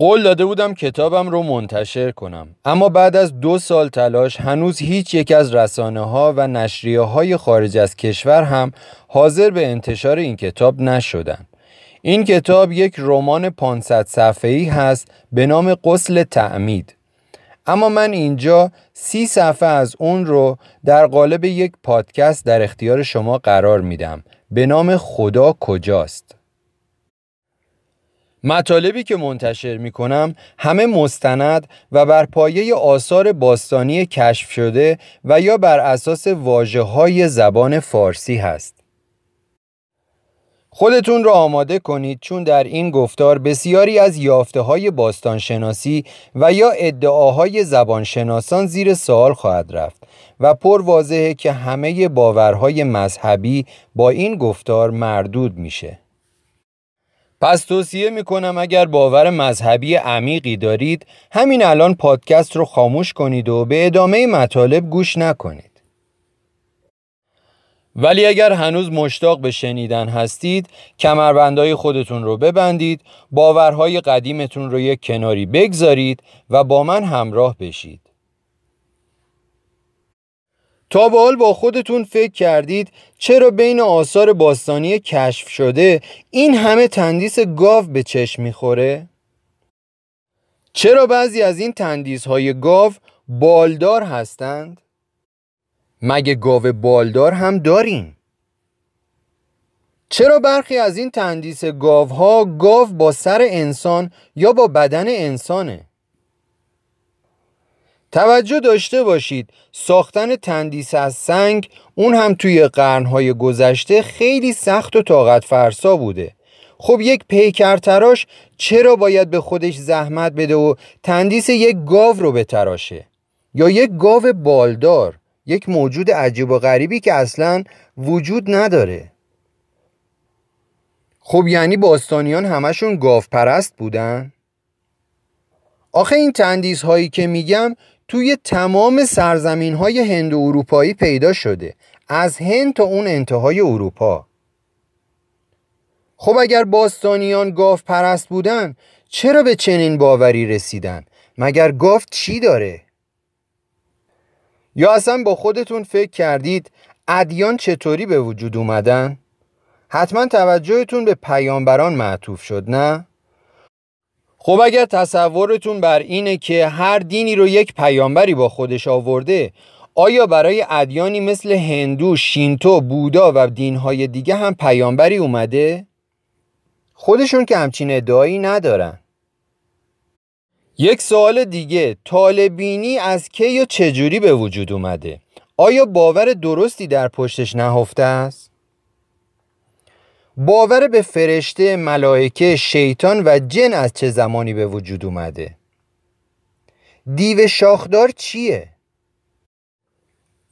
قول داده بودم کتابم رو منتشر کنم. اما بعد از دو سال تلاش هنوز هیچ یک از رسانه ها و نشریه های خارج از کشور هم حاضر به انتشار این کتاب نشدن. این کتاب یک رمان 500 صفحه‌ای هست به نام قسل تعمید. اما من اینجا سی صفحه از اون رو در قالب یک پادکست در اختیار شما قرار میدم. به نام خدا کجاست؟ مطالبی که منتشر می کنم همه مستند و بر پایه آثار باستانی کشف شده و یا بر اساس واجه های زبان فارسی هست. خودتون را آماده کنید چون در این گفتار بسیاری از یافته های باستانشناسی و یا ادعاهای زبانشناسان زیر سوال خواهد رفت و پر واضحه که همه باورهای مذهبی با این گفتار مردود میشه. پس توصیه می‌کنم اگر باور مذهبی عمیقی دارید همین الان پادکست رو خاموش کنید و به ادامه مطالب گوش نکنید. ولی اگر هنوز مشتاق به شنیدن هستید کمربندهای خودتون رو ببندید باورهای قدیمتون رو یک کناری بگذارید و با من همراه بشید تا به حال با خودتون فکر کردید چرا بین آثار باستانی کشف شده این همه تندیس گاو به چشم می‌خوره؟ چرا بعضی از این تندیس های گاو بالدار هستند؟ مگه گاو بالدار هم داریم؟ چرا برخی از این تندیس گاوها گاو با سر انسان یا با بدن انسانه؟ توجه داشته باشید ساختن تندیس از سنگ اون هم توی قرنهای گذشته خیلی سخت و طاقت فرسا بوده. خب یک پیکرتراش چرا باید به خودش زحمت بده و تندیس یک گاو رو بتراشه؟ یا یک گاو بالدار یک موجود عجیب و غریبی که اصلا وجود نداره. خب یعنی باستانیان همشون گاو پرست بودن؟ آخه این تندیس هایی که میگم توی تمام سرزمین های هند و اروپایی پیدا شده از هند تا اون انتهای اروپا خب اگر باستانیان گاو پرست بودن چرا به چنین باوری رسیدن؟ مگر گاو چی داره؟ یا اصلا با خودتون فکر کردید ادیان چطوری به وجود اومدن؟ حتما توجهتون به پیامبران معطوف شد نه؟ خب اگر تصورتون بر اینه که هر دینی رو یک پیامبری با خودش آورده آیا برای ادیانی مثل هندو، شینتو، بودا و دینهای دیگه هم پیامبری اومده؟ خودشون که همچین ادعایی ندارن یک سوال دیگه طالبینی از کی و چجوری به وجود اومده؟ آیا باور درستی در پشتش نهفته است؟ باور به فرشته، ملائکه، شیطان و جن از چه زمانی به وجود اومده؟ دیو شاخدار چیه؟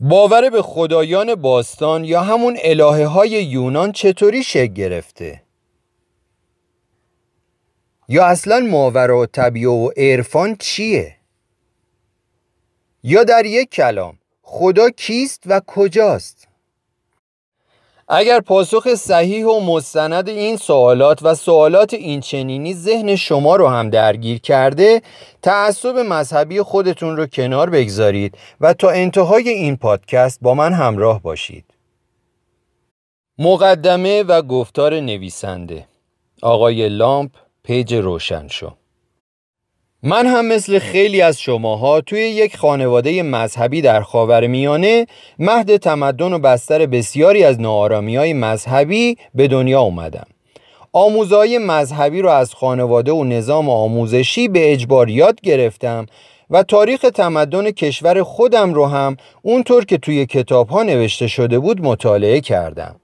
باور به خدایان باستان یا همون الهه های یونان چطوری شکل گرفته؟ یا اصلا ماورا و طبیعه و عرفان چیه؟ یا در یک کلام خدا کیست و کجاست؟ اگر پاسخ صحیح و مستند این سوالات و سوالات این چنینی ذهن شما رو هم درگیر کرده تعصب مذهبی خودتون رو کنار بگذارید و تا انتهای این پادکست با من همراه باشید. مقدمه و گفتار نویسنده آقای لامپ پیج روشن شو. من هم مثل خیلی از شماها توی یک خانواده مذهبی در خاور میانه مهد تمدن و بستر بسیاری از نارامی های مذهبی به دنیا اومدم. آموزهای مذهبی رو از خانواده و نظام آموزشی به اجبار یاد گرفتم و تاریخ تمدن کشور خودم رو هم اونطور که توی کتاب ها نوشته شده بود مطالعه کردم.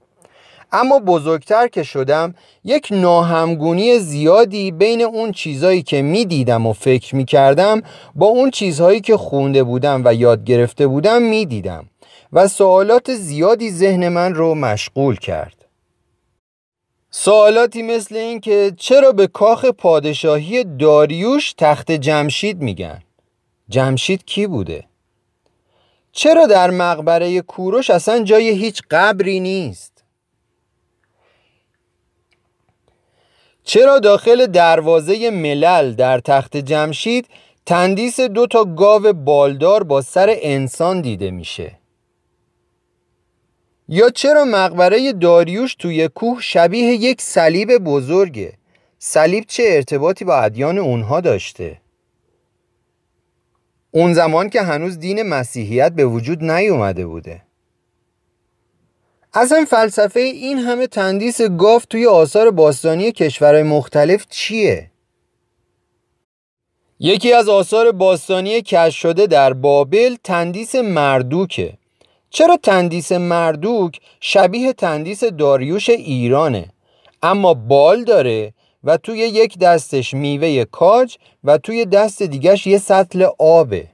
اما بزرگتر که شدم یک ناهمگونی زیادی بین اون چیزهایی که می‌دیدم و فکر می‌کردم با اون چیزهایی که خونده بودم و یاد گرفته بودم می‌دیدم و سوالات زیادی ذهن من رو مشغول کرد سوالاتی مثل این که چرا به کاخ پادشاهی داریوش تخت جمشید میگن جمشید کی بوده؟ چرا در مقبره کوروش اصلا جای هیچ قبری نیست؟ چرا داخل دروازه ملل در تخت جمشید تندیس دو تا گاو بالدار با سر انسان دیده میشه؟ یا چرا مقبره داریوش توی کوه شبیه یک صلیب بزرگه؟ صلیب چه ارتباطی با ادیان اونها داشته؟ اون زمان که هنوز دین مسیحیت به وجود نیومده بوده. اصلا فلسفه این همه تندیس گاف توی آثار باستانی کشورهای مختلف چیه؟ یکی از آثار باستانی کش شده در بابل تندیس مردوکه. چرا تندیس مردوک شبیه تندیس داریوش ایرانه؟ اما بال داره و توی یک دستش میوه کاج و توی دست دیگش یه سطل آبه.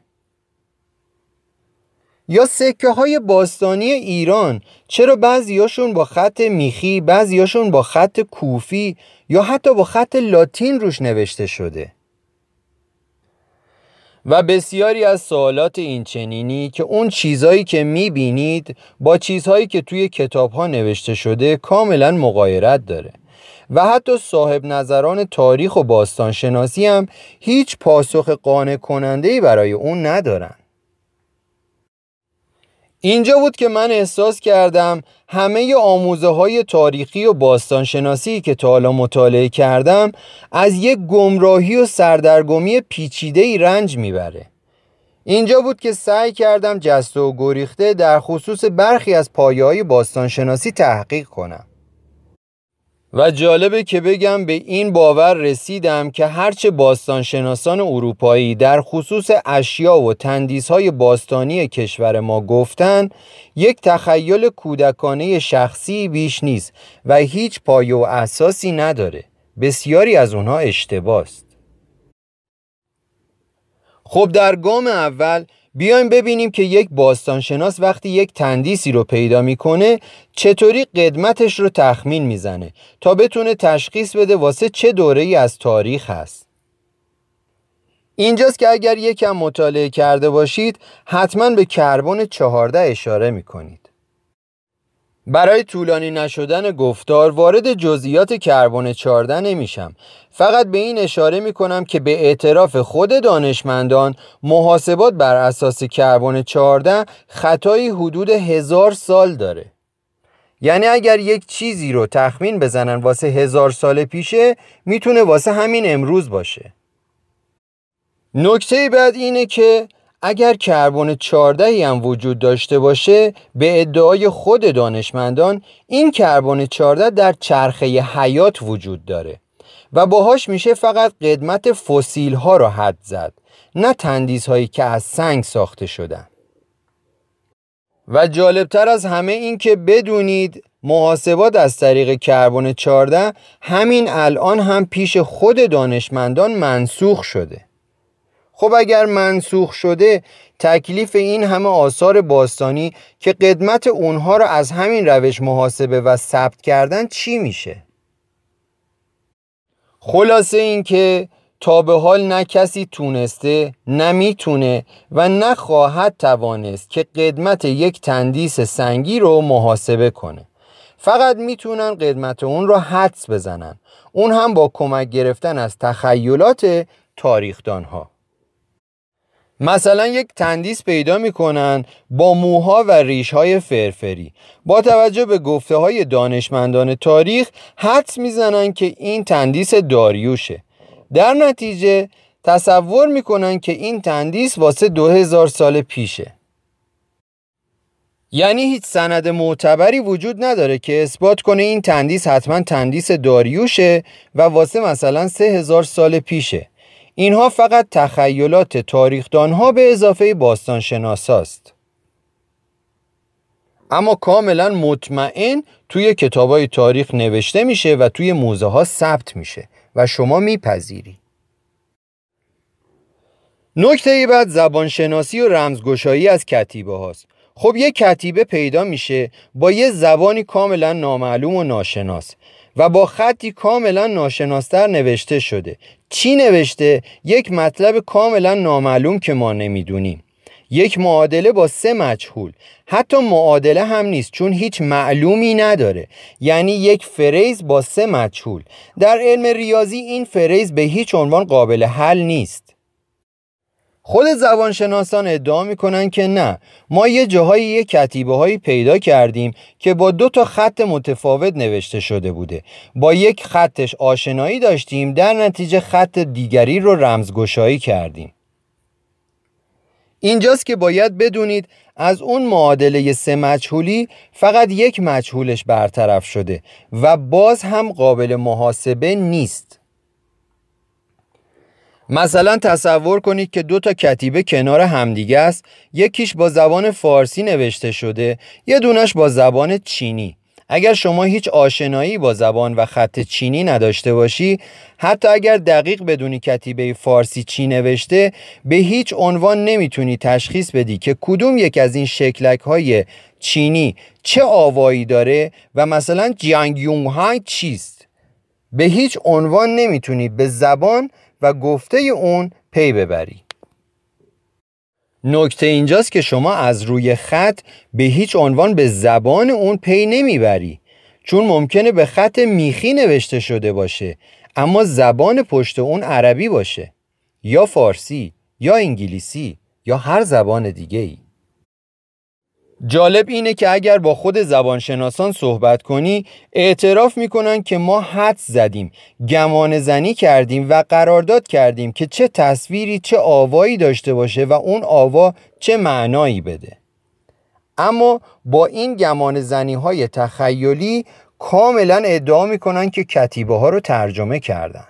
یا سکه های باستانی ایران چرا بعضیاشون با خط میخی بعضیاشون با خط کوفی یا حتی با خط لاتین روش نوشته شده؟ و بسیاری از سوالات این چنینی که اون چیزهایی که می‌بینید با چیزهایی که توی کتاب ها نوشته شده کاملا مقایرت داره. و حتی صاحب نظران تاریخ و باستان شناسی هم هیچ پاسخ قانع کننده برای اون ندارن. اینجا بود که من احساس کردم همه آموزه های تاریخی و باستانشناسی که تا حالا مطالعه کردم از یک گمراهی و سردرگمی پیچیده ای رنج می‌بره. اینجا بود که سعی کردم جسته و گریخته در خصوص برخی از پایه های باستانشناسی تحقیق کنم. و جالبه که بگم به این باور رسیدم که هرچه باستانشناسان اروپایی در خصوص اشیا و های باستانی کشور ما گفتن یک تخیل کودکانه شخصی بیش نیست و هیچ پایه و اساسی نداره. بسیاری از اونها اشتباست. خب در گام اول بیایم ببینیم که یک باستانشناس وقتی یک تندیسی رو پیدا می‌کنه چطوری قدمتش رو تخمین می‌زنه تا بتونه تشخیص بده واسه چه دوره ای از تاریخ هست. اینجاست که اگر یکم مطالعه کرده باشید حتما به کربن 14 اشاره می‌کنید. برای طولانی نشدن گفتار وارد جزئیات کربن 14 نمیشم. فقط به این اشاره می کنم که به اعتراف خود دانشمندان محاسبات بر اساس کربن 14 خطایی حدود هزار سال داره. یعنی اگر یک چیزی رو تخمین بزنن واسه هزار سال پیشه می‌تونه واسه همین امروز باشه. نکته بعد اینه که اگر کربن 14 هم وجود داشته باشه به ادعای خود دانشمندان این کربن 14 در چرخه حیات وجود داره و باهاش میشه فقط قدمت فسیل ها را حد زد نه تندیس هایی که از سنگ ساخته شدن. و جالبتر از همه این که بدونید محاسبات از طریق کربن 14 همین الان هم پیش خود دانشمندان منسوخ شده. خب اگر منسوخ شده تکلیف این همه آثار باستانی که قدمت اونها را از همین روش محاسبه و ثبت کردن چی میشه؟ خلاصه این که تا به حال نه کسی تونسته نه می‌تونه و نه خواهد توانست که قدمت یک تندیس سنگی رو محاسبه کنه. فقط می‌تونن قدمت اون رو حدس بزنن. اون هم با کمک گرفتن از تخیلات تاریخدان ها مثلا یک تندیس پیدا می‌کنن با موها و ریش های فرفری. با توجه به گفته های دانشمندان تاریخ حدس می‌زنن که این تندیس داریوشه. در نتیجه تصور می‌کنن که این تندیس واسه دو هزار سال پیشه. یعنی هیچ سند معتبری وجود نداره که اثبات کنه این تندیس حتما تندیس داریوشه و واسه مثلا سه هزار سال پیشه. اینها فقط تخیلات تاریخدانها به اضافه باستانشناساست. اما کاملا مطمئن توی کتابای تاریخ نوشته میشه و توی موزه ها ثبت میشه و شما میپذیری. نکته بعد زبانشناسی و رمزگشایی از کتیبه هاست خب یه کتیبه پیدا میشه با یه زبانی کاملا نامعلوم و ناشناس. و با خطی کاملا ناشناستر نوشته شده. چی نوشته؟ یک مطلب کاملا نامعلوم که ما نمی‌دونیم. یک معادله با سه مجهول. حتی معادله هم نیست چون هیچ معلومی نداره. یعنی یک فریز با سه مجهول. در علم ریاضی این فریز به هیچ عنوان قابل حل نیست. خود زبانشناسان ادعا می‌کنن که نه ما یه جاهایی یه کتیبه هایی پیدا کردیم که با دو تا خط متفاوت نوشته شده بوده. با یک خطش آشنایی داشتیم در نتیجه خط دیگری رو رمزگشایی کردیم. اینجاست که باید بدونید از اون معادله سه مجهولی فقط یک مجهولش برطرف شده و باز هم قابل محاسبه نیست. مثلا تصور کنید که دو تا کتیبه کنار همدیگه است. یکیش با زبان فارسی نوشته شده یه دونش با زبان چینی. اگر شما هیچ آشنایی با زبان و خط چینی نداشته باشی حتی اگر دقیق بدونی کتیبه فارسی چی نوشته به هیچ عنوان نمی‌تونی تشخیص بدی که کدوم یک از این شکلک های چینی چه آوایی داره و مثلا جیانگ یونگ های چیست. به هیچ عنوان نمی‌تونی به زبان و گفته اون پی ببری. نکته اینجاست که شما از روی خط به هیچ عنوان به زبان اون پی نمی‌بری چون ممکنه به خط میخی نوشته شده باشه اما زبان پشت اون عربی باشه یا فارسی یا انگلیسی یا هر زبان دیگه ای جالب اینه که اگر با خود زبانشناسان صحبت کنی اعتراف می‌کنن که ما حد زدیم گمان زنی کردیم و قرارداد کردیم که چه تصویری چه آوایی داشته باشه و اون آوا چه معنایی بده. اما با این گمان زنی های تخیلی کاملا ادعا می‌کنن که کتیبه ها رو ترجمه کردن.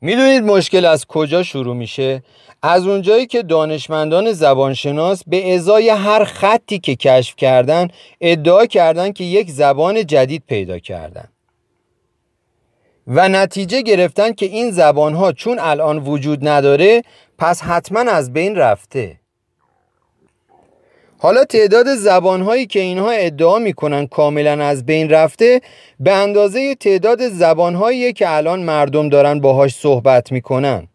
می‌دونید مشکل از کجا شروع میشه؟ از اونجایی که دانشمندان زبانشناس به ازای هر خطی که کشف کردن ادعا کردن که یک زبان جدید پیدا کردن و نتیجه گرفتن که این زبانها چون الان وجود نداره پس حتما از بین رفته حالا تعداد زبانهایی که اینها ادعا می‌کنن کاملا از بین رفته به اندازه تعداد زبانهایی که الان مردم دارن باهاش صحبت می‌کنن.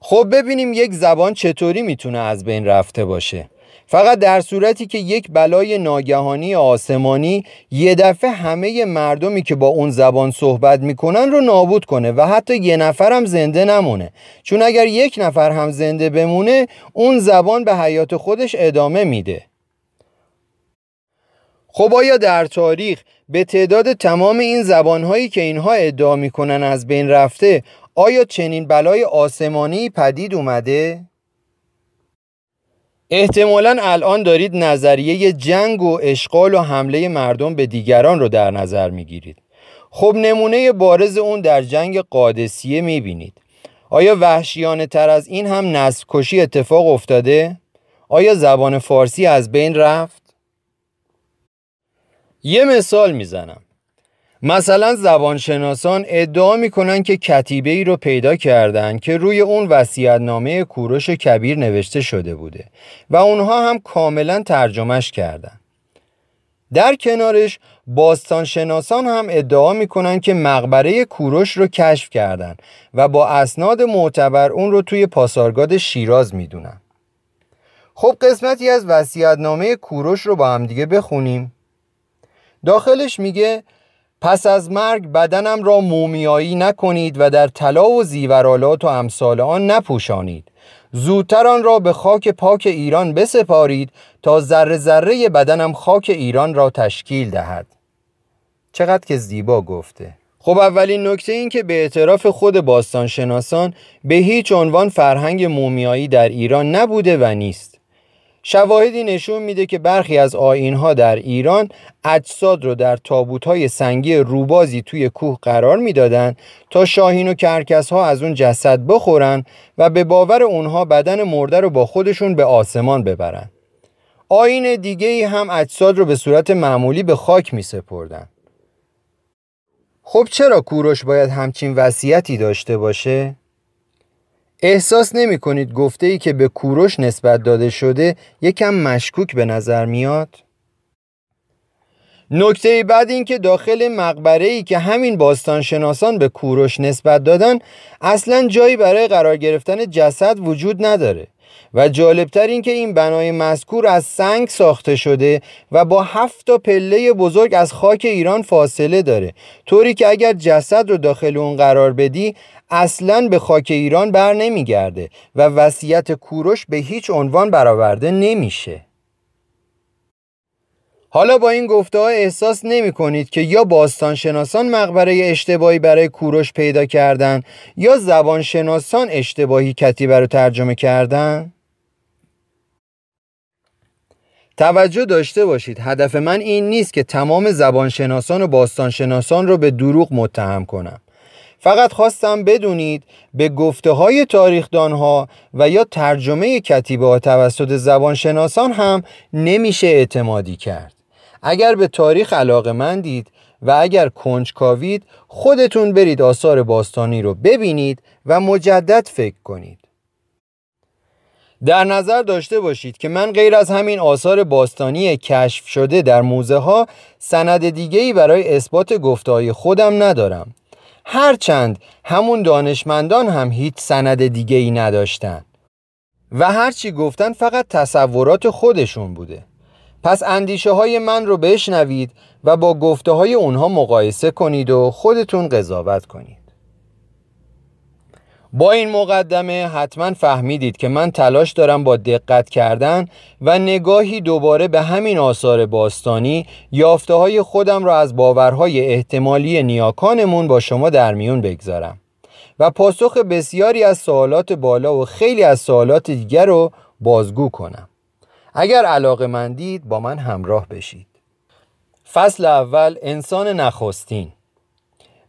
خب ببینیم یک زبان چطوری می‌تونه از بین رفته باشه. فقط در صورتی که یک بلای ناگهانی آسمانی یه دفعه همه مردمی که با اون زبان صحبت می‌کنن رو نابود کنه و حتی یه نفر هم زنده نمونه چون اگر یک نفر هم زنده بمونه اون زبان به حیات خودش ادامه میده خب آیا در تاریخ به تعداد تمام این زبانهایی که اینها ادعا می‌کنن از بین رفته آیا چنین بلای آسمانی پدید اومده؟ احتمالا الان دارید نظریه جنگ و اشغال و حمله مردم به دیگران رو در نظر می‌گیرید خب نمونه بارز اون در جنگ قادسیه می‌بینید آیا وحشیانه تر از این هم نسل کشی اتفاق افتاده؟ آیا زبان فارسی از بین رفت؟ یه مثال می‌زنم مثلا زبانشناسان ادعا می‌کنن که کتیبه ای رو پیدا کردن که روی اون نامه کوروش کبیر نوشته شده بوده و اونها هم کاملا ترجمهش کردن. در کنارش باستانشناسان هم ادعا می‌کنن که مقبره کوروش رو کشف کردن و با اسناد معتبر اون رو توی پاسارگاد شیراز می‌دونن. خب قسمتی از نامه کوروش رو با هم دیگه بخونیم. داخلش میگه پس از مرگ بدنم را مومیایی نکنید و در طلا و زیورالات و امثال آن نپوشانید. زودتر آن را به خاک پاک ایران بسپارید تا ذره ذره بدنم خاک ایران را تشکیل دهد. چقدر که زیبا گفته. خب اولین نکته این که به اعتراف خود باستانشناسان به هیچ عنوان فرهنگ مومیایی در ایران نبوده و نیست. شواهدی نشون میده که برخی از آینها در ایران اجساد رو در های سنگی روبازی توی کوه قرار می‌دادند تا شاهین و کرکس ها از اون جسد بخورن و به باور اونها بدن مرده رو با خودشون به آسمان ببرن. آین دیگه ای هم اجساد رو به صورت معمولی به خاک می سپردن. خب چرا کوروش باید همچین وصیتی داشته باشه؟ احساس نمی کنید گفته ای که به کوروش نسبت داده شده یکم مشکوک به نظر میاد؟ نکته بعد این که داخل مقبره ای که همین باستانشناسان به کوروش نسبت دادن اصلا جایی برای قرار گرفتن جسد وجود نداره و جالبتر این که این بنای مذکور از سنگ ساخته شده و با هفت تا پله بزرگ از خاک ایران فاصله داره. طوری که اگر جسد رو داخل اون قرار بدی اصلا به خاک ایران بر نمیگرده و وصیت کوروش به هیچ عنوان برآورده نمیشه. حالا با این گفته ها احساس نمی کنید که یا باستانشناسان مقبره اشتباهی برای کوروش پیدا کردن یا زبانشناسان اشتباهی کتیبه رو ترجمه کردن؟ توجه داشته باشید هدف من این نیست که تمام زبانشناسان و باستانشناسان رو به دروغ متهم کنم فقط خواستم بدونید به گفته های تاریخدان ها و یا ترجمه کتیبه ها توسط زبانشناسان هم نمیشه اعتمادی کرد اگر به تاریخ علاقه مندید و اگر کنجکاوید خودتون برید آثار باستانی رو ببینید و مجدد فکر کنید. در نظر داشته باشید که من غیر از همین آثار باستانی کشف شده در موزه ها سند دیگهی برای اثبات گفتهای خودم ندارم. هرچند همون دانشمندان هم هیچ سند دیگهی نداشتن. و هرچی گفتن فقط تصورات خودشون بوده. پس اندیشه های من رو بشنوید و با گفته های اونها مقایسه کنید و خودتون قضاوت کنید. با این مقدمه حتما فهمیدید که من تلاش دارم با دقت کردن و نگاهی دوباره به همین آثار باستانی یافته های خودم را از باورهای احتمالی نیاکانمون با شما در میون بگذارم و پاسخ بسیاری از سوالات بالا و خیلی از سوالات دیگر رو بازگو کنم. اگر علاقه مندید با من همراه بشید. فصل اول انسان نخستین.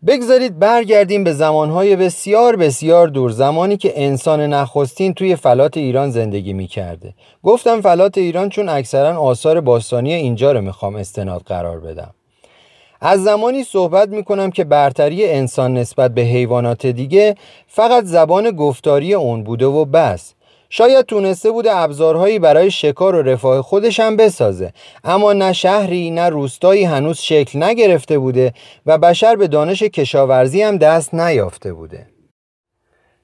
بگذارید برگردیم به زمانهای بسیار بسیار دور زمانی که انسان نخستین توی فلات ایران زندگی می کرده گفتم فلات ایران چون اکثرا آثار باستانی اینجا رو می‌خوام استناد قرار بدم. از زمانی صحبت می کنم که برتری انسان نسبت به حیوانات دیگه فقط زبان گفتاری اون بوده و بس. شاید تونسته بوده ابزارهایی برای شکار و رفاه خودش هم بسازه. اما نه شهری نه روستایی هنوز شکل نگرفته بوده و بشر به دانش کشاورزی هم دست نیافته بوده.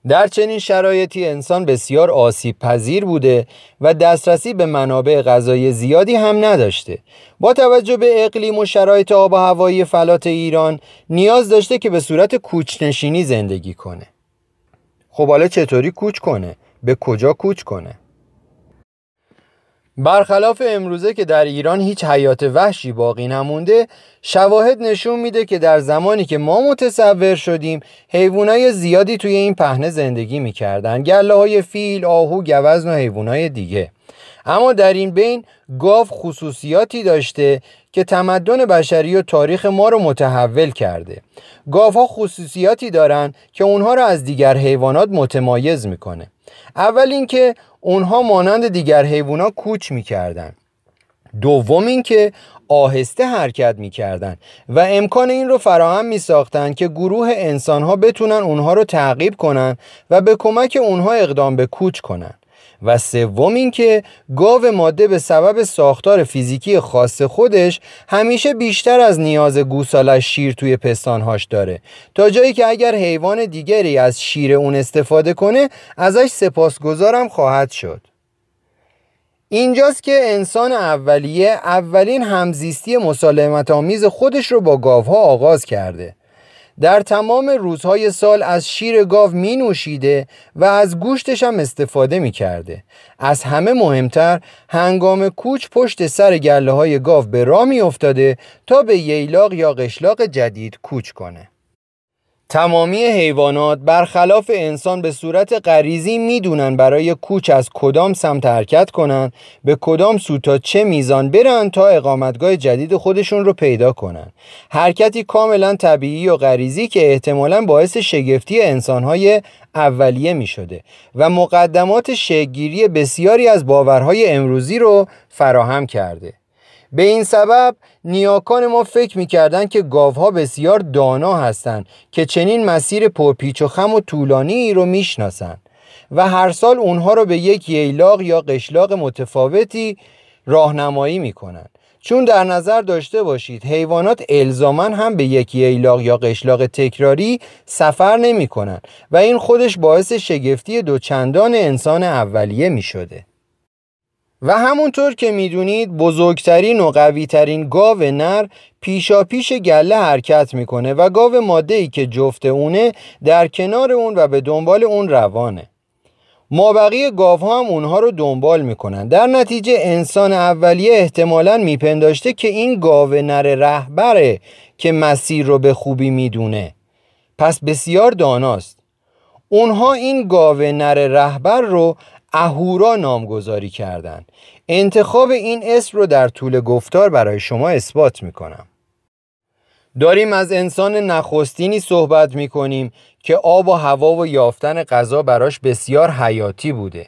در چنین شرایطی انسان بسیار آسیب پذیر بوده و دسترسی به منابع غذایی زیادی هم نداشته. با توجه به اقلیم و شرایط آب و هوایی فلات ایران نیاز داشته که به صورت کوچنشینی زندگی کنه. خب حالا چطوری کوچ کنه؟ به کجا کوچ کنه؟ برخلاف امروزه که در ایران هیچ حیات وحشی باقی نمونده شواهد نشون میده که در زمانی که ما متصور شدیم حیوانای زیادی توی این پهنه زندگی می‌کردن. گله های فیل، آهو، گوزن و حیوانای دیگه. اما در این بین گاو خصوصیاتی داشته که تمدن بشری و تاریخ ما رو متحول کرده. گاوها خصوصیاتی دارن که اونها رو از دیگر حیوانات متمایز می‌کنه. اول اینکه اونها مانند دیگر حیوانات کوچ می‌کردن. دوم اینکه آهسته حرکت می‌کردن و امکان این رو فراهم میساختن که گروه انسانها بتونن اونها رو تعقیب کنن و به کمک اونها اقدام به کوچ کنن. و سوم اینکه گاو ماده به سبب ساختار فیزیکی خاص خودش همیشه بیشتر از نیاز گوسالش شیر توی پستانهاش داره. تا جایی که اگر حیوان دیگری از شیر اون استفاده کنه ازش سپاسگزارم خواهد شد. اینجاست که انسان اولیه اولین همزیستی مسالمت آمیز خودش رو با گاوها آغاز کرده. در تمام روزهای سال از شیر گاو می نوشیده و از گوشتش هم استفاده می کرده. از همه مهمتر هنگام کوچ پشت سر گله های گاو به راه می افتاده تا به ییلاق یا قشلاق جدید کوچ کنه. تمامی حیوانات برخلاف انسان به صورت غریزی می‌دونن برای کوچ از کدام سمت حرکت کنن به کدام سو تا چه میزان برن تا اقامتگاه جدید خودشون رو پیدا کنن. حرکتی کاملا طبیعی و غریزی که احتمالا باعث شگفتی انسانهای اولیه می شده و مقدمات شگیری بسیاری از باورهای امروزی رو فراهم کرده. به این سبب نیاکان ما فکر می‌کردند که گاوها بسیار دانا هستند که چنین مسیر پرپیچ و خم و طولانی رو می‌شناسند و هر سال اونها رو به یک ییلاق یا قشلاق متفاوتی راهنمایی می‌کنند چون در نظر داشته باشید حیوانات الزامن هم به یک ییلاق یا قشلاق تکراری سفر نمی کنن و این خودش باعث شگفتی دوچندان انسان اولیه می شده. و همونطور که می‌دونید بزرگترین و قویترین گاو نر پیشا پیش گله حرکت می‌کنه و گاو ماده ای که جفت اونه در کنار اون و به دنبال اون روانه. مابقی گاوها هم اونها رو دنبال می‌کنن. در نتیجه انسان اولیه احتمالا میپنداشته که این گاو نر رهبره که مسیر رو به خوبی می‌دونه. پس بسیار داناست. اونها این گاو نر رهبر رو اهورا نامگذاری کردند. انتخاب این اسم رو در طول گفتار برای شما اثبات می‌کنم. داریم از انسان نخستینی صحبت می‌کنیم که آب و هوا و یافتن غذا براش بسیار حیاتی بوده.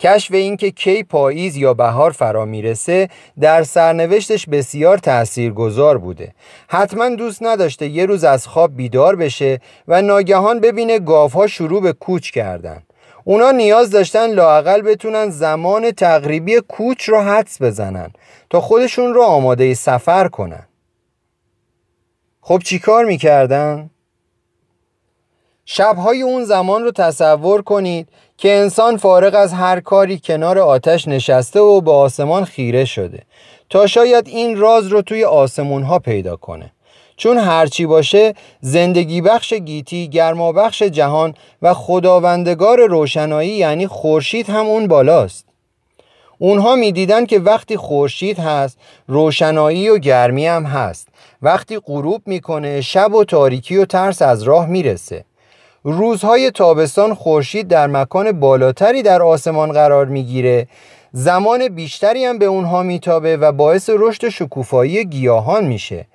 کشف اینکه کی پاییز یا بهار فرا می‌رسه در سرنوشتش بسیار تاثیرگذار بوده. حتما دوست نداشته یه روز از خواب بیدار بشه و ناگهان ببینه گاوها شروع به کوچ کردن. اونا نیاز داشتن لاقل بتونن زمان تقریبی کوچ رو حدس بزنن تا خودشون رو آماده سفر کنن خب چیکار می‌کردن؟ شبهای اون زمان رو تصور کنید که انسان فارغ از هر کاری کنار آتش نشسته و به آسمان خیره شده تا شاید این راز رو توی آسمون ها پیدا کنه چون هرچی باشه زندگی بخش گیتی گرما بخش جهان و خداوندگار روشنایی یعنی خورشید هم اون بالاست. اونها می‌دیدن که وقتی خورشید هست روشنایی و گرمی هم هست. وقتی غروب می‌کنه شب و تاریکی و ترس از راه می‌رسه. روزهای تابستان خورشید در مکان بالاتری در آسمان قرار می‌گیره. زمان بیشتری هم به اونها میتابه و باعث رشد شکوفایی گیاهان میشه.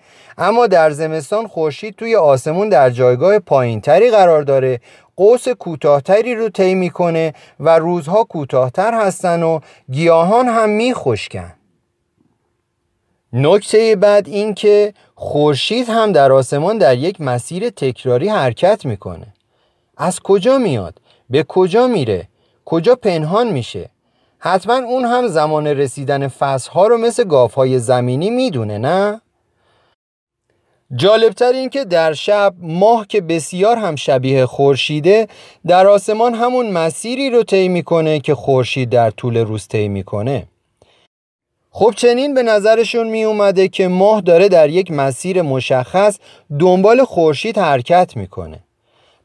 اما در زمستان خورشید توی آسمون در جایگاه پایینتری قرار داره. قوس کوتاهتری رو طی می‌کنه و روزها کوتاهتر هستن و گیاهان هم میخشکن. نکته بعد این که خورشید هم در آسمان در یک مسیر تکراری حرکت می‌کنه. از کجا میاد؟ به کجا میره؟ کجا پنهان میشه؟ حتما اون هم زمان رسیدن فصلها رو مثل گاوهای زمینی می‌دونه نه؟ جالبتر این که در شب ماه که بسیار هم شبیه خورشیده در آسمان همون مسیری رو طی می‌کنه که خورشید در طول روز طی می‌کنه. خب چنین به نظرشون می اومده که ماه داره در یک مسیر مشخص دنبال خورشید حرکت می‌کنه.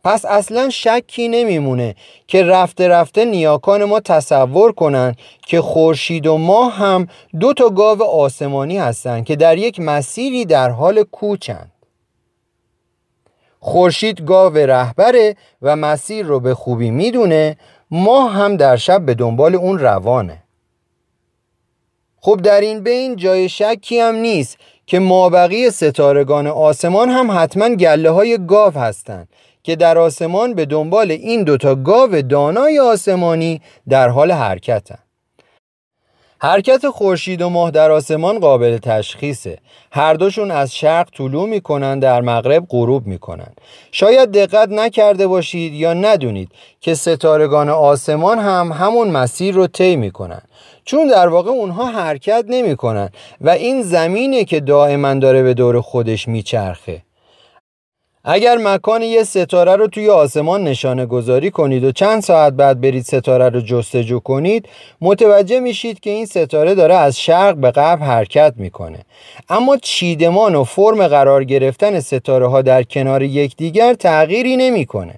پس اصلا شکی نمیمونه که رفته رفته نیاکان ما تصور کنن که خورشید و ماه هم دو تا گاو آسمانی هستند که در یک مسیری در حال کوچند خورشید گاو رهبره و مسیر رو به خوبی می‌دونه ماه هم در شب به دنبال اون روانه. خب در این بین جای شکی هم نیست که مابقی ستارگان آسمان هم حتما گله های گاو هستند که در آسمان به دنبال این دوتا گاو دانای آسمانی در حال حرکتن. حرکت خورشید و ماه در آسمان قابل تشخیصه. هر دوشون از شرق طلوع می‌کنن در مغرب غروب می‌کنن. شاید دقت نکرده باشید یا ندونید که ستارگان آسمان هم همون مسیر رو طی می‌کنن. چون در واقع اونها حرکت نمی‌کنن و این زمینه که دائما داره به دور خودش میچرخه. اگر مکان یه ستاره رو توی آسمان نشانه گذاری کنید و چند ساعت بعد برید ستاره رو جستجو کنید متوجه میشید که این ستاره داره از شرق به غرب حرکت می‌کنه. اما چیدمان و فرم قرار گرفتن ستاره ها در کنار یکدیگر تغییری نمی‌کنه.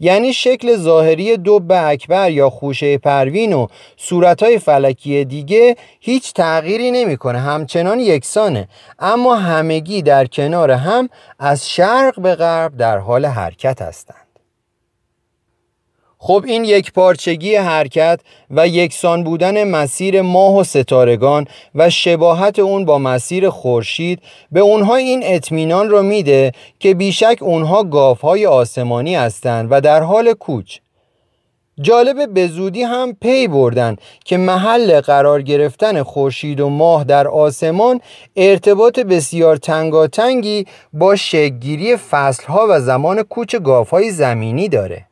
یعنی شکل ظاهری دب اکبر یا خوشه پروین و صورتهای فلکی دیگه هیچ تغییری نمی‌کنه همچنان یکسانه. اما همگی در کنار هم از شرق به غرب در حال حرکت هستند. خب این یک پارچگی حرکت و یکسان بودن مسیر ماه و ستارگان و شباهت اون با مسیر خورشید به اونها این اطمینان رو میده که بیشک اونها گاوهای آسمانی هستند و در حال کوچ. جالب به زودی هم پی بردن که محل قرار گرفتن خورشید و ماه در آسمان ارتباط بسیار تنگاتنگی با شگیری فصلها و زمان کوچ گاوهای زمینی داره.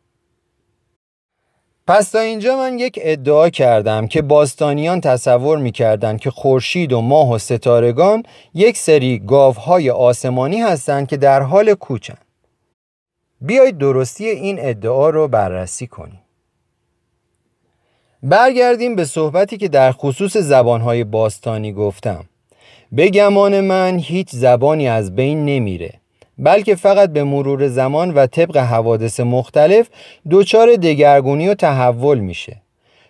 پس تا اینجا من یک ادعا کردم که باستانیان تصور می‌کردند که خورشید و ماه و ستارگان یک سری گاوهای آسمانی هستند که در حال کوچن. بیایید درستی این ادعا رو بررسی کنیم. برگردیم به صحبتی که در خصوص زبانهای باستانی گفتم. به گمان من هیچ زبانی از بین نمیره بلکه فقط به مرور زمان و طبق حوادث مختلف دچار دگرگونی و تحول میشه.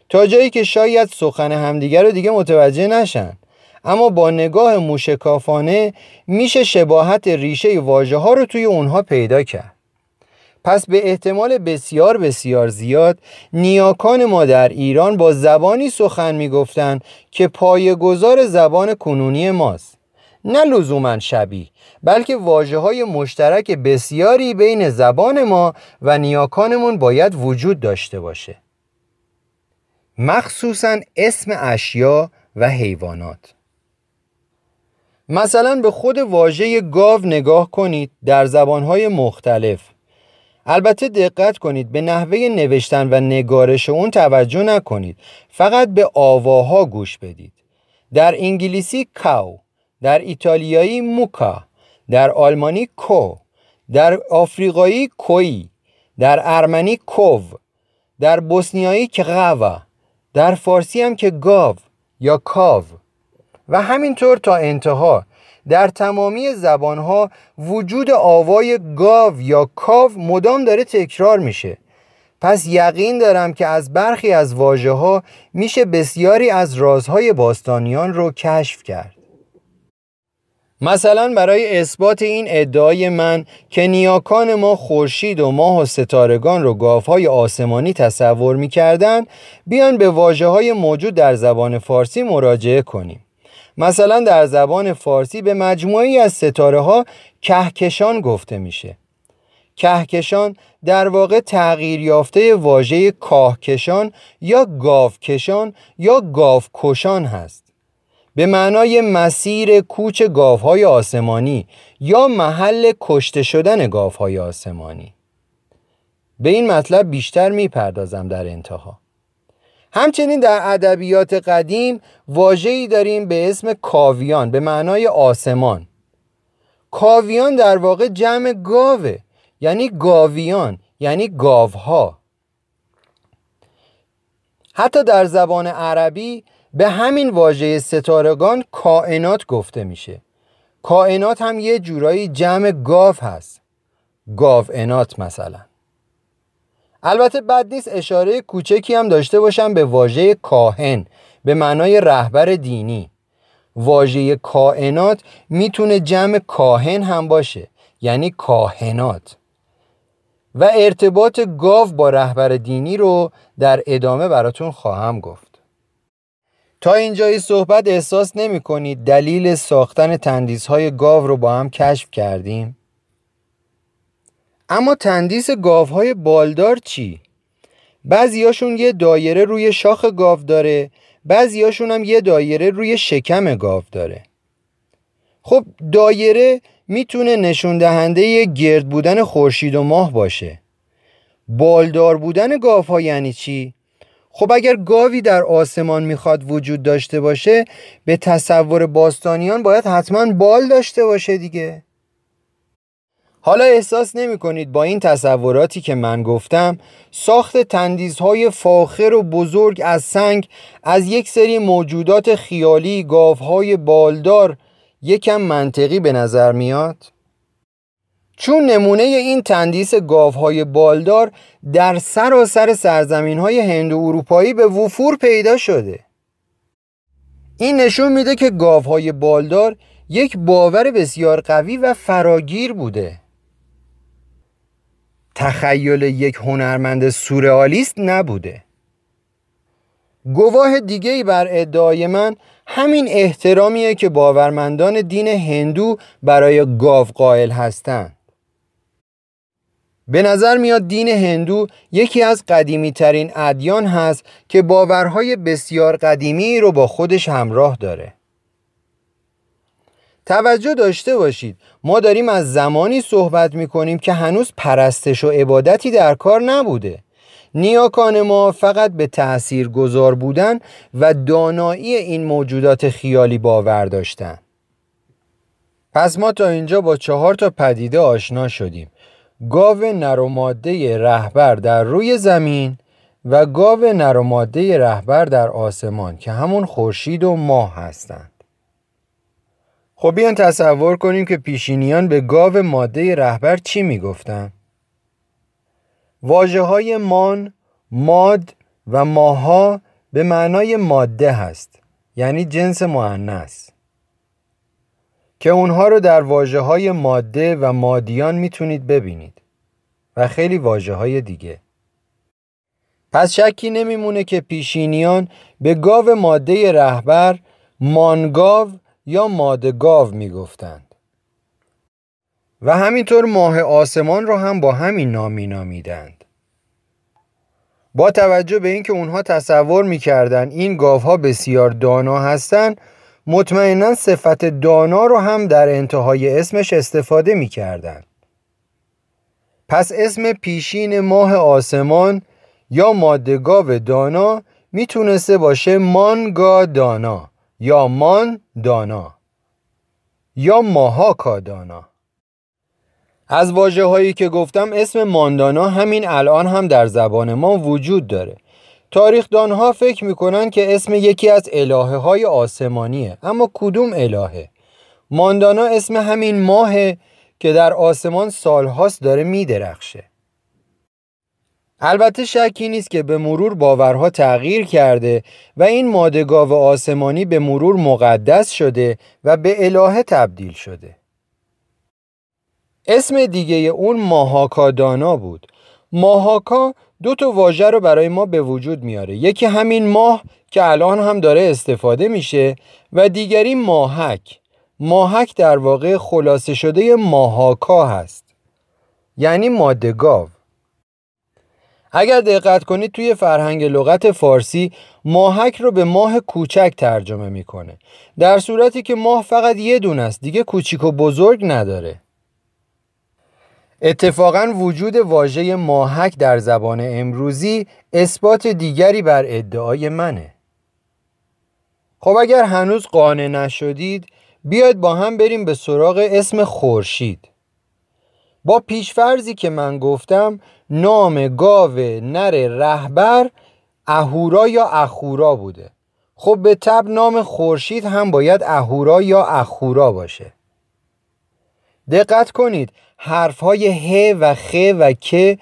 تا جایی که شاید سخن همدیگر رو دیگه متوجه نشن. اما با نگاه موشکافانه میشه شباهت ریشه واژه ها رو توی اونها پیدا کرد. پس به احتمال بسیار بسیار زیاد نیاکان ما در ایران با زبانی سخن می‌گفتند که پایه‌گذار زبان کنونی ماست. نه لزوما شبیه بلکه واجه های مشترک بسیاری بین زبان ما و نیاکانمون باید وجود داشته باشه. مخصوصا اسم اشیا و حیوانات. مثلا به خود واژه گاو نگاه کنید در زبانهای مختلف. البته دقت کنید به نحوه نوشتن و نگارش اون توجه نکنید. فقط به آواها گوش بدید. در انگلیسی کاو. در ایتالیایی موکا در آلمانی کو در آفریقایی کوی در ارمنی کوو در بوسنیایی که غوا در فارسی هم که گاو یا کاو. و همینطور تا انتها در تمامی زبانها وجود آوای گاو یا کاو مدام داره تکرار میشه. پس یقین دارم که از برخی از واجه ها میشه بسیاری از رازهای باستانیان رو کشف کرد. مثلا برای اثبات این ادعای من که نیاکان ما خورشید و ماه و ستارگان رو گاوهای آسمانی تصور می‌کردن بیان به واجه های موجود در زبان فارسی مراجعه کنیم. مثلا در زبان فارسی به مجموعی از ستاره ها کهکشان گفته میشه. کهکشان در واقع تغییر یافته واژه کاهکشان یا گاوکشان یا گاوکشان هست. به معنای مسیر کوچ گاوهای آسمانی یا محل کشته شدن گاوهای آسمانی. به این مطلب بیشتر می‌پردازم در انتها. همچنین در ادبیات قدیم واژه‌ای داریم به اسم کاویان به معنای آسمان. کاویان در واقع جمع گاوه یعنی گاویان یعنی گاوها. حتی در زبان عربی به همین واژه ستارگان کائنات گفته میشه. کائنات هم یه جورایی جمع گاو هست. گاوانات مثلا. البته بد نیست اشاره کوچکی هم داشته باشم به واژه کاهن به معنای رهبر دینی. واژه کائنات می‌تونه جمع کاهن هم باشه یعنی کاهنات. و ارتباط گاو با رهبر دینی رو در ادامه براتون خواهم گفت. تا اینجای صحبت احساس نمی کنید دلیل ساختن تندیس های گاو رو با هم کشف کردیم اما تندیس گاوهای بالدار چی؟ بعضیاشون یه دایره روی شاخ گاو داره بعضیاشون هم یه دایره روی شکم گاو داره خب دایره می‌تونه نشون دهنده گرد بودن خورشید و ماه باشه بالدار بودن گاوها یعنی چی؟ خب اگر گاوی در آسمان می‌خواد وجود داشته باشه به تصور باستانیان باید حتما بال داشته باشه دیگه حالا احساس نمی کنید با این تصوراتی که من گفتم ساخت تندیزهای فاخر و بزرگ از سنگ از یک سری موجودات خیالی گاوهای بالدار یکم منطقی به نظر میاد؟ چون نمونه این تندیس گاوهای بالدار در سراسر سرزمین های هند و اروپایی به وفور پیدا شده. این نشون میده که گاوهای بالدار یک باور بسیار قوی و فراگیر بوده. تخیل یک هنرمند سورئالیست نبوده. گواه دیگه بر ادعای من همین احترامیه که باورمندان دین هندو برای گاو قائل هستند. به نظر میاد دین هندو یکی از قدیمی ترین ادیان هست که باورهای بسیار قدیمی رو با خودش همراه داره. توجه داشته باشید ما داریم از زمانی صحبت می کنیم که هنوز پرستش و عبادتی در کار نبوده. نیاکان ما فقط به تأثیر گذار بودن و دانایی این موجودات خیالی باور داشتند. پس ما تا اینجا با چهار تا پدیده آشنا شدیم. گاو نروماده رهبر در روی زمین و گاو نروماده رهبر در آسمان که همون خورشید و ماه هستند خب بیان تصور کنیم که پیشینیان به گاو ماده رهبر چی می‌گفتن؟ واجه های مان، ماد و ماها به معنای ماده هست یعنی جنس معنیس که اونها رو در واجه های ماده و مادیان می‌تونید ببینید. و خیلی واجه های دیگه. پس شکی نمیمونه که پیشینیان به گاو ماده رهبر مانگاو یا مادگاو می‌گفتند. و همینطور ماه آسمان رو هم با همین نامی نامیدند با توجه به اینکه اونها تصور می‌کردند این گاوها بسیار دانا هستند مطمئنا صفت دانا رو هم در انتهای اسمش استفاده می‌کردند پس اسم پیشین ماه آسمان یا مادگاو دانا می‌تونسته باشه مانگا دانا یا مان دانا یا ماهاکا دانا. از واجه هایی که گفتم اسم ماندانا همین الان هم در زبان ما وجود داره. تاریخدانها فکر می‌کنن که اسم یکی از الهه های آسمانیه. اما کدوم الهه؟ ماندانا اسم همین ماهه که در آسمان سالهاست داره میدرخشه. البته شکی نیست که به مرور باورها تغییر کرده و این مادگاو آسمانی به مرور مقدس شده و به الهه تبدیل شده. اسم دیگه اون ماهاکا دانا بود. ماهاکا دو تا واژه رو برای ما به وجود میاره. یکی همین ماه که الان هم داره استفاده میشه و دیگری ماهک. ماهک در واقع خلاصه شده ماهاکا هست. یعنی ماده گاو. اگر دقت کنید توی فرهنگ لغت فارسی ماهک رو به ماه کوچک ترجمه می‌کنه. در صورتی که ماه فقط یه دونه است دیگه کوچیک و بزرگ نداره. اتفاقا وجود واژه ماهک در زبان امروزی اثبات دیگری بر ادعای منه. خب اگر هنوز قانع نشدید بیاید با هم بریم به سراغ اسم خورشید. با پیشفرزی که من گفتم نام گاو نر رهبر اهورا یا اخورا بوده. خب به تب نام خورشید هم باید اهورا یا اخورا باشه. دقت کنید حرف های ه و خ و که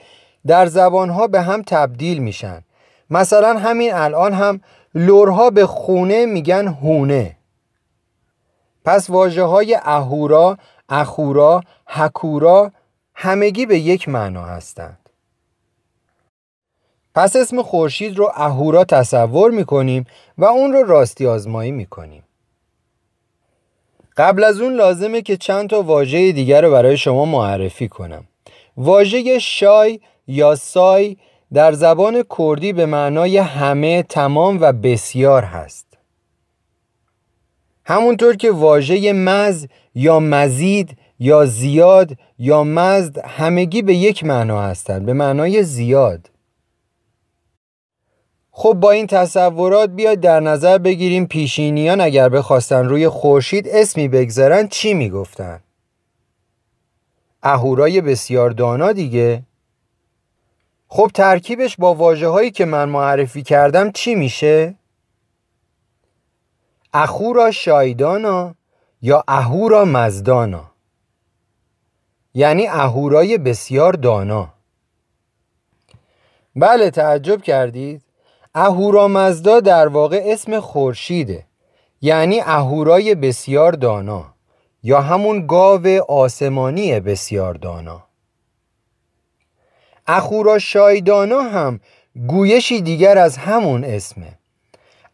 در زبان ها به هم تبدیل میشن. مثلا همین الان هم لورها به خونه میگن هونه. پس واجه های اهورا، اخورا، حکورا همگی به یک معنا هستند. پس اسم خورشید رو اهورا تصور می‌کنیم و اون رو راستی آزمایی می‌کنیم. قبل از اون لازمه که چند تا واژه دیگر رو برای شما معرفی کنم. واژه شای یا سای در زبان کردی به معنای همه تمام و بسیار هست. همونطور که واژه مز یا مزید یا زیاد یا مزد همگی به یک معنا هستند به معنای زیاد. خب با این تصورات بیاید در نظر بگیریم پیشینیان اگر بخواستن روی خورشید اسمی بگذارن چی می‌گفتن؟ اهورای بسیار دانا دیگه خب ترکیبش با واجه هایی که من معرفی کردم چی میشه؟ اخورا شایدانا یا اهورا مزدانا یعنی اهورای بسیار دانا بله تعجب کردید اهورامزدا در واقع اسم خورشیده یعنی اهورای بسیار دانا یا همون گاو آسمانی بسیار دانا. اخورا شایدانا هم گویشی دیگر از همون اسمه.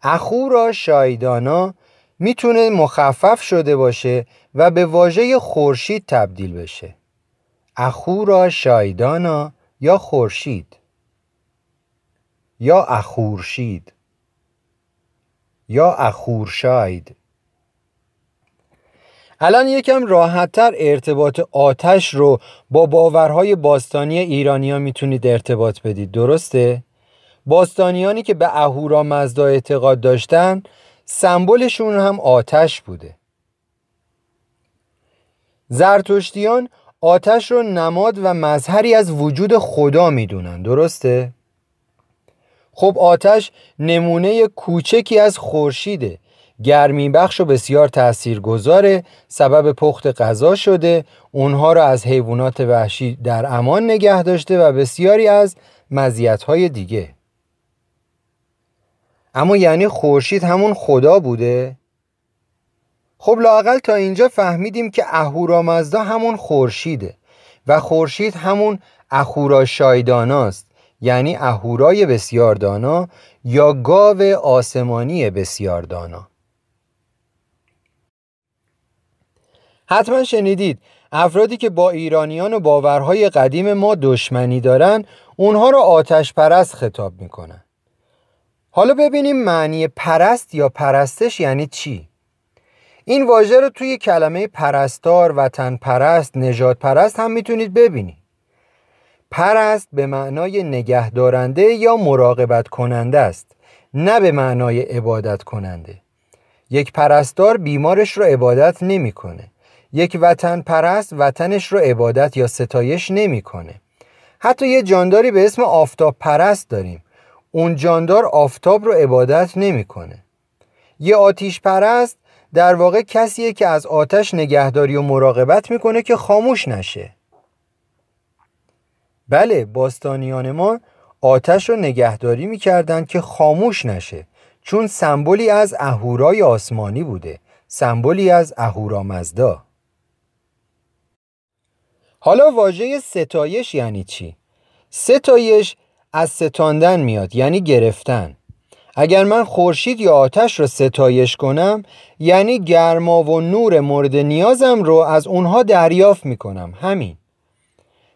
اخورا شایدانا می‌تونه مخفف شده باشه و به واژه خورشید تبدیل بشه. اخورا شایدانا یا خورشید. یا اخورشید یا اخورشاید الان یکم راحتتر ارتباط آتش رو با باورهای باستانی ایرانیا می‌تونید ارتباط بدید درسته؟ باستانیانی که به اهورا مزدا اعتقاد داشتن سمبلشون هم آتش بوده زرتشتیان آتش رو نماد و مظهری از وجود خدا می‌دونن درسته؟ خب آتش نمونه کوچکی از خورشیده. گرمی بخش و بسیار تاثیرگذاره سبب پخت غذا شده. اونها را از حیوانات وحشی در امان نگه داشته و بسیاری از مزیت‌های دیگه. اما یعنی خورشید همون خدا بوده؟ خب لاقل تا اینجا فهمیدیم که اهورامزدا همون خورشیده و خورشید همون اهورا شایداناست یعنی اهورای بسیار دانا یا گاو آسمانی بسیار دانا. حتما شنیدید افرادی که با ایرانیان و باورهای قدیم ما دشمنی دارن اونها رو آتش پرست خطاب می‌کنن. حالا ببینیم معنی پرست یا پرستش یعنی چی؟ این واژه رو توی کلمه پرستار وطن پرست نجات پرست هم می‌تونید ببینید. پرست به معنای نگهدارنده یا مراقبت کننده است نه به معنای عبادت کننده یک پرستار بیمارش رو عبادت نمی‌کنه. یک وطن پرست وطنش رو عبادت یا ستایش نمی‌کنه. حتی یه جانداری به اسم آفتاب پرست داریم. اون جاندار آفتاب رو عبادت نمی‌کنه. یه آتیش پرست در واقع کسیه که از آتش نگهداری و مراقبت می‌کنه که خاموش نشه. بله باستانیان ما آتش رو نگهداری می‌کردند که خاموش نشه چون سمبولی از اهورای آسمانی بوده سمبولی از اهورامزدا. حالا واژه ستایش یعنی چی؟ ستایش از ستاندن میاد یعنی گرفتن. اگر من خورشید یا آتش را ستایش کنم یعنی گرما و نور مورد نیازم رو از اونها دریافت می‌کنم همین.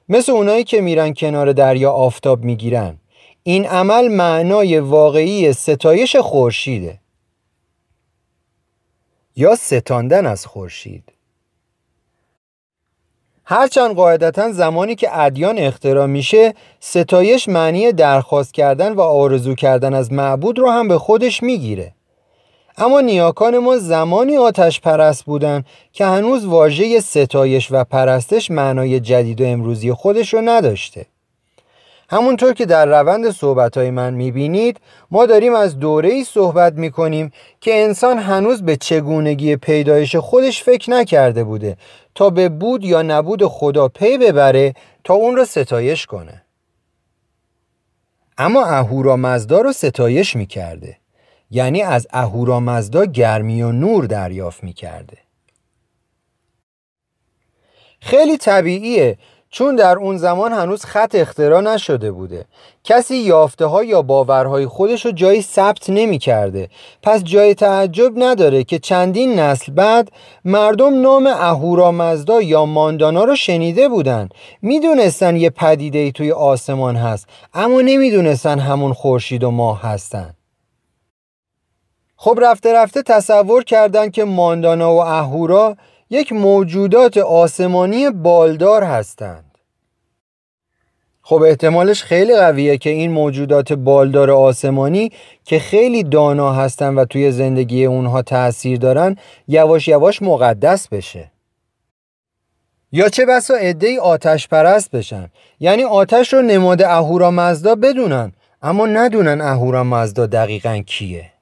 مثل اونایی که میرن کنار دریا آفتاب می‌گیرن. این عمل معنای واقعی ستایش خورشیده. یا ستاندن از خورشید. هرچند قاعدتا زمانی که ادیان اختراع میشه ستایش معنی درخواست کردن و آرزو کردن از معبود رو هم به خودش می‌گیره. اما نیاکان ما زمانی آتش پرست بودن که هنوز واژه ستایش و پرستش معنای جدید و امروزی خودش رو نداشته. همونطور که در روند صحبتهای من می‌بینید ما داریم از دوره ای صحبت می‌کنیم که انسان هنوز به چگونگی پیدایش خودش فکر نکرده بوده تا به بود یا نبود خدا پی ببره تا اون رو ستایش کنه. اما اهورا مزدا رو ستایش می‌کرده. یعنی از اهورا مزدا گرمی و نور دریافت می‌کرده. خیلی طبیعیه چون در اون زمان هنوز خط اختراع نشده بوده. کسی یافته ها یا باورهای خودش رو جایی ثبت نمی کرده پس جای تعجب نداره که چندین نسل بعد مردم نام اهورامزدا یا ماندانا رو شنیده بودن. می‌دونستن یه پدیده ای توی آسمان هست اما نمی‌دونستن همون خورشید و ماه هستن. خب رفته رفته تصور کردن که ماندانا و اهورا یک موجودات آسمانی بالدار هستند. خب احتمالش خیلی قویه که این موجودات بالدار آسمانی که خیلی دانا هستن و توی زندگی اونها تأثیر دارن یواش یواش مقدس بشه. یا چه بسا عده آتش پرست بشن. یعنی آتش رو نماد اهورا مزدا بدونن اما ندونن اهورا مزدا دقیقا کیه.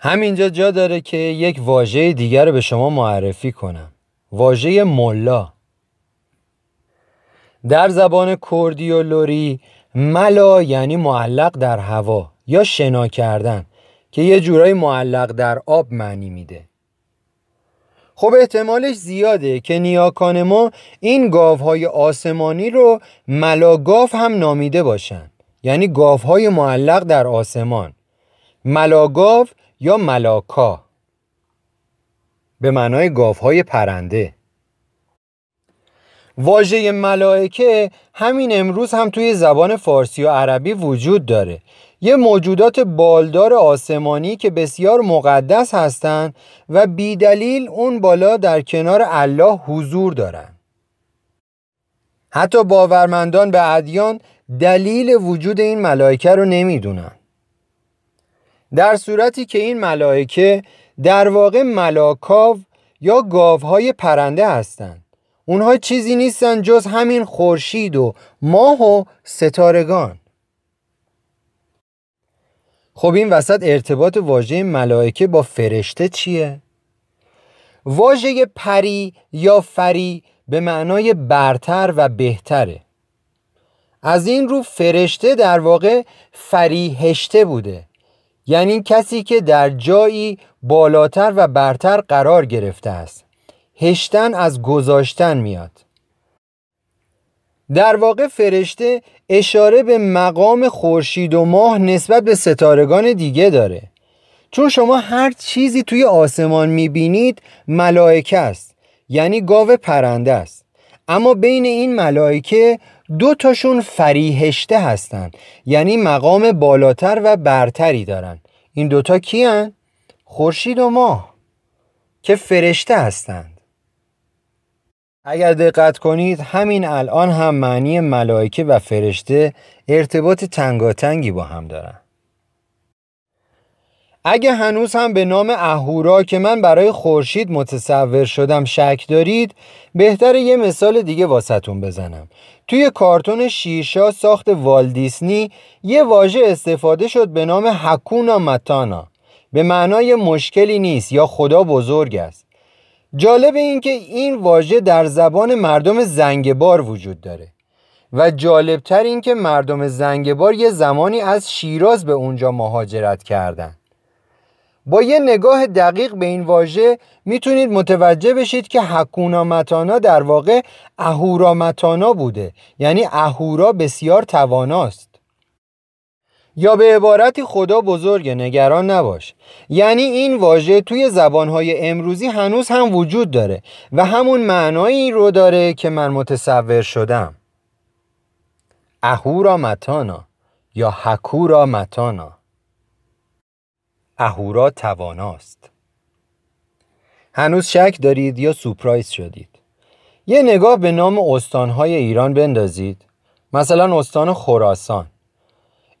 همینجا جا داره که یک واژه دیگر رو به شما معرفی کنم. واژه ملا. در زبان کردی و لوری ملا یعنی معلق در هوا یا شنا کردن که یه جورایی معلق در آب معنی میده. خب احتمالش زیاده که نیاکان ما این گاوهای آسمانی رو ملاگاف هم نامیده باشن. یعنی گاوهای معلق در آسمان. ملاگاف یا ملاکا. به معنای گاوهای پرنده. واژه ملائکه همین امروز هم توی زبان فارسی و عربی وجود داره. یه موجودات بالدار آسمانی که بسیار مقدس هستند و بیدلیل اون بالا در کنار الله حضور دارن. حتی باورمندان به ادیان دلیل وجود این ملائکه رو نمی‌دونن. در صورتی که این ملائکه در واقع ملاکاو یا گاوهای پرنده هستند. اونها چیزی نیستن جز همین خورشید و ماه و ستارگان. خب این وسط ارتباط واژه ملائکه با فرشته چیه؟ واژه پری یا فری به معنای برتر و بهتره. از این رو فرشته در واقع فریهشته بوده. یعنی کسی که در جایی بالاتر و برتر قرار گرفته است. هشتن از گذاشتن میاد. در واقع فرشته اشاره به مقام خورشید و ماه نسبت به ستارگان دیگه داره. چون شما هر چیزی توی آسمان می‌بینید ملائکه است یعنی گاو پرنده است. اما بین این ملائکه دو تاشون فریهشته هستند یعنی مقام بالاتر و برتری دارن. این دوتا کیان؟ خورشید و ماه. که فرشته هستند. اگر دقت کنید همین الان هم معنی ملائکه و فرشته ارتباط تنگاتنگی با هم دارن. اگه هنوز هم به نام اهورا که من برای خورشید متصور شدم شک دارید بهتر یه مثال دیگه واسطون بزنم. توی کارتون شیرشا ساخت والدیسنی یه واژه استفاده شد به نام حکونا متانا به معنای مشکلی نیست یا خدا بزرگ است. جالب این که این واژه در زبان مردم زنگبار وجود داره. و جالبتر این که مردم زنگبار یه زمانی از شیراز به اونجا مهاجرت کردن. با یه نگاه دقیق به این واژه می‌تونید متوجه بشید که حکونا متانا در واقع اهورا متانا بوده. یعنی اهورا بسیار تواناست. یا به عبارتی خدا بزرگ نگران نباش. یعنی این واژه توی زبانهای امروزی هنوز هم وجود داره و همون معنایی رو داره که من متصور شدم. اهورا متانا یا حکورا متانا اهورا تواناست. هنوز شک دارید یا سپرایز شدید؟ یه نگاه به نام استانهای ایران بندازید. مثلا استان خراسان.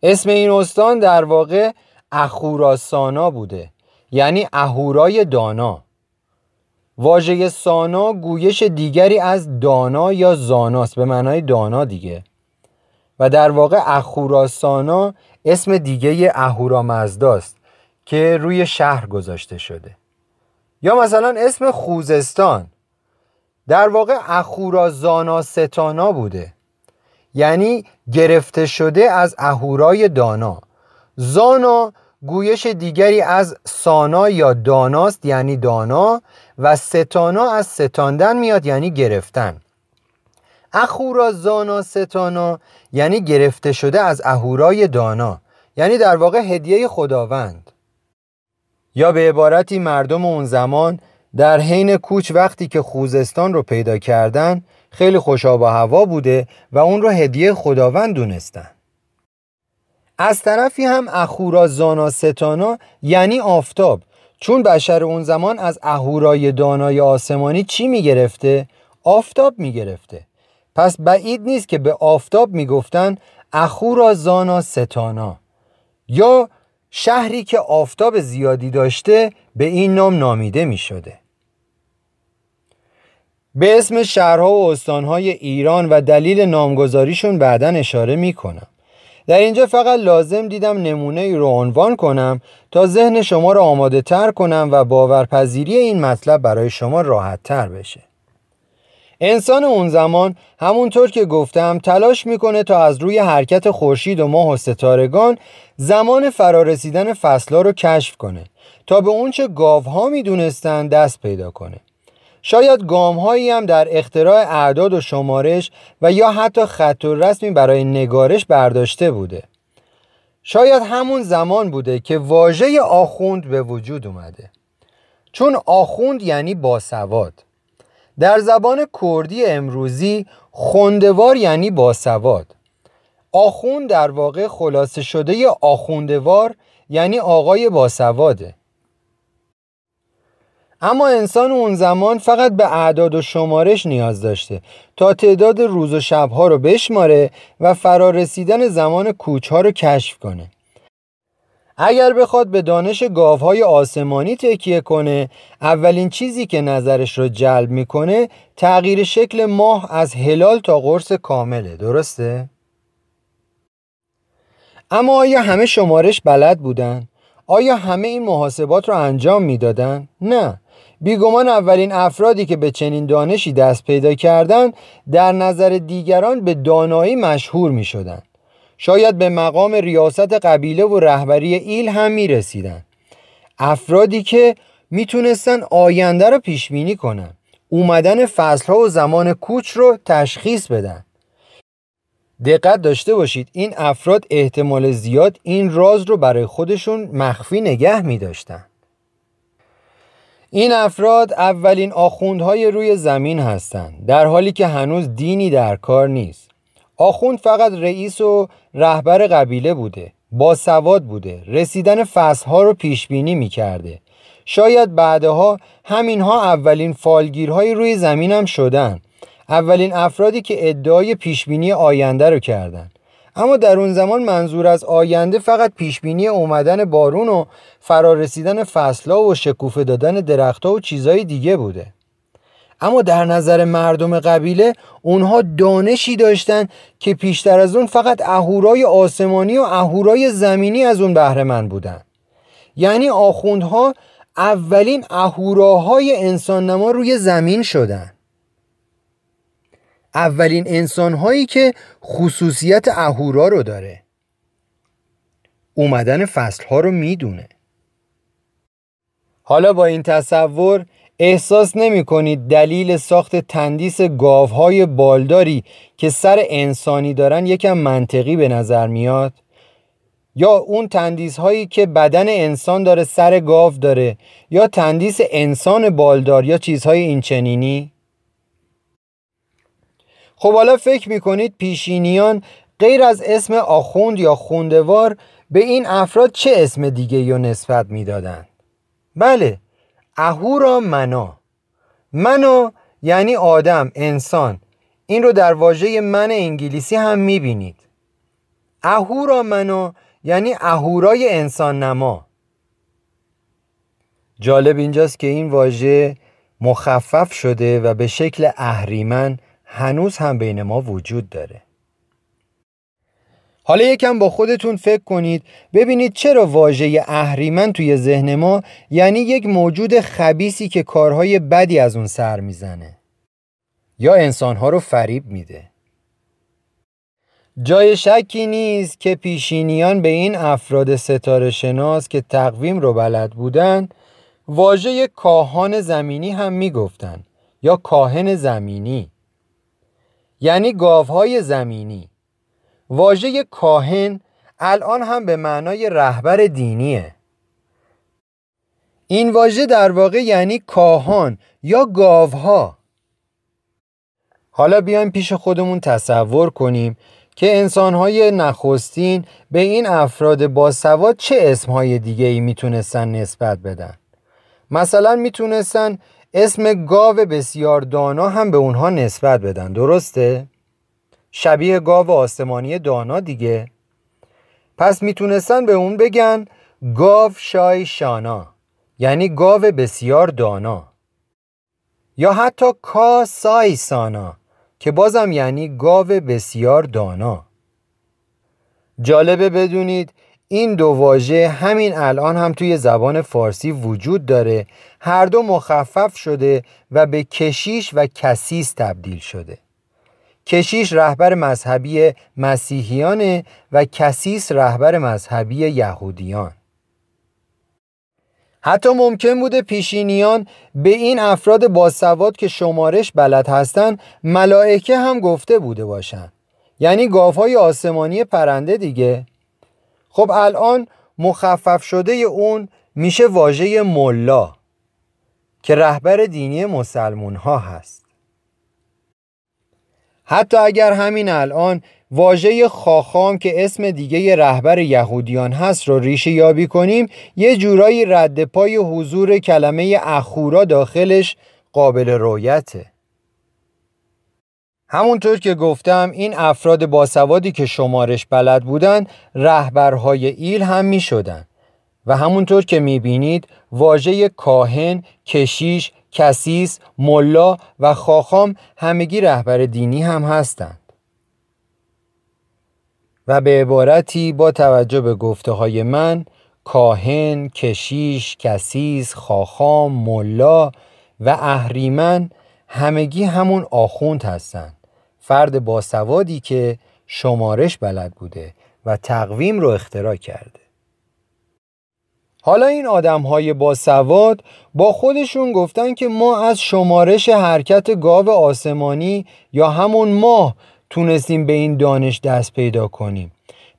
اسم این استان در واقع اخوراسانا بوده. یعنی اهورای دانا. واژه سانا گویش دیگری از دانا یا زاناست. به معنای دانا دیگه. و در واقع اخوراسانا اسم دیگه اهورامزداست. که روی شهر گذاشته شده. یا مثلا اسم خوزستان. در واقع اخورا زانا ستانا بوده. یعنی گرفته شده از اهورای دانا. زانا گویش دیگری از سانا یا داناست یعنی دانا و ستانا از ستاندن میاد یعنی گرفتن. اخورا زانا ستانا یعنی گرفته شده از اهورای دانا. یعنی در واقع هدیه خداوند. یا به عبارتی مردم اون زمان در حین کوچ وقتی که خوزستان رو پیدا کردن خیلی خوشاب و هوا بوده و اون رو هدیه خداوند دونستن. از طرفی هم اخورا زانا ستانا یعنی آفتاب. چون بشر اون زمان از اهورای دانای آسمانی چی می‌گرفته؟ آفتاب می‌گرفته. پس بعید نیست که به آفتاب می‌گفتن اخورا زانا ستانا یا شهری که آفتاب زیادی داشته به این نام نامیده می شده. به اسم شهرها و استانهای ایران و دلیل نامگذاریشون بعدا اشاره می کنم. در اینجا فقط لازم دیدم نمونه ای رو عنوان کنم تا ذهن شما را آماده تر کنم و باورپذیری این مطلب برای شما راحت تر بشه. انسان اون زمان همونطور که گفتم تلاش می‌کنه تا از روی حرکت خورشید و ماه و ستارگان زمان فرارسیدن فصلا رو کشف کنه تا به اونچه گاوها می‌دونستن دست پیدا کنه. شاید گام هایی هم در اختراع اعداد و شمارش و یا حتی خط و رسمی برای نگارش برداشته بوده. شاید همون زمان بوده که واژه آخوند به وجود اومده. چون آخوند یعنی باسواد. در زبان کردی امروزی خوندوار یعنی باسواد. آخون در واقع خلاصه شده آخوندوار یعنی آقای باسواده. اما انسان اون زمان فقط به اعداد و شمارش نیاز داشته تا تعداد روز و شبها رو بشماره و فرارسیدن زمان کوچها رو کشف کنه. اگر بخواد به دانش گاوهای آسمانی تکیه کنه اولین چیزی که نظرش رو جلب می‌کنه تغییر شکل ماه از هلال تا قرص کامله درسته؟ اما آیا همه شمارش بلد بودن؟ آیا همه این محاسبات رو انجام می‌دادن؟ نه بیگمان اولین افرادی که به چنین دانشی دست پیدا کردند در نظر دیگران به دانایی مشهور می شدن. شاید به مقام ریاست قبیله و رهبری ایل هم می رسیدن. افرادی که می‌تونستن آینده رو پیش بینی کنن اومدن فصلها و زمان کوچ رو تشخیص بدن دقت داشته باشید این افراد احتمال زیاد این راز رو برای خودشون مخفی نگه می داشتن. این افراد اولین آخوندهای روی زمین هستند در حالی که هنوز دینی در کار نیست آخوند فقط رئیس و رهبر قبیله بوده با سواد بوده رسیدن فصلها رو پیش بینی می کرده شاید بعدها همینها اولین فالگیرهای روی زمین هم شدن. اولین افرادی که ادعای پیشبینی آینده رو کردند. اما در اون زمان منظور از آینده فقط پیشبینی اومدن بارون و فرارسیدن فصلها و شکوفه دادن درختها و چیزهای دیگه بوده. اما در نظر مردم قبیله اونها دانشی داشتن که پیشتر از اون فقط اهورای آسمانی و اهورای زمینی از اون بهره من بودن. یعنی آخوندها اولین اهوراهای انسان نما روی زمین شدن. اولین انسان هایی که خصوصیت اهورا رو داره. اومدن فصل ها رو می‌دونه. حالا با این تصور احساس نمی کنید دلیل ساخت تندیس گاوهای بالداری که سر انسانی دارن یکم منطقی به نظر میاد یا اون تندیس هایی که بدن انسان داره سر گاو داره یا تندیس انسان بالدار یا چیزهای اینچنینی خب حالا فکر می‌کنید پیشینیان غیر از اسم آخوند یا خوندوار به این افراد چه اسم دیگه یا نسبت می‌دادند؟ بله اهورا منا. منا یعنی آدم انسان. این رو در واژه من انگلیسی هم می‌بینید. اهورا منا یعنی اهورای انسان نما. جالب اینجاست که این واژه مخفف شده و به شکل اهریمن هنوز هم بین ما وجود داره. حالا یکم با خودتون فکر کنید. ببینید چرا واژه اهریمن توی ذهن ما یعنی یک موجود خبیسی که کارهای بدی از اون سر می‌زنه. یا انسانها رو فریب میده. جای شکی نیست که پیشینیان به این افراد ستاره شناس که تقویم رو بلد بودن واژه کاهان زمینی هم می‌گفتن یا کاهن زمینی. یعنی گاوهای زمینی. واژه کاهن الان هم به معنای رهبر دینیه. این واژه در واقع یعنی کاهان یا گاوها. حالا بیایم پیش خودمون تصور کنیم که انسانهای نخستین به این افراد باسواد چه اسمهای دیگه ای می‌تونستن نسبت بدن؟ مثلا می‌تونستن اسم گاو بسیار دانا هم به اونها نسبت بدن درسته؟ شبیه گاو آسمانی دانا دیگه. پس می‌تونستن به اون بگن گاو شای شانا یعنی گاو بسیار دانا. یا حتی کا سای سانا که بازم یعنی گاو بسیار دانا. جالبه بدونید این دو واژه همین الان هم توی زبان فارسی وجود داره. هر دو مخفف شده و به کشیش و کسیس تبدیل شده. کشیش رهبر مذهبی مسیحیانه و کسیس رهبر مذهبی یهودیان. حتی ممکن بوده پیشینیان به این افراد باسواد که شمارش بلد هستند ملائکه هم گفته بوده باشند یعنی گاوهای آسمانی پرنده دیگه. خب الان مخفف شده اون میشه واژه ملا که رهبر دینی مسلمون ها هست. حتی اگر همین الان واژه خاخام که اسم دیگه رهبر یهودیان هست رو ریشه یابی کنیم یه جورایی رد پای حضور کلمه اخورا داخلش قابل رویته همونطور که گفتم این افراد باسوادی که شمارش بلد بودن رهبرهای ایل هم می شدن و همونطور که می بینید واژه کاهن، کشیش، کسیس، ملا و خاخام همگی رهبر دینی هم هستند. و به عبارتی با توجه به گفته های من کاهن، کشیش، کسیس، خاخام، ملا و اهریمن همگی همون آخوند هستند. فرد باسوادی که شمارش بلد بوده و تقویم رو اختراع کرده. حالا این آدم های باسواد با خودشون گفتن که ما از شمارش حرکت گاو آسمانی یا همون ماه تونستیم به این دانش دست پیدا کنیم.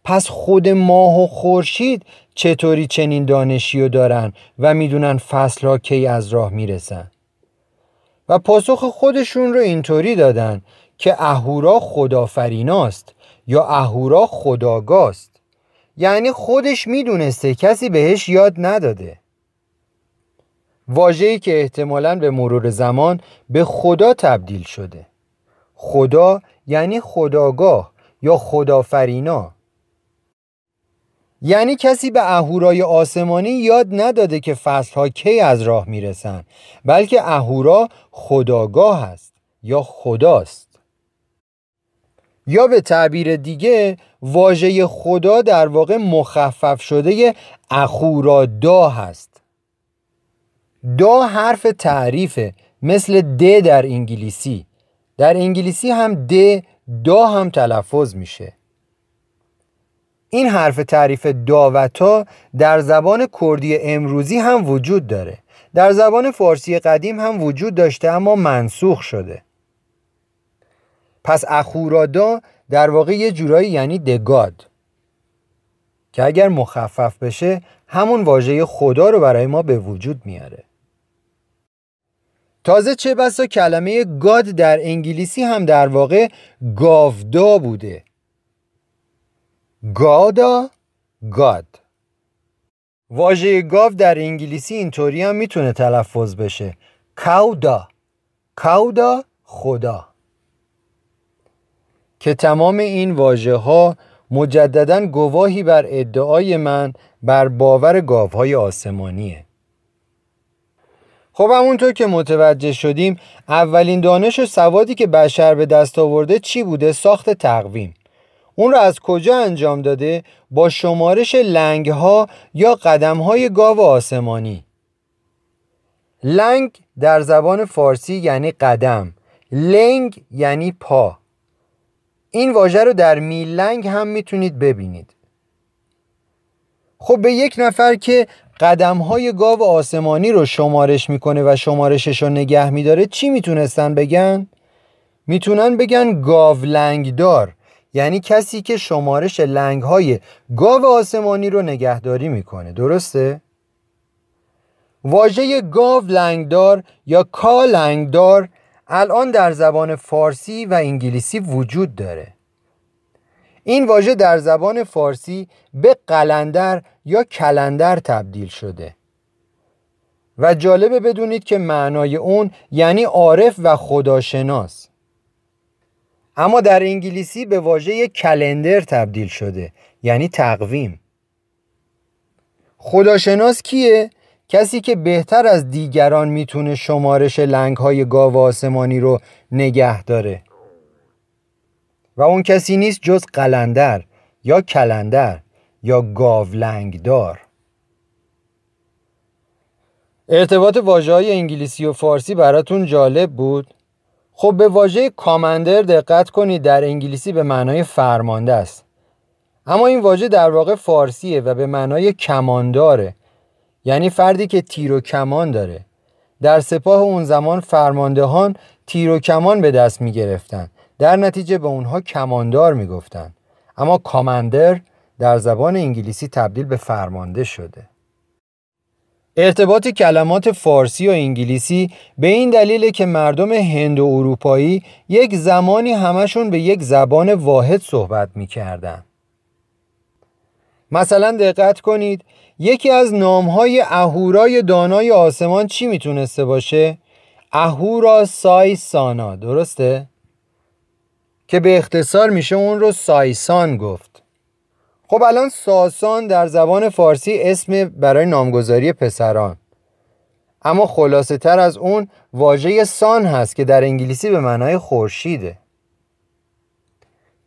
پس خود ماه و خورشید چطوری چنین دانشی رو دارن و می‌دونن فصل ها کی از راه می‌رسن؟ و پاسخ خودشون رو اینطوری دادن که اهورا خدافریناست یا اهورا خداگاست. یعنی خودش می‌دونسته کسی بهش یاد نداده. واجهی که احتمالا به مرور زمان به خدا تبدیل شده. خدا یعنی خداگاه یا خدافرینا. یعنی کسی به اهورای آسمانی یاد نداده که فصلها کی از راه می‌رسن بلکه اهورا خداگاه است یا خداست. یا به تعبیر دیگه واژه خدا در واقع مخفف شده اخورا دا هست. دا حرف تعریفه مثل د در انگلیسی. در انگلیسی هم د دا هم تلفظ میشه. این حرف تعریف داوتا در زبان کردی امروزی هم وجود داره. در زبان فارسی قدیم هم وجود داشته اما منسوخ شده. پس اخورادا در واقع یه جورایی یعنی دگاد که اگر مخفف بشه همون واژه خدا رو برای ما به وجود میاره. تازه چه بسا کلمه گاد در انگلیسی هم در واقع گاودا بوده. گادا گاد. واژه گاو در انگلیسی اینطوری هم می‌تونه تلفظ بشه. کاودا. کاودا خدا. که تمام این واژه ها مجددا گواهی بر ادعای من بر باور گاوهای آسمانیه. خب همونطور که متوجه شدیم اولین دانش و سوادی که بشر به دست آورده چی بوده؟ ساخت تقویم. اون را از کجا انجام داده؟ با شمارش لنگ ها یا قدم های گاو آسمانی. لنگ در زبان فارسی یعنی قدم. لنگ یعنی پا. این واژه رو در میلنگ هم می‌تونید ببینید خب به یک نفر که قدم های گاو آسمانی رو شمارش می‌کنه و شمارشش رو نگه میداره چی می‌تونستن بگن؟ می‌تونن بگن گاو دار یعنی کسی که شمارش لنگ های گاو آسمانی رو نگهداری می‌کنه درسته؟ واژه گاو لنگدار یا کا لنگدار الان در زبان فارسی و انگلیسی وجود داره. این واژه در زبان فارسی به قلندر یا کلندر تبدیل شده. و جالبه بدونید که معنای اون یعنی عارف و خداشناس. اما در انگلیسی به واژه کلندر تبدیل شده یعنی تقویم. خداشناس کیه؟ کسی که بهتر از دیگران می‌تونه شمارش لنگ های گاو آسمانی رو نگه داره. و اون کسی نیست جز قلندر یا کلندر یا دار ارتباط واژه های انگلیسی و فارسی براتون جالب بود؟ خب به واژه کامندر دقت کنید در انگلیسی به معنای فرمانده است. اما این واژه در واقع فارسیه و به معنای کمانداره. یعنی فردی که تیر و کمان داره. در سپاه اون زمان فرماندهان تیر و کمان به دست می گرفتن در نتیجه به اونها کماندار می گفتن. اما کامندر در زبان انگلیسی تبدیل به فرمانده شده. ارتباط کلمات فارسی و انگلیسی به این دلیل که مردم هند و اروپایی یک زمانی همشون به یک زبان واحد صحبت می‌کردن. مثلا دقت کنید یکی از نامهای اهورای دانای آسمان چی می‌تونسته باشه؟ اهورا سای سانا درسته؟ که به اختصار میشه اون رو سایسان گفت خب الان ساسان در زبان فارسی اسم برای نامگذاری پسران اما خلاصه تر از اون واژه سان هست که در انگلیسی به معنای خورشیده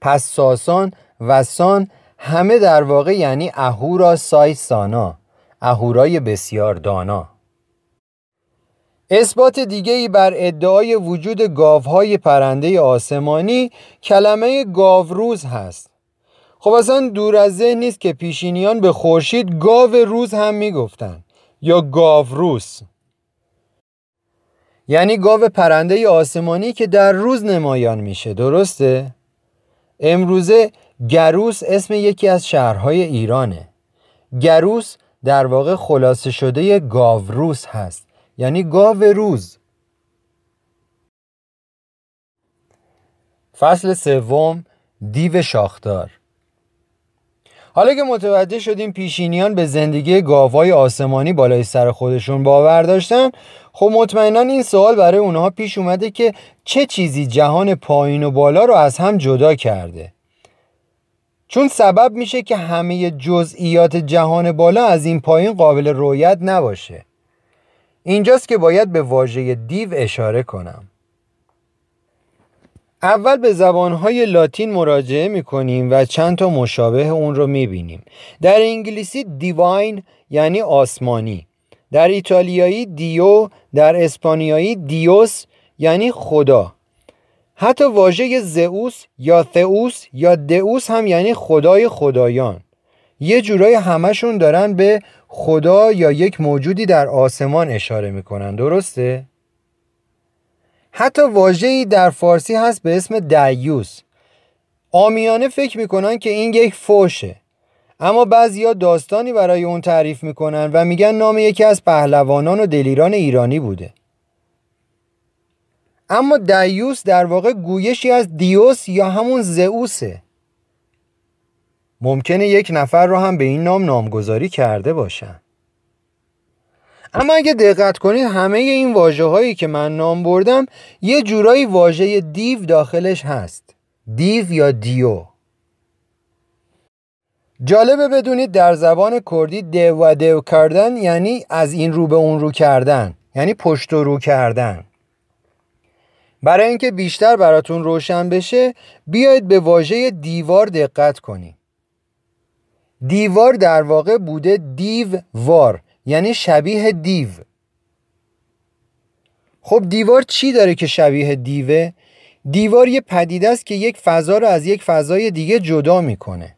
پس ساسان و سان همه در واقع یعنی اهورا سای سانا. اهورای بسیار دانا. اثبات دیگه ای بر ادعای وجود گاوهای پرنده آسمانی کلمه گاوروز هست. خب اصلا دور از ذهن نیست که پیشینیان به خورشید گاو روز هم می‌گفتن یا گاوروس یعنی گاو پرنده آسمانی که در روز نمایان میشه درسته؟ امروزه گروس اسم یکی از شهرهای ایرانه. گروس در واقع خلاصه شده گاوروس هست یعنی گاو روز. فصل سوم دیو شاخدار. حالا که متوجه شدیم پیشینیان به زندگی گاوهای آسمانی بالای سر خودشون باور داشتن خب مطمئنا این سوال برای اونها پیش اومده که چه چیزی جهان پایین و بالا رو از هم جدا کرده. چون سبب میشه که همه جزئیات جهان بالا از این پایین قابل رویت نباشه. اینجاست که باید به واژه دیو اشاره کنم. اول به زبانهای لاتین مراجعه می‌کنیم و چند تا مشابه اون رو می‌بینیم. در انگلیسی دیواین یعنی آسمانی. در ایتالیایی دیو در اسپانیایی دیوس یعنی خدا. حتی واژه زئوس یا ثئوس یا دئوس هم یعنی خدای خدایان. یه جورای همشون دارن به خدا یا یک موجودی در آسمان اشاره می‌کنن. درسته؟ حتی واژه‌ای در فارسی هست به اسم دیوس آمیانه فکر می‌کنن که این یک فوشه. اما بعضیا داستانی برای اون تعریف می‌کنن و میگن نام یکی از پهلوانان و دلیران ایرانی بوده. اما دیوس در واقع گویشی از دیوس یا همون زئوسه. ممکنه یک نفر رو هم به این نام نامگذاری کرده باشن. اما اگه دقت کنید همه این واجه هایی که من نام بردم یه جورایی واژه دیو داخلش هست. دیو یا دیو. جالبه بدونید در زبان کردی دو و دو کردن یعنی از این رو به اون رو کردن یعنی پشت و رو کردن. برای اینکه بیشتر براتون روشن بشه بیاید به واژه دیوار دقت کنید دیوار در واقع بوده دیو وار یعنی شبیه دیو. خب دیوار چی داره که شبیه دیوه؟ دیوار یه پدیده است که یک فضا رو از یک فضای دیگه جدا می‌کنه.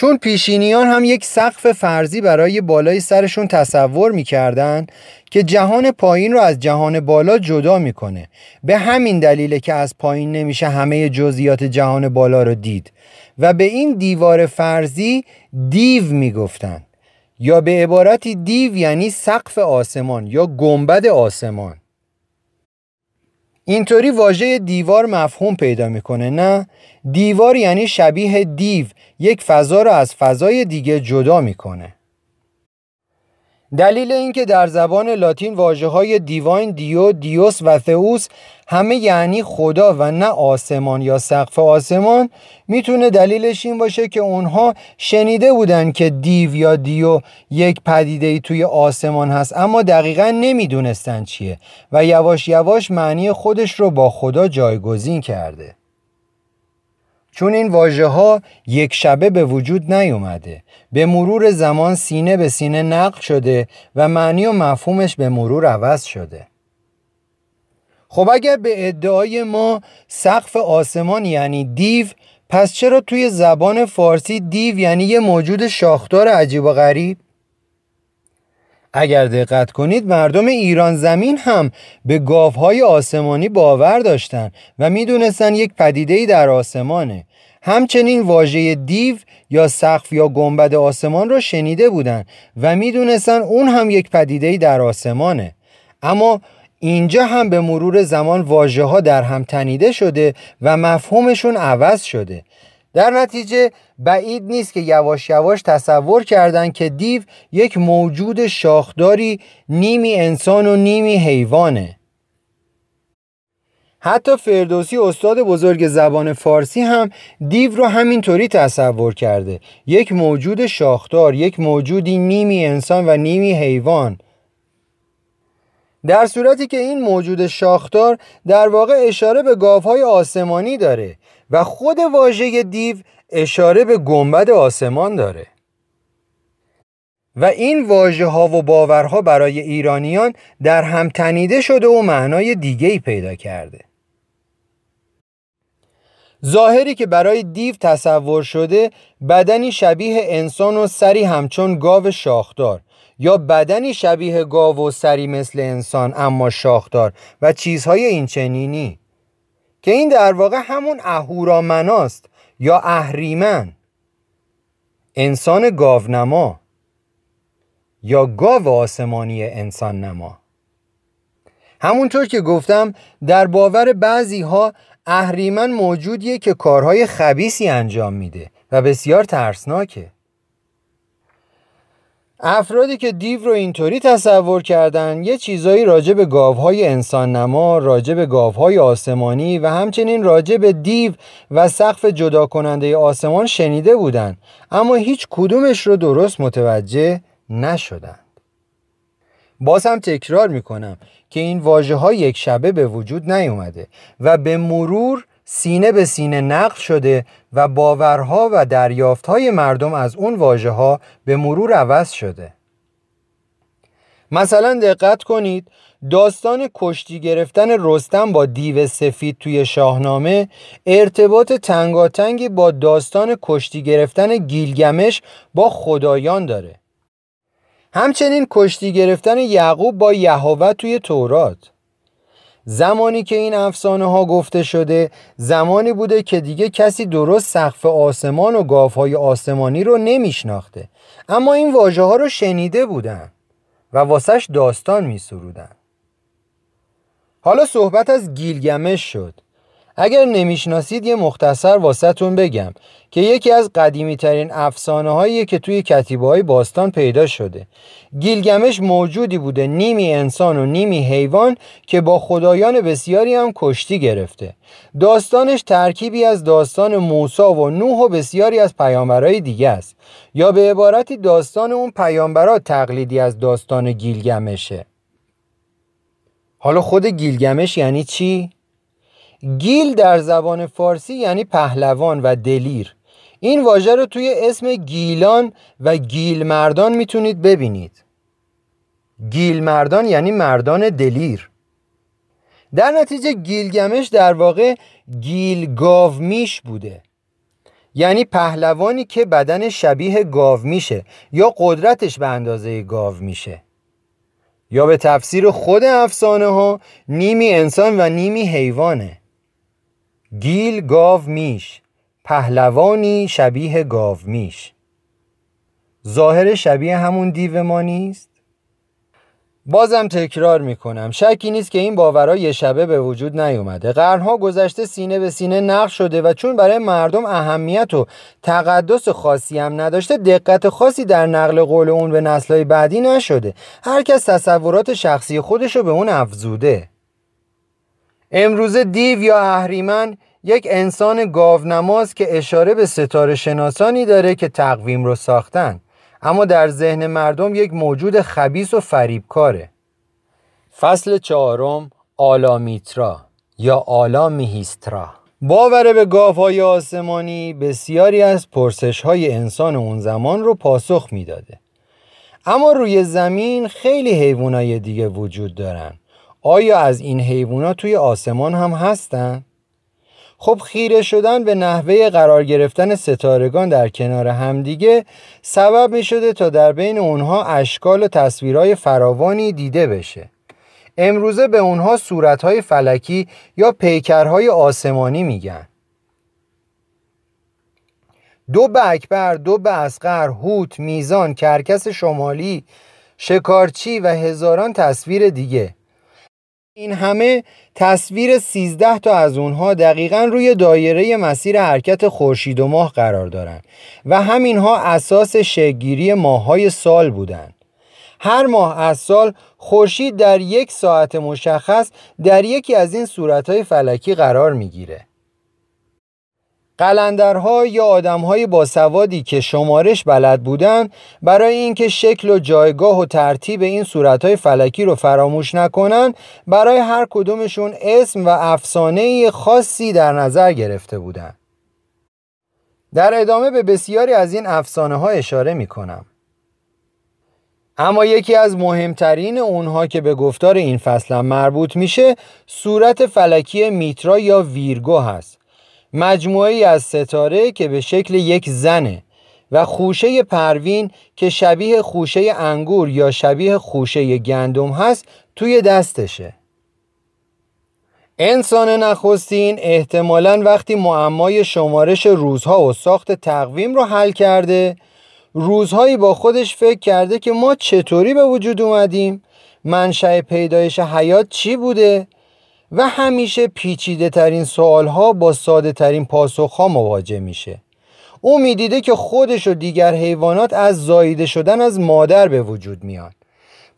چون پیشینیان هم یک سقف فرضی برای بالای سرشون تصور می‌کردن که جهان پایین رو از جهان بالا جدا می‌کنه. به همین دلیله که از پایین نمیشه همه جزئیات جهان بالا رو دید. و به این دیوار فرضی دیو می‌گفتن یا به عبارتی دیو یعنی سقف آسمان یا گنبد آسمان. اینطوری واژه دیوار مفهوم پیدا می‌کنه نه؟ دیوار یعنی شبیه دیو. یک فضا را از فضای دیگه جدا می‌کنه. دلیل اینکه در زبان لاتین واجه های دیواین دیو دیوس و ثئوس همه یعنی خدا و نه آسمان یا سقف آسمان می‌تونه دلیلش این باشه که اونها شنیده بودن که دیو یا دیو یک پدیده ای توی آسمان هست اما دقیقا نمی‌دونستن چیه و یواش یواش معنی خودش رو با خدا جایگزین کرده. چون این واژه ها یک شبه به وجود نیومده. به مرور زمان سینه به سینه نقل شده و معنی و مفهومش به مرور عوض شده. خب اگر به ادعای ما سقف آسمان یعنی دیو پس چرا توی زبان فارسی دیو یعنی یه موجود شاخدار عجیب و غریب؟ اگر دقت کنید مردم ایران زمین هم به گاوهای آسمانی باور داشتن و می‌دونستن یک پدیده در آسمانه. همچنین واژه دیو یا سقف یا گنبد آسمان را شنیده بودند و می‌دونستن اون هم یک پدیده در آسمانه. اما اینجا هم به مرور زمان واژه ها در هم تنیده شده و مفهومشون عوض شده. در نتیجه بعید نیست که یواش یواش تصور کردند که دیو یک موجود شاخداری نیمی انسان و نیمی حیوانه. حتی فردوسی استاد بزرگ زبان فارسی هم دیو رو همینطوری تصور کرده. یک موجود شاخدار یک موجودی نیمی انسان و نیمی حیوان. در صورتی که این موجود شاخدار در واقع اشاره به گاوهای آسمانی داره و خود واژه دیو اشاره به گنبد آسمان داره. و این واژه ها و باورها برای ایرانیان در هم تنیده شده و معنای دیگه ای پیدا کرده. ظاهری که برای دیو تصور شده بدنی شبیه انسان و سری همچون گاو شاخدار. یا بدنی شبیه گاو و سری مثل انسان اما شاخدار. و چیزهای این چنینی. که این در واقع همون اهورامناست یا اهریمن. انسان گاونما یا گاو آسمانی انسان نما همونطور که گفتم در باور بعضی ها اهریمن موجودیه که کارهای خبیسی انجام میده و بسیار ترسناکه افرادی که دیو رو اینطوری تصور کردن یه چیزایی راجع به گاوهای انسان نما، راجع به گاوهای آسمانی و همچنین راجع به دیو و سقف جدا کننده آسمان شنیده بودن اما هیچ کدومش رو درست متوجه نشدند. باز هم تکرار می‌کنم که این واژه ها یک شبه به وجود نیومده و به مرور سینه به سینه نقل شده و باورها و دریافتهای مردم از اون واژه ها به مرور عوض شده. مثلا دقت کنید داستان کشتی گرفتن رستم با دیو سفید توی شاهنامه ارتباط تنگاتنگی با داستان کشتی گرفتن گیلگمش با خدایان داره. همچنین کشتی گرفتن یعقوب با یهوه توی تورات. زمانی که این افسانه ها گفته شده زمانی بوده که دیگه کسی درست سقف آسمان و گاوهای آسمانی رو نمیشناخته. اما این واژه ها رو شنیده بودن و واسش داستان می سرودن. حالا صحبت از گیلگمش شد. اگر نمی‌شناسید یه مختصر واسهتون بگم که یکی از قدیمی ترین افسانه هایی که توی کتیبه های باستان پیدا شده. گیلگمش موجودی بوده نیمی انسان و نیمی حیوان که با خدایان بسیاری هم کشتی گرفته. داستانش ترکیبی از داستان موسا و نوح و بسیاری از پیامبرای دیگه است. یا به عبارتی داستان اون پیامبرا تقلیدی از داستان گیلگمشه. حالا خود گیلگمش یعنی چی؟ گیل در زبان فارسی یعنی پهلوان و دلیر. این واژه رو توی اسم گیلان و گیل مردان می‌تونید ببینید. گیل مردان یعنی مردان دلیر. در نتیجه گیلگمش در واقع گیل گاومیش بوده. یعنی پهلوانی که بدن شبیه گاو میشه یا قدرتش به اندازه گاو میشه یا به تفسیر خود افسانه ها نیمی انسان و نیمی حیوانه. گیل گاو میش پهلوانی شبیه گاو میش. ظاهر شبیه همون دیو ما نیست؟ بازم تکرار می‌کنم شکی نیست که این باورها یه شبه به وجود نیومده. قرنها گذشته سینه به سینه نقش شده و چون برای مردم اهمیت و تقدس خاصی هم نداشته دقت خاصی در نقل قول اون به نسلهای بعدی نشده. هر کس تصورات شخصی خودش رو به اون افزوده. امروز دیو یا اهریمن یک انسان گاونماست که اشاره به ستاره شناسانی داره که تقویم رو ساختن. اما در ذهن مردم یک موجود خبیس و فریبکاره. فصل چهارم آلامیترا یا آلامیهیسترا. باور به گاوهای آسمانی بسیاری از پرسش های انسان اون زمان رو پاسخ می‌داده. اما روی زمین خیلی حیوانای دیگه وجود دارن. آیا از این حیوانات توی آسمان هم هستن؟ خب خیره شدن به نحوه قرار گرفتن ستارگان در کنار همدیگه سبب می شده تا در بین اونها اشکال و تصویرهای فراوانی دیده بشه. امروزه به اونها صورتهای فلکی یا پیکرهای آسمانی میگن. دو اکبر دو اسقر هوت میزان کرکس شمالی شکارچی و هزاران تصویر دیگه. این همه تصویر سیزده تا از اونها دقیقا روی دایره مسیر حرکت خورشید و ماه قرار دارند و همینها اساس شگیری ماهای سال بودند. هر ماه از سال خورشید در یک ساعت مشخص در یکی از این صورتهای فلکی قرار می‌گیره. قلندرها یا آدمهای باسوادی که شمارش بلد بودن برای اینکه شکل و جایگاه و ترتیب این صورتهای فلکی رو فراموش نکنن برای هر کدومشون اسم و افسانه خاصی در نظر گرفته بودن در ادامه به بسیاری از این افسانه ها اشاره می کنم. اما یکی از مهمترین اونها که به گفتار این فصل مربوط میشه صورت فلکی میترا یا ویرگو هست مجموعه از ستاره که به شکل یک زنه و خوشه پروین که شبیه خوشه انگور یا شبیه خوشه گندم هست توی دستشه. انسان نخستین احتمالا وقتی معمای شمارش روزها و ساخت تقویم رو حل کرده روزهایی با خودش فکر کرده که ما چطوری به وجود اومدیم؟ منشأ پیدایش حیات چی بوده؟ و همیشه پیچیده ترین سوال ها با ساده ترین پاسخ ها مواجه میشه. او می‌دیده که خودش و دیگر حیوانات از زاییده شدن از مادر به وجود میان.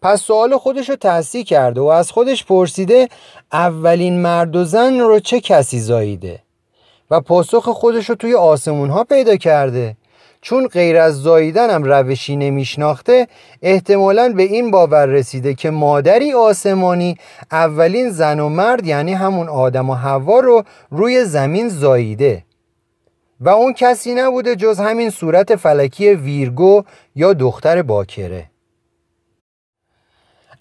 پس سوال خودش رو تصحیح کرده و از خودش پرسیده اولین مرد و زن رو چه کسی زاییده؟ و پاسخ خودش رو توی آسمون ها پیدا کرده. چون غیر از زاییدن هم روشی نمیشناخته احتمالا به این باور رسیده که مادری آسمانی اولین زن و مرد یعنی همون آدم و هوا رو روی زمین زاییده. و اون کسی نبوده جز همین صورت فلکی ویرگو یا دختر باکره.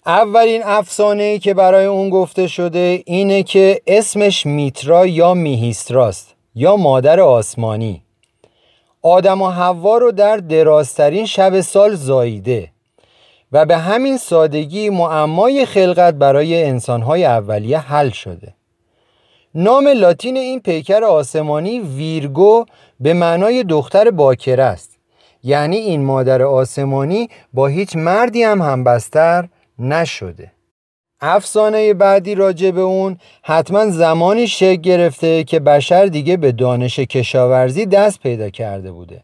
اولین افسانه ای که برای اون گفته شده اینه که اسمش میترا یا میهیستراست یا مادر آسمانی. آدم و حوا رو در درازترین شب سال زاییده و به همین سادگی معمای خلقت برای انسانهای اولیه حل شده. نام لاتین این پیکر آسمانی ویرگو به معنای دختر باکر است. یعنی این مادر آسمانی با هیچ مردی هم همبستر نشده. افسانه بعدی راجع به اون حتما زمانی شکل گرفته که بشر دیگه به دانش کشاورزی دست پیدا کرده بوده.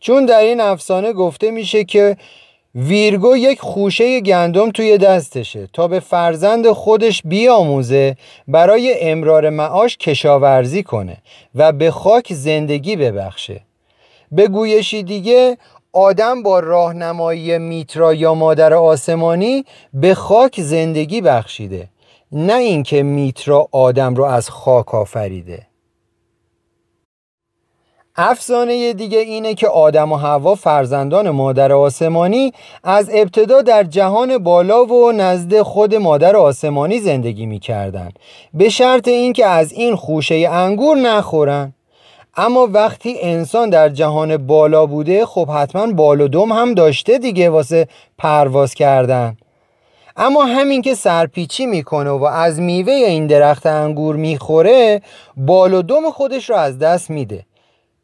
چون در این افسانه گفته میشه که ویرگو یک خوشه گندم توی دستشه تا به فرزند خودش بیاموزه برای امرار معاش کشاورزی کنه و به خاک زندگی ببخشه. به گویشی دیگه آدم با راهنمایی میترا یا مادر آسمانی به خاک زندگی بخشیده. نه اینکه میترا آدم رو از خاک آفریده. افسانه دیگه اینه که آدم و هوا فرزندان مادر آسمانی از ابتدا در جهان بالا و نزد خود مادر آسمانی زندگی می‌کردن. به شرط اینکه از این خوشه انگور نخورن. اما وقتی انسان در جهان بالا بوده خب حتما بال و دم هم داشته دیگه واسه پرواز کردن. اما همین که سرپیچی می‌کنه و از میوه این درخت انگور می‌خوره بال و دم خودش رو از دست میده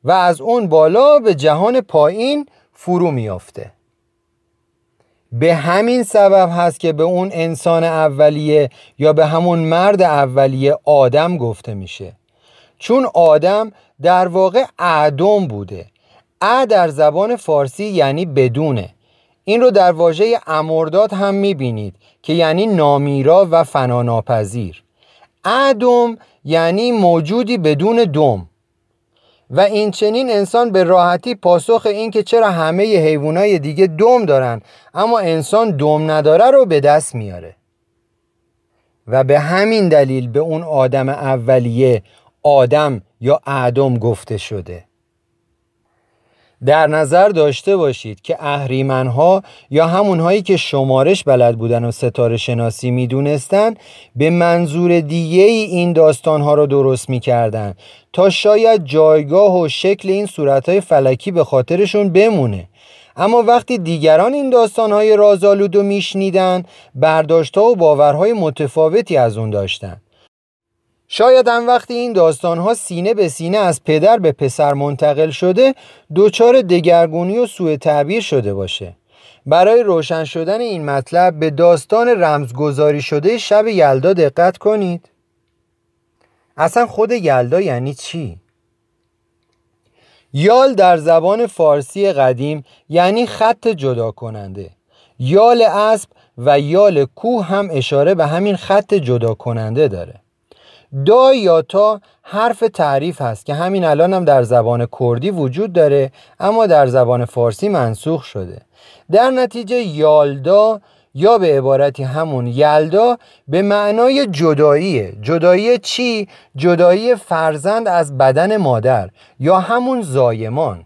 و از اون بالا به جهان پایین فرو میافته. به همین سبب هست که به اون انسان اولیه یا به همون مرد اولیه آدم گفته میشه. چون آدم در واقع اعدم بوده. ا در زبان فارسی یعنی بدونه. این رو در واژه امرداد هم می‌بینید که یعنی نامیرا و فناناپذیر. ادم یعنی موجودی بدون دم. و این چنین انسان به راحتی پاسخ این که چرا همه حیوانای دیگه دم دارن اما انسان دم نداره رو به دست میاره. و به همین دلیل به اون آدم اولیه آدم یا اعدم گفته شده. در نظر داشته باشید که اهریمنها یا همونهایی که شمارش بلد بودن و ستاره شناسی می‌دونستن به منظور دیگه ای این داستانها رو درست می‌کردن تا شاید جایگاه و شکل این صورتهای فلکی به خاطرشون بمونه. اما وقتی دیگران این داستانهای رازآلود و میشنیدن برداشتها و باورهای متفاوتی از اون داشتن. شاید هم وقتی این داستانها سینه به سینه از پدر به پسر منتقل شده دچار دگرگونی و سوء تعبیر شده باشه. برای روشن شدن این مطلب به داستان رمزگذاری شده شب یلدا دقت کنید. اصلا خود یلدا یعنی چی؟ یال در زبان فارسی قدیم یعنی خط جدا کننده یال اسب و یال کوه هم اشاره به همین خط جدا کننده داره. دا یا تا حرف تعریف هست که همین الان هم در زبان کردی وجود داره اما در زبان فارسی منسوخ شده. در نتیجه یالدا یا به عبارتی همون یلدا به معنای جداییه. جدایی چی؟ جدایی فرزند از بدن مادر یا همون زایمان.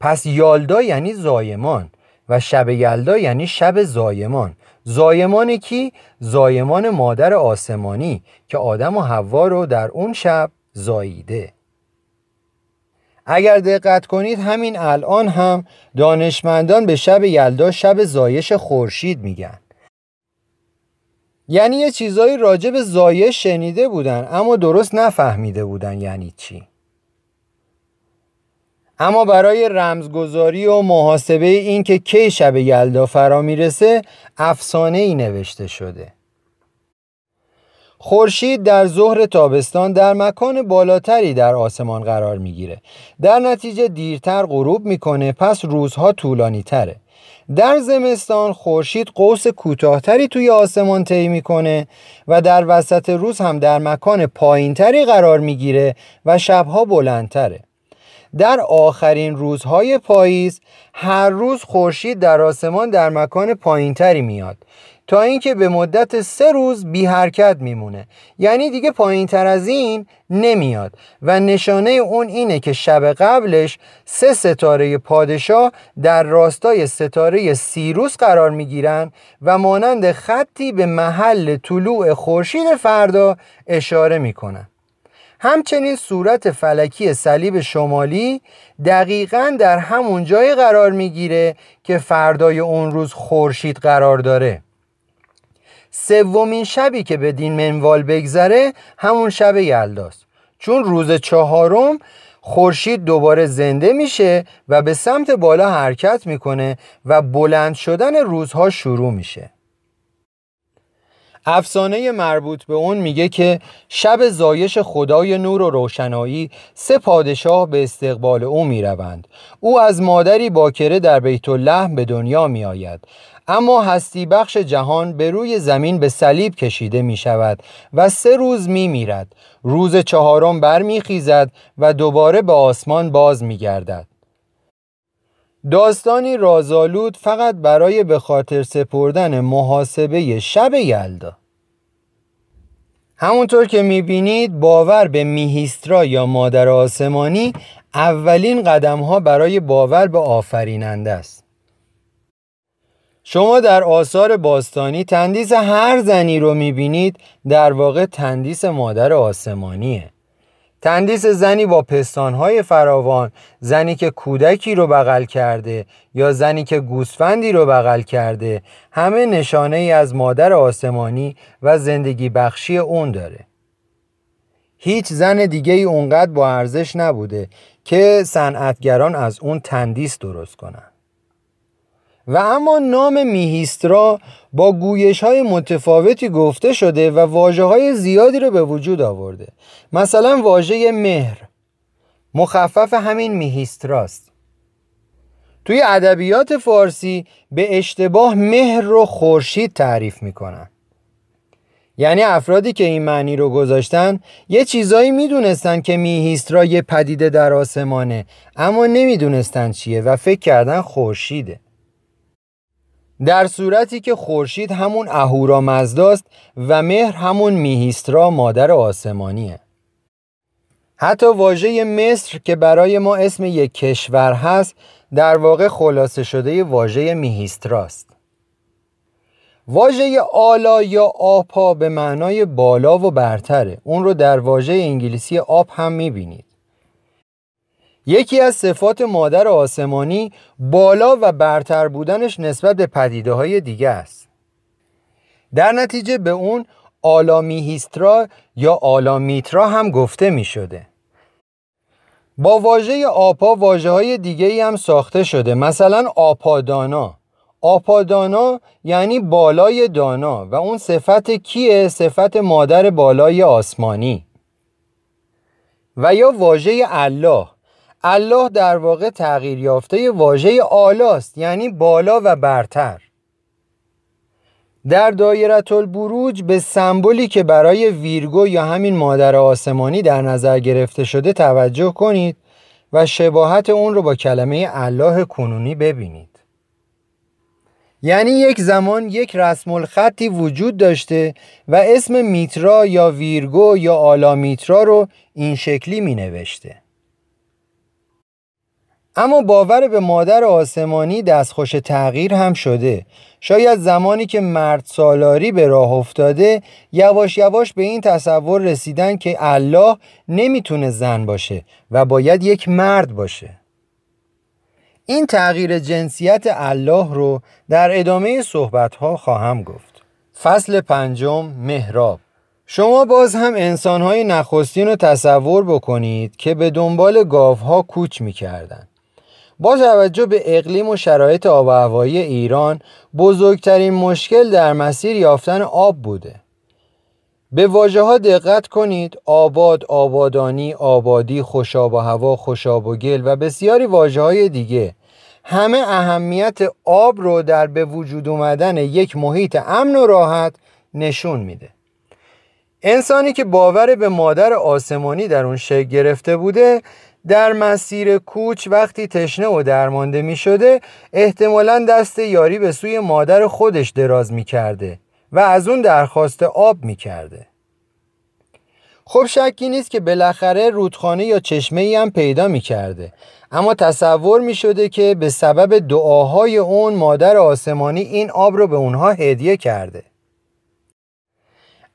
پس یالدا یعنی زایمان و شب یلدا یعنی شب زایمان. زایمان کی؟ زایمان مادر آسمانی که آدم و حوا رو در اون شب زاییده. اگر دقت کنید همین الان هم دانشمندان به شب یلدا شب زایش خورشید میگن. یعنی یه چیزایی راجع به زایش شنیده بودن اما درست نفهمیده بودن یعنی چی. اما برای رمزگذاری و محاسبه این که کی شب یلدا فرا می‌رسه افسانه ای نوشته شده. خورشید در ظهر تابستان در مکان بالاتری در آسمان قرار می‌گیره. در نتیجه دیرتر غروب می‌کنه پس روزها طولانی تره. در زمستان خورشید قوس کوتاهتری توی آسمان طی می‌کنه و در وسط روز هم در مکان پایینتری قرار می‌گیره و شبها بلندتره. در آخرین روزهای پاییز هر روز خورشید در آسمان در مکان پایینتری میاد تا اینکه به مدت سه روز بی حرکت میمونه. یعنی دیگه پایین تر از این نمیاد و نشانه اون اینه که شب قبلش سه ستاره پادشاه در راستای ستاره سیروس قرار می‌گیرن و مانند خطی به محل طلوع خورشید فردا اشاره می‌کنن. همچنین صورت فلکی صلیب شمالی دقیقا در همون جای قرار می‌گیره که فردای اون روز خورشید قرار داره. سومین شبی که به دین منوال بگذره همون شب یلداست چون روز چهارم خورشید دوباره زنده میشه و به سمت بالا حرکت می‌کنه و بلند شدن روزها شروع میشه. افسانه مربوط به اون میگه که شب زایش خدای نور و روشنایی سه پادشاه به استقبال او می‌روند. او از مادری باکره در بیت الله به دنیا میآید. اما هستی بخش جهان به روی زمین به صلیب کشیده می شود و سه روز می میرد روز چهارم برمیخیزد و دوباره به آسمان باز می گردد داستانی رازآلود فقط برای به خاطر سپردن محاسبه شب یلدا. همونطور که می‌بینید باور به میهیسترا یا مادر آسمانی اولین قدم ها برای باور به آفریننده است. شما در آثار باستانی تندیس هر زنی رو می‌بینید در واقع تندیس مادر آسمانیه. تندیس زنی با پستانهای فراوان زنی که کودکی رو بغل کرده یا زنی که گوسفندی رو بغل کرده همه نشانه ای از مادر آسمانی و زندگی بخشی اون داره. هیچ زن دیگه ای اونقدر با ارزش نبوده که صنعتگران از اون تندیس درست کنن. و اما نام میهیسترا با گویش های متفاوتی گفته شده و واجه های زیادی رو به وجود آورده. مثلا واژه مهر. مخفف همین میهیستراست. توی ادبیات فارسی به اشتباه مهر رو خورشید تعریف می‌کنن. یعنی افرادی که این معنی رو گذاشتن یه چیزایی می‌دونستن که میهیسترا یه پدیده در آسمانه اما نمی‌دونستن چیه و فکر کردن خورشیده. در صورتی که خورشید همون اهورا مزداست و مهر همون میهیسترا مادر آسمانیه. حتی واژه مصر که برای ما اسم یک کشور هست در واقع خلاصه شده واژه میهیستراست. واژه آلا یا آپا به معنای بالا و برتره. اون رو در واژه انگلیسی آپ هم می‌بینید. یکی از صفات مادر آسمانی بالا و برتر بودنش نسبت به پدیده های دیگه است. در نتیجه به اون آلامیهیسترا یا آلامیترا هم گفته می شده. با واژه آپا واجه های دیگه ای هم ساخته شده. مثلا آپادانا. آپادانا یعنی بالای دانا و اون صفت کیه؟ صفت مادر بالای آسمانی. و یا واژه الله. الله در واقع تغییر یافته واژه آلاست یعنی بالا و برتر. در دایره البروج به سمبولی که برای ویرگو یا همین مادر آسمانی در نظر گرفته شده توجه کنید و شباهت اون رو با کلمه الله کنونی ببینید. یعنی یک زمان یک رسم الخطی وجود داشته و اسم میترا یا ویرگو یا آلا میترا رو این شکلی می نوشته اما باور به مادر آسمانی دستخوش تغییر هم شده. شاید زمانی که مرد سالاری به راه افتاده یواش یواش به این تصور رسیدن که الله نمی‌تونه زن باشه و باید یک مرد باشه. این تغییر جنسیت الله رو در ادامه صحبت ها خواهم گفت. فصل پنجم مهراب شما باز هم انسانهای نخستین رو تصور بکنید که به دنبال گاوها کوچ می‌کردن. با توجه به اقلیم و شرایط آب و هوایی ایران بزرگترین مشکل در مسیر یافتن آب بوده. به واژه ها دقت کنید آباد، آبادانی، آبادی، خوشاب و هوا، خوشاب و گل و بسیاری واجه های دیگه. همه اهمیت آب رو در به وجود اومدن یک محیط امن و راحت نشون میده. انسانی که باور به مادر آسمانی در اون شکل گرفته بوده در مسیر کوچ وقتی تشنه و درمانده می شده احتمالا دست یاری به سوی مادر خودش دراز می کرده و از اون درخواست آب می کرده. خب شکی نیست که بالاخره رودخانه یا چشمه ای هم پیدا می کرده اما تصور می شده که به سبب دعاهای اون مادر آسمانی این آب رو به اونها هدیه کرده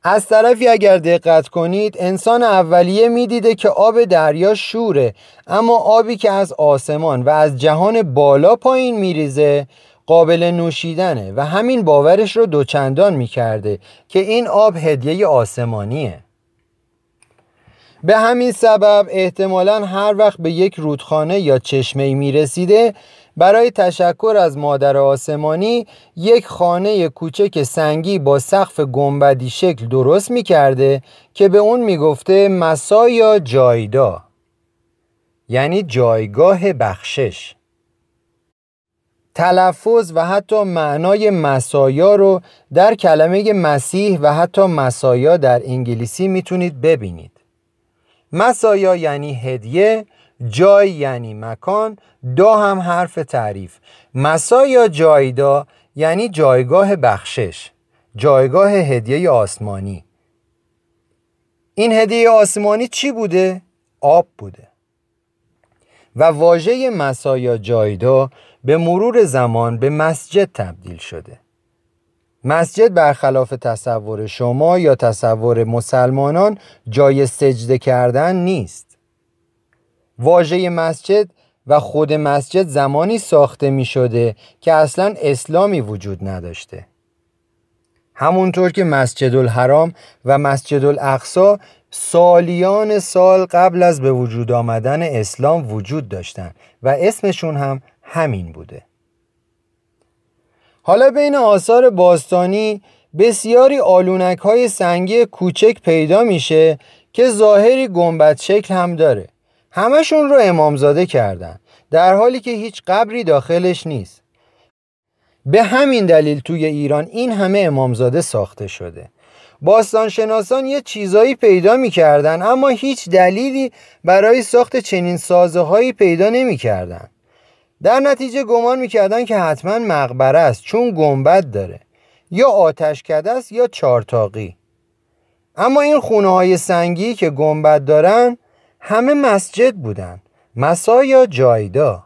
از طرفی اگر دقت کنید انسان اولیه می‌دیده که آب دریا شوره اما آبی که از آسمان و از جهان بالا پایین میریزه قابل نوشیدنه و همین باورش رو دوچندان می‌کرده که این آب هدیه آسمانیه. به همین سبب احتمالا هر وقت به یک رودخانه یا چشمه می رسیده برای تشکر از مادر آسمانی یک خانه کوچک سنگی با سقف گنبدی شکل درست می کرده که به اون می گفته مسا یا جایدا یعنی جایگاه بخشش. تلفظ و حتی معنای مسایا رو در کلمه مسیح و حتی مسایا در انگلیسی می‌تونید ببینید. مسایا یعنی هدیه جای یعنی مکان دا هم حرف تعریف. مسایا جایدا یعنی جایگاه بخشش جایگاه هدیه آسمانی. این هدیه آسمانی چی بوده؟ آب بوده. و واژه مسایا جایدا به مرور زمان به مسجد تبدیل شده. مسجد برخلاف تصور شما یا تصور مسلمانان جای سجده کردن نیست. واژه مسجد و خود مسجد زمانی ساخته می شده که اصلا اسلامی وجود نداشته. همونطور که مسجد الحرام و مسجد الاقصا سالیان سال قبل از به وجود آمدن اسلام وجود داشتند و اسمشون هم همین بوده. حالا بین آثار باستانی بسیاری آلونک های سنگی کوچک پیدا میشه که ظاهری گنبد شکل هم داره. همشون رو امامزاده کردن در حالی که هیچ قبری داخلش نیست. به همین دلیل توی ایران این همه امامزاده ساخته شده. باستانشناسان یه چیزایی پیدا می‌کردن اما هیچ دلیلی برای ساخت چنین سازه هایی پیدا نمی‌کردن. در نتیجه گمان می‌کردن که حتما مقبره است چون گنبد داره. یا آتشکده است یا چارتاقی اما این خونه های سنگی که گنبد دارن همه مسجد بودن. مسا یا جایدا.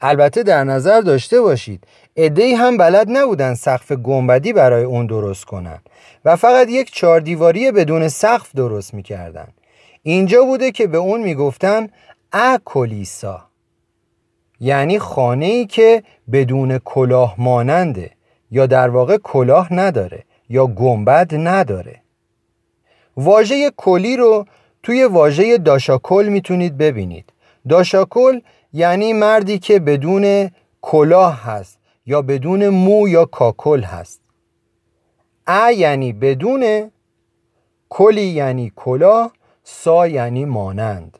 البته در نظر داشته باشید ادهی هم بلد نبودن سقف گنبدی برای اون درست کنن و فقط یک چهاردیواری بدون سقف درست می‌کردن. اینجا بوده که به اون می‌گفتن اکولیسا یعنی خانه ای که بدون کلاه ماننده یا در واقع کلاه نداره یا گنبد نداره. واژه کلی رو توی واژه داشاکل می‌تونید ببینید. داشاکل یعنی مردی که بدون کلاه هست یا بدون مو یا کاکل هست. ا یعنی بدون کلی یعنی کلاه سا یعنی مانند.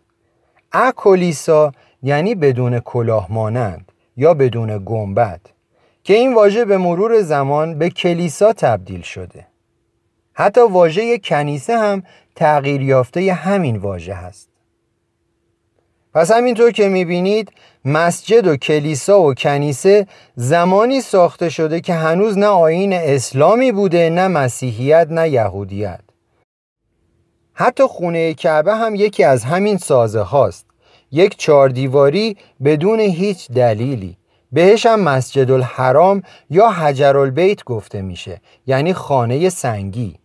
اکلیسا یعنی بدون کلاه مانند یا بدون گنبد که این واژه به مرور زمان به کلیسا تبدیل شده. حتی واژه کنیسه هم تغییر یافته همین واژه هست. پس همینطور که می‌بینید مسجد و کلیسا و کنیسه زمانی ساخته شده که هنوز نه آین اسلامی بوده نه مسیحیت نه یهودیت. حتی خونه کعبه هم یکی از همین سازه هاست. یک چاردیواری بدون هیچ دلیلی. بهش هم مسجد الحرام یا حجر البیت گفته میشه یعنی خانه سنگی.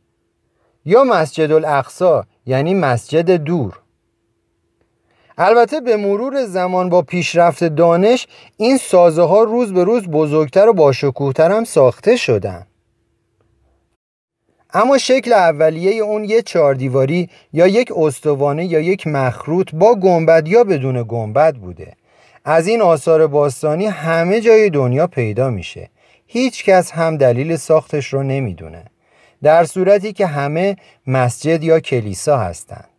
یا مسجد الاقصا یعنی مسجد دور. البته به مرور زمان با پیشرفت دانش این سازه ها روز به روز بزرگتر و باشکوهتر هم ساخته شدن. اما شکل اولیه اون یه چاردیواری یا یک استوانه یا یک مخروط با گنبد یا بدون گنبد بوده. از این آثار باستانی همه جای دنیا پیدا میشه. هیچ کس هم دلیل ساختش رو نمی‌دونه. در صورتی که همه مسجد یا کلیسا هستند.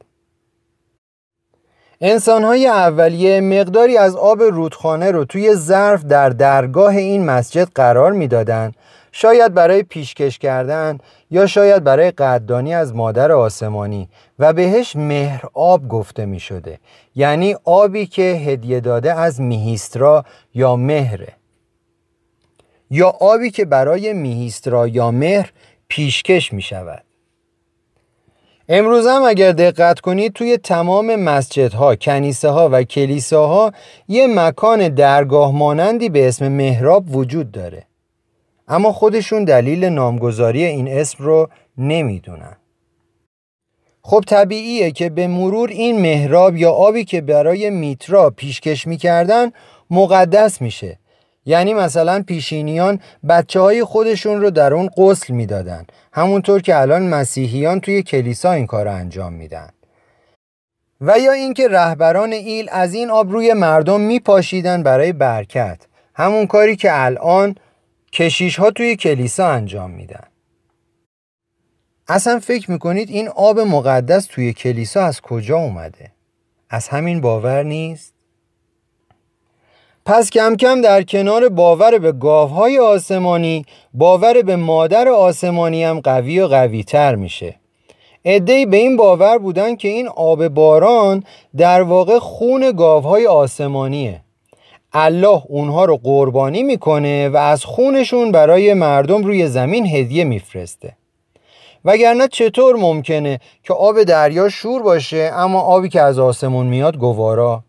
انسانهای اولیه مقداری از آب رودخانه رو توی ظرف در درگاه این مسجد قرار می‌دادند. شاید برای پیشکش کردن یا شاید برای قدردانی از مادر آسمانی و بهش مهر آب گفته می شده یعنی آبی که هدیه داده از میهیسترا یا مهره. یا آبی که برای میهیسترا یا مهر پیشکش می شود. امروز هم اگر دقت کنید توی تمام مسجدها، کنیسه ها و کلیساها یه مکان درگاه مانندی به اسم مهراب وجود داره. اما خودشون دلیل نامگذاری این اسم رو نمی‌دونن. خب طبیعیه که به مرور این مهراب یا آبی که برای میترا پیشکش می‌کردن مقدس میشه. یعنی مثلا پیشینیان بچه های خودشون رو در اون قسل می‌دادن همونطور که الان مسیحیان توی کلیسا این کار رو انجام میدن و یا اینکه رهبران ایل از این آب روی مردم میپاشیدن برای برکت همون کاری که الان کشیش ها توی کلیسا انجام میدن اصلا فکر می‌کنید این آب مقدس توی کلیسا از کجا اومده؟ از همین باور نیست؟ پس کم کم در کنار باور به گاوهای آسمانی باور به مادر آسمانی هم قوی و قوی تر میشه. ادهی به این باور بودن که این آب باران در واقع خون گاوهای آسمانیه. الله اونها رو قربانی می‌کنه و از خونشون برای مردم روی زمین هدیه میفرسته. وگرنه چطور ممکنه که آب دریا شور باشه اما آبی که از آسمون میاد گوارا؟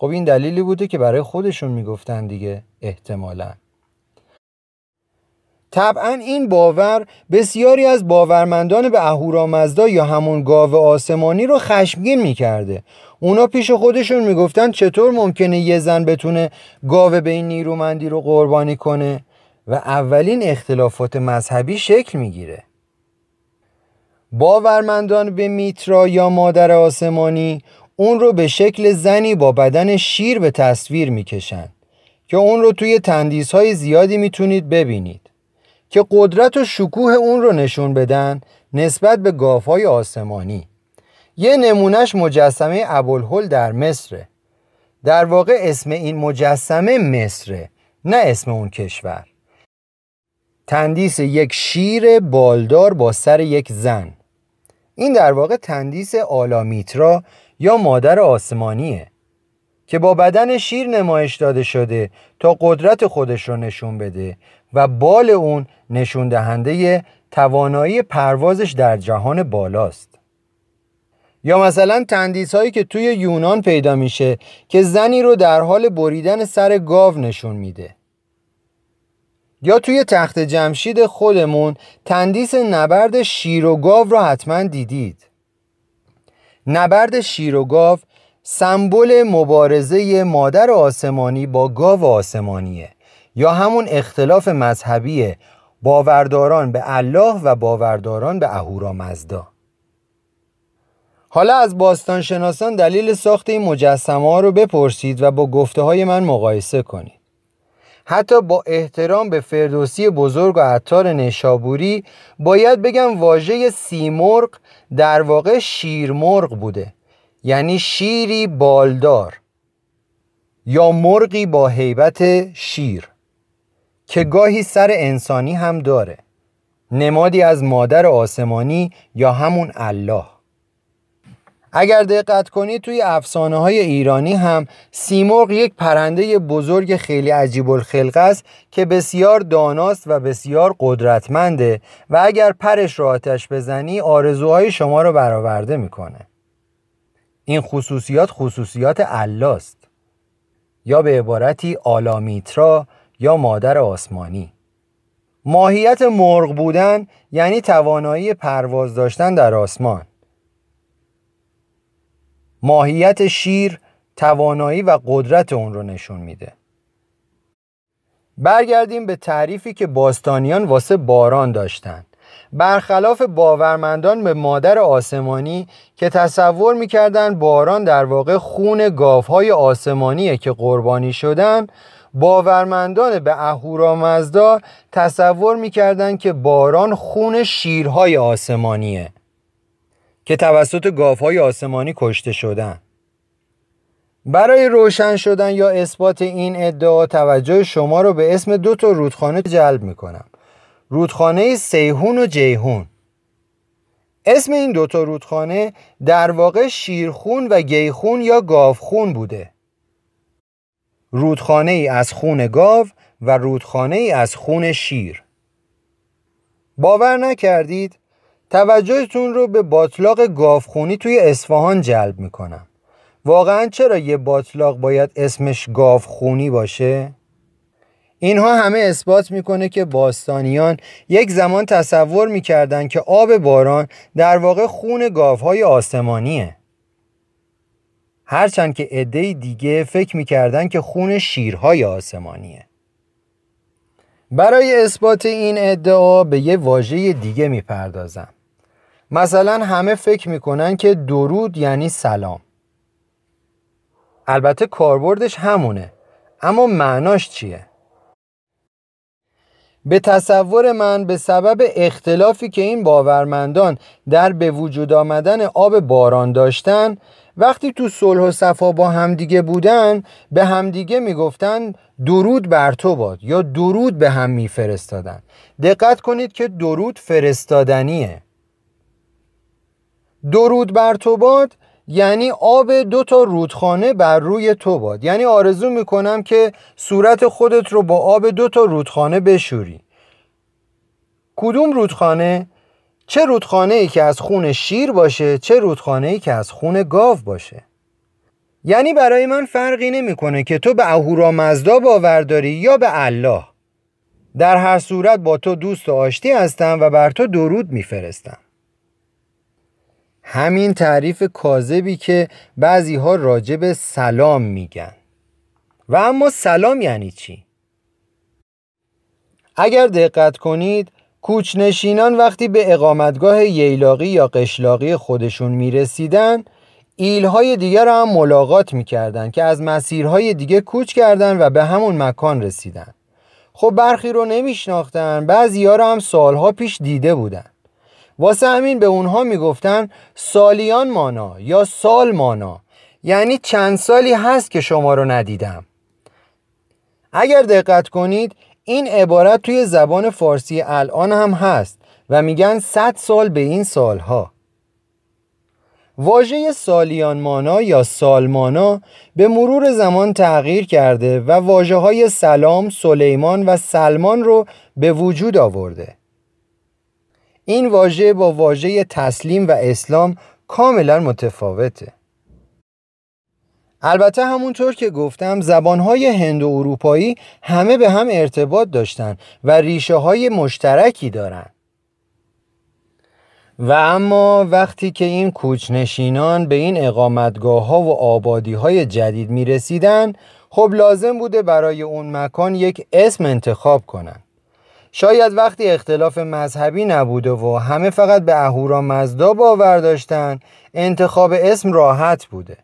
خب این دلیلی بوده که برای خودشون می‌گفتن دیگه احتمالا. طبعا این باور بسیاری از باورمندان به اهورامزدا یا همون گاو آسمانی رو خشمگین می‌کرده. اونا پیش خودشون می‌گفتن چطور ممکنه یه زن بتونه گاوه به این نیرومندی رو قربانی کنه و اولین اختلافات مذهبی شکل می‌گیره. باورمندان به میترا یا مادر آسمانی اون رو به شکل زنی با بدن شیر به تصویر می‌کشن که اون رو توی تندیس های زیادی می‌تونید ببینید که قدرت و شکوه اون رو نشون بدن نسبت به گاوهای آسمانی. یه نمونهش مجسمه ابوالهول در مصره. در واقع اسم این مجسمه مصره نه اسم اون کشور. تندیس یک شیر بالدار با سر یک زن. این در واقع تندیس آلامیترا یا مادر آسمانیه که با بدن شیر نمایش داده شده تا قدرت خودش رو نشون بده و بال اون نشون دهنده توانایی پروازش در جهان بالاست. یا مثلا تندیس هایی که توی یونان پیدا میشه که زنی رو در حال بریدن سر گاو نشون میده. یا توی تخت جمشید خودمون تندیس نبرد شیر و گاو رو حتما دیدید. نبرد شیر و گاو سمبل مبارزه مادر آسمانی با گاو آسمانیه. یا همون اختلاف مذهبی باورداران به الله و باورداران به اهورامزدا حالا از باستانشناسان دلیل ساخت این مجسمه ها رو بپرسید و با گفته های من مقایسه کنید. حتی با احترام به فردوسی بزرگ و عطار نشابوری باید بگم واژه سیمرغ در واقع شیرمرغ بوده. یعنی شیری بالدار یا مرغی با هیبت شیر که گاهی سر انسانی هم داره. نمادی از مادر آسمانی یا همون الله. اگر دقت کنید توی افسانه های ایرانی هم سیمرغ یک پرنده بزرگ خیلی عجیب الخلق است که بسیار داناست و بسیار قدرتمنده و اگر پرش را آتش بزنی آرزوهای شما رو برآورده می‌کنه. این خصوصیات خصوصیات الله است یا به عبارتی آلامیترا یا مادر آسمانی. ماهیت مرغ بودن یعنی توانایی پرواز داشتن در آسمان. ماهیت شیر توانایی و قدرت اون رو نشون میده. برگردیم به تعریفی که باستانیان واسه باران داشتند برخلاف باورمندان به مادر آسمانی که تصور می‌کردن باران در واقع خون گاوهای آسمانیه که قربانی شدن باورمندان به اهورامزدا تصور می‌کردند که باران خون شیرهای آسمانیه. که توسط گاوهای آسمانی کشته شدن. برای روشن شدن یا اثبات این ادعا توجه شما رو به اسم دو تا رودخانه جلب می‌کنم. رودخانه سیهون و جیهون اسم این دوتا رودخانه در واقع شیرخون و گیخون یا گاوخون بوده. رودخانه ای از خون گاو و رودخانه ای از خون شیر. باور نکردید توجهتون رو به باطلاق گاوخونی توی اصفهان جلب می‌کنم. واقعا چرا یه باطلاق باید اسمش گاوخونی باشه؟ اینها همه اثبات می‌کنه که باستانیان یک زمان تصور می‌کردند که آب باران در واقع خون گاوهای آسمانیه. هرچند که عده دیگه فکر می‌کردن که خون شیرهای آسمانیه. برای اثبات این ادعا به یه واژه دیگه می‌پردازم. مثلا همه فکر می‌کنن که درود یعنی سلام. البته کاربردش همونه اما معناش چیه؟ به تصور من به سبب اختلافی که این باورمندان در به وجود آمدن آب باران داشتن وقتی تو صلح و صفا با همدیگه بودن به همدیگه می‌گفتن درود بر تو باد یا درود به هم میفرستادن. دقت کنید که درود فرستادنیه. درود بر تو باد یعنی آب دو تا رودخانه بر روی تو باد. یعنی آرزو می‌کنم که صورت خودت رو با آب دو تا رودخانه بشوری. کدوم رودخانه؟ چه رودخانه ای که از خون شیر باشه چه رودخانه ای که از خون گاو باشه. یعنی برای من فرقی نمی‌کنه که تو به اهورامزدا باور داری یا به الله. در هر صورت با تو دوست و آشتی هستم و بر تو درود میفرستم. همین تعریف کاذبی که بعضی ها راجب سلام میگن. و اما سلام یعنی چی؟ اگر دقت کنید کوچنشینان وقتی به اقامتگاه ییلاقی یا قشلاقی خودشون می‌رسیدن ایلهای دیگر را هم ملاقات می‌کردن که از مسیرهای دیگه کوچ کردن و به همون مکان رسیدن. خب برخی رو نمیشناختن بعضی ها رو هم سالها پیش دیده بودن. واسه همین به اونها می‌گفتن سالیان مانا یا سال مانا. یعنی چند سالی هست که شما رو ندیدم. اگر دقت کنید این عبارت توی زبان فارسی الان هم هست و میگن صد سال به این سالها. واژه سالیان مانا یا سالمانا به مرور زمان تغییر کرده و واجه های سلام، سلیمان و سلمان رو به وجود آورده. این واژه با واژه تسلیم و اسلام کاملا متفاوته. البته همونطور که گفتم زبانهای هند و اروپایی همه به هم ارتباط داشتن و ریشه های مشترکی دارن. و اما وقتی که این کوچنشینان به این اقامتگاه ها و آبادی های جدید می رسیدن خب لازم بوده برای اون مکان یک اسم انتخاب کنن. شاید وقتی اختلاف مذهبی نبوده و همه فقط به اهورا مزدا باور داشتن انتخاب اسم راحت بوده.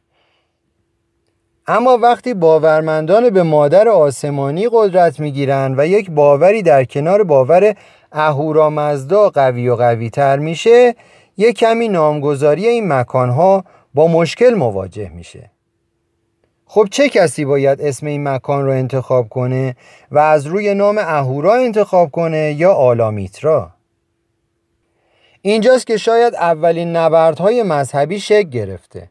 اما وقتی باورمندان به مادر آسمانی قدرت می‌گیرن و یک باوری در کنار باور اهورامزدا قوی و قوی تر میشه یک کمی نامگذاری این مکانها با مشکل مواجه میشه. خب چه کسی باید اسم این مکان رو انتخاب کنه و از روی نام اهورا انتخاب کنه یا آلامیترا اینجاست که شاید اولین نبردهای مذهبی شکل گرفته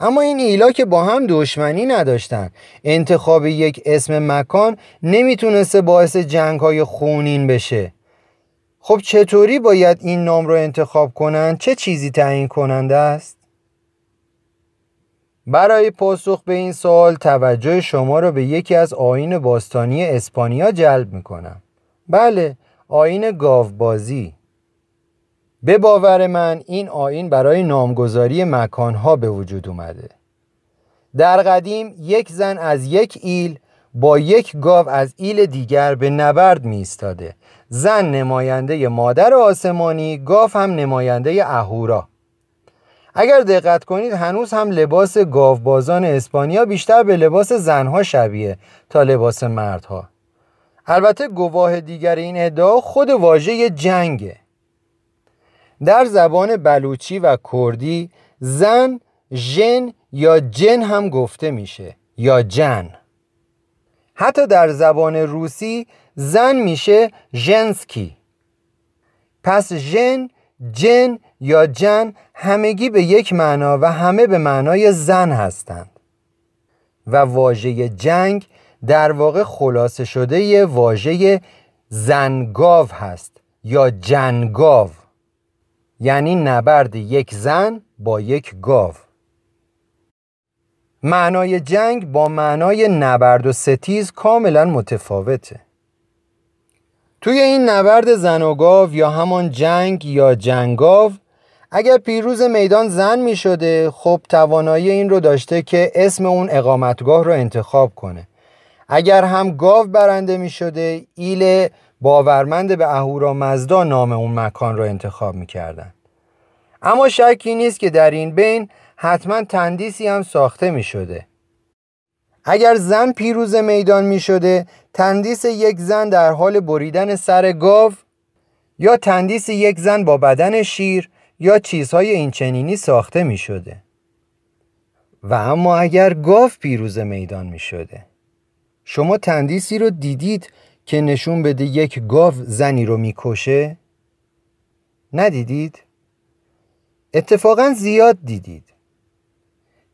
اما این ایلا که با هم دشمنی نداشتن انتخاب یک اسم مکان نمی‌تونسته باعث جنگ های خونین بشه خب چطوری باید این نام رو انتخاب کنن؟ چه چیزی تعیین کننده است؟ برای پاسخ به این سوال توجه شما را به یکی از آین باستانی اسپانیا جلب می کنم. بله، آین گاوبازی. به باور من این آین برای نامگذاری مکانها به وجود اومده. در قدیم یک زن از یک ایل با یک گاو از ایل دیگر به نبرد می استاده. زن نماینده مادر آسمانی گاو هم نماینده اهورا اگر دقت کنید هنوز هم لباس گاوبازان اسپانیا بیشتر به لباس زنها شبیه تا لباس مردها. البته گواه دیگر این ادعا خود واژه جنگه. در زبان بلوچی و کردی زن ژن یا جن هم گفته میشه یا جن. حتی در زبان روسی زن میشه ژنسکی. پس ژن جن یا جن همگی به یک معنا و همه به معنای زن هستند. و واژه جنگ در واقع خلاصه شده واژه زنگاو هست یا جنگاو. یعنی نبرد یک زن با یک گاو. معنای جنگ با معنای نبرد و ستیز کاملا متفاوته. توی این نبرد زن و گاو یا همان جنگ یا جنگاو اگر پیروز میدان زن می شده خب توانایی این رو داشته که اسم اون اقامتگاه رو انتخاب کنه اگر هم گاو برنده می شده ایل باورمند به اهورا مزدا نام اون مکان رو انتخاب می کردن. اما شکی نیست که در این بین حتما تندیسی هم ساخته می شده اگر زن پیروز میدان می شده تندیس یک زن در حال بریدن سر گاو یا تندیس یک زن با بدن شیر یا چیزهای اینچنینی ساخته می شده و اما اگر گاو پیروز میدان می شده شما تندیسی رو دیدید که نشون بده یک گاو زنی رو می‌کشه؟ ندیدید؟ اتفاقا زیاد دیدید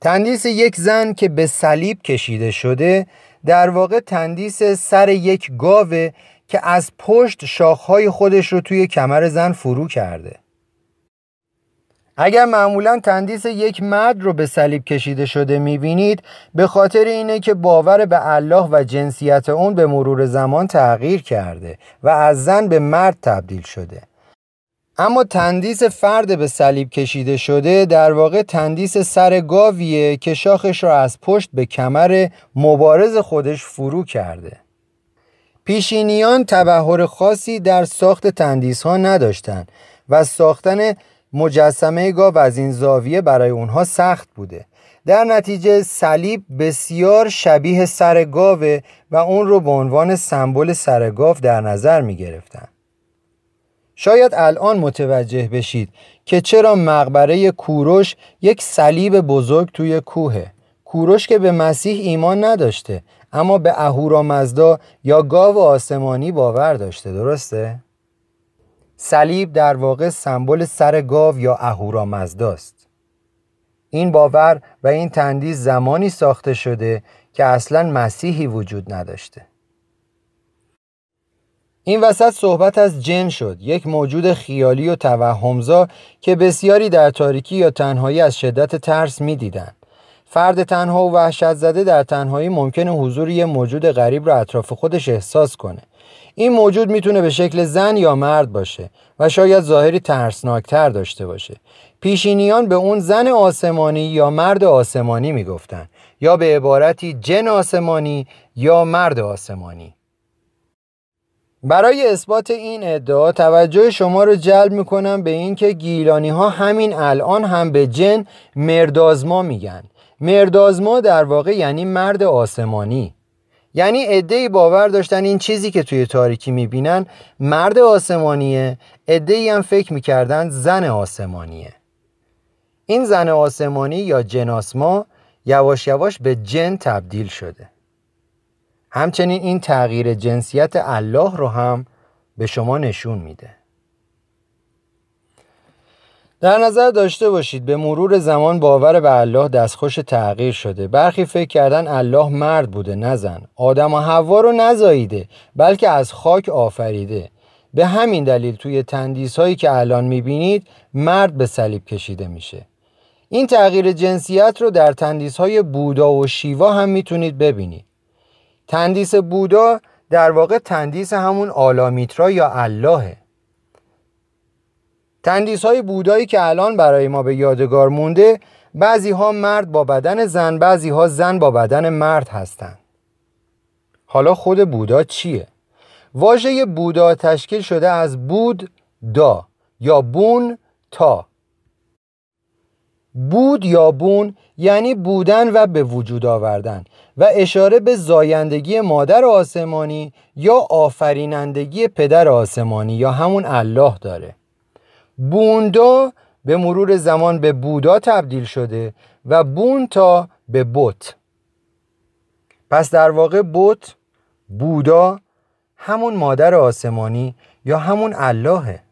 تندیس یک زن که به صلیب کشیده شده در واقع تندیس سر یک گاوه که از پشت شاخهای خودش رو توی کمر زن فرو کرده اگر معمولا تندیس یک مرد رو به صلیب کشیده شده می‌بینید به خاطر اینه که باور به الله و جنسیت اون به مرور زمان تغییر کرده و از زن به مرد تبدیل شده. اما تندیس فرد به صلیب کشیده شده در واقع تندیس سر گاویه که شاخش را از پشت به کمر مبارز خودش فرو کرده. پیشینیان تبهر خاصی در ساخت تندیس ها نداشتند و ساختن مجسمه گاو از این زاویه برای اونها سخت بوده در نتیجه صلیب بسیار شبیه سر گاوه و اون رو به عنوان سمبل سر گاو در نظر می گرفتن. شاید الان متوجه بشید که چرا مقبره کوروش یک صلیب بزرگ توی کوهه کوروش که به مسیح ایمان نداشته اما به اهورامزدا یا گاو آسمانی باور داشته درسته؟ صلیب در واقع سمبل سر گاو یا اهورامزداست. این باور و این تندیز زمانی ساخته شده که اصلا مسیحی وجود نداشته. این وسط صحبت از جن شد یک موجود خیالی و توهمزا که بسیاری در تاریکی یا تنهایی از شدت ترس می‌دیدند. فرد تنها و وحشت زده در تنهایی ممکنه حضور یه موجود غریب را اطراف خودش احساس کنه. این موجود می‌تونه به شکل زن یا مرد باشه و شاید ظاهری ترسناکتر داشته باشه. پیشینیان به اون زن آسمانی یا مرد آسمانی می‌گفتن یا به عبارتی جن آسمانی یا مرد آسمانی. برای اثبات این ادعا توجه شما رو جلب می‌کنم به اینکه گیلانی ها همین الان هم به جن مردازما میگن. مردازما در واقع یعنی مرد آسمانی. یعنی عدهای باور داشتن این چیزی که توی تاریکی می‌بینن مرد آسمانیه عدهای هم فکر می‌کردن زن آسمانیه. این زن آسمانی یا جناسما یواش یواش به جن تبدیل شده. همچنین این تغییر جنسیت الله رو هم به شما نشون میده. در نظر داشته باشید به مرور زمان باور به الله دستخوش تغییر شده. برخی فکر کردن الله مرد بوده نزن آدم و حوا رو نزاییده بلکه از خاک آفریده. به همین دلیل توی تندیس هایی که الان می‌بینید مرد به صلیب کشیده میشه. این تغییر جنسیت رو در تندیس های بودا و شیوا هم می‌تونید ببینید. تندیس بودا در واقع تندیس همون آلامیترا یا اللهه. تندیس های بودایی که الان برای ما به یادگار مونده بعضی ها مرد با بدن زن بعضی ها زن با بدن مرد هستند. حالا خود بودا چیه؟ واژه بودا تشکیل شده از بود دا یا بون تا. بود یا بون یعنی بودن و به وجود آوردن و اشاره به زایندگی مادر آسمانی یا آفرینندگی پدر آسمانی یا همون الله داره. بوندا به مرور زمان به بودا تبدیل شده و بونتا به بوت. پس در واقع بوت بودا همون مادر آسمانی یا همون اللهه.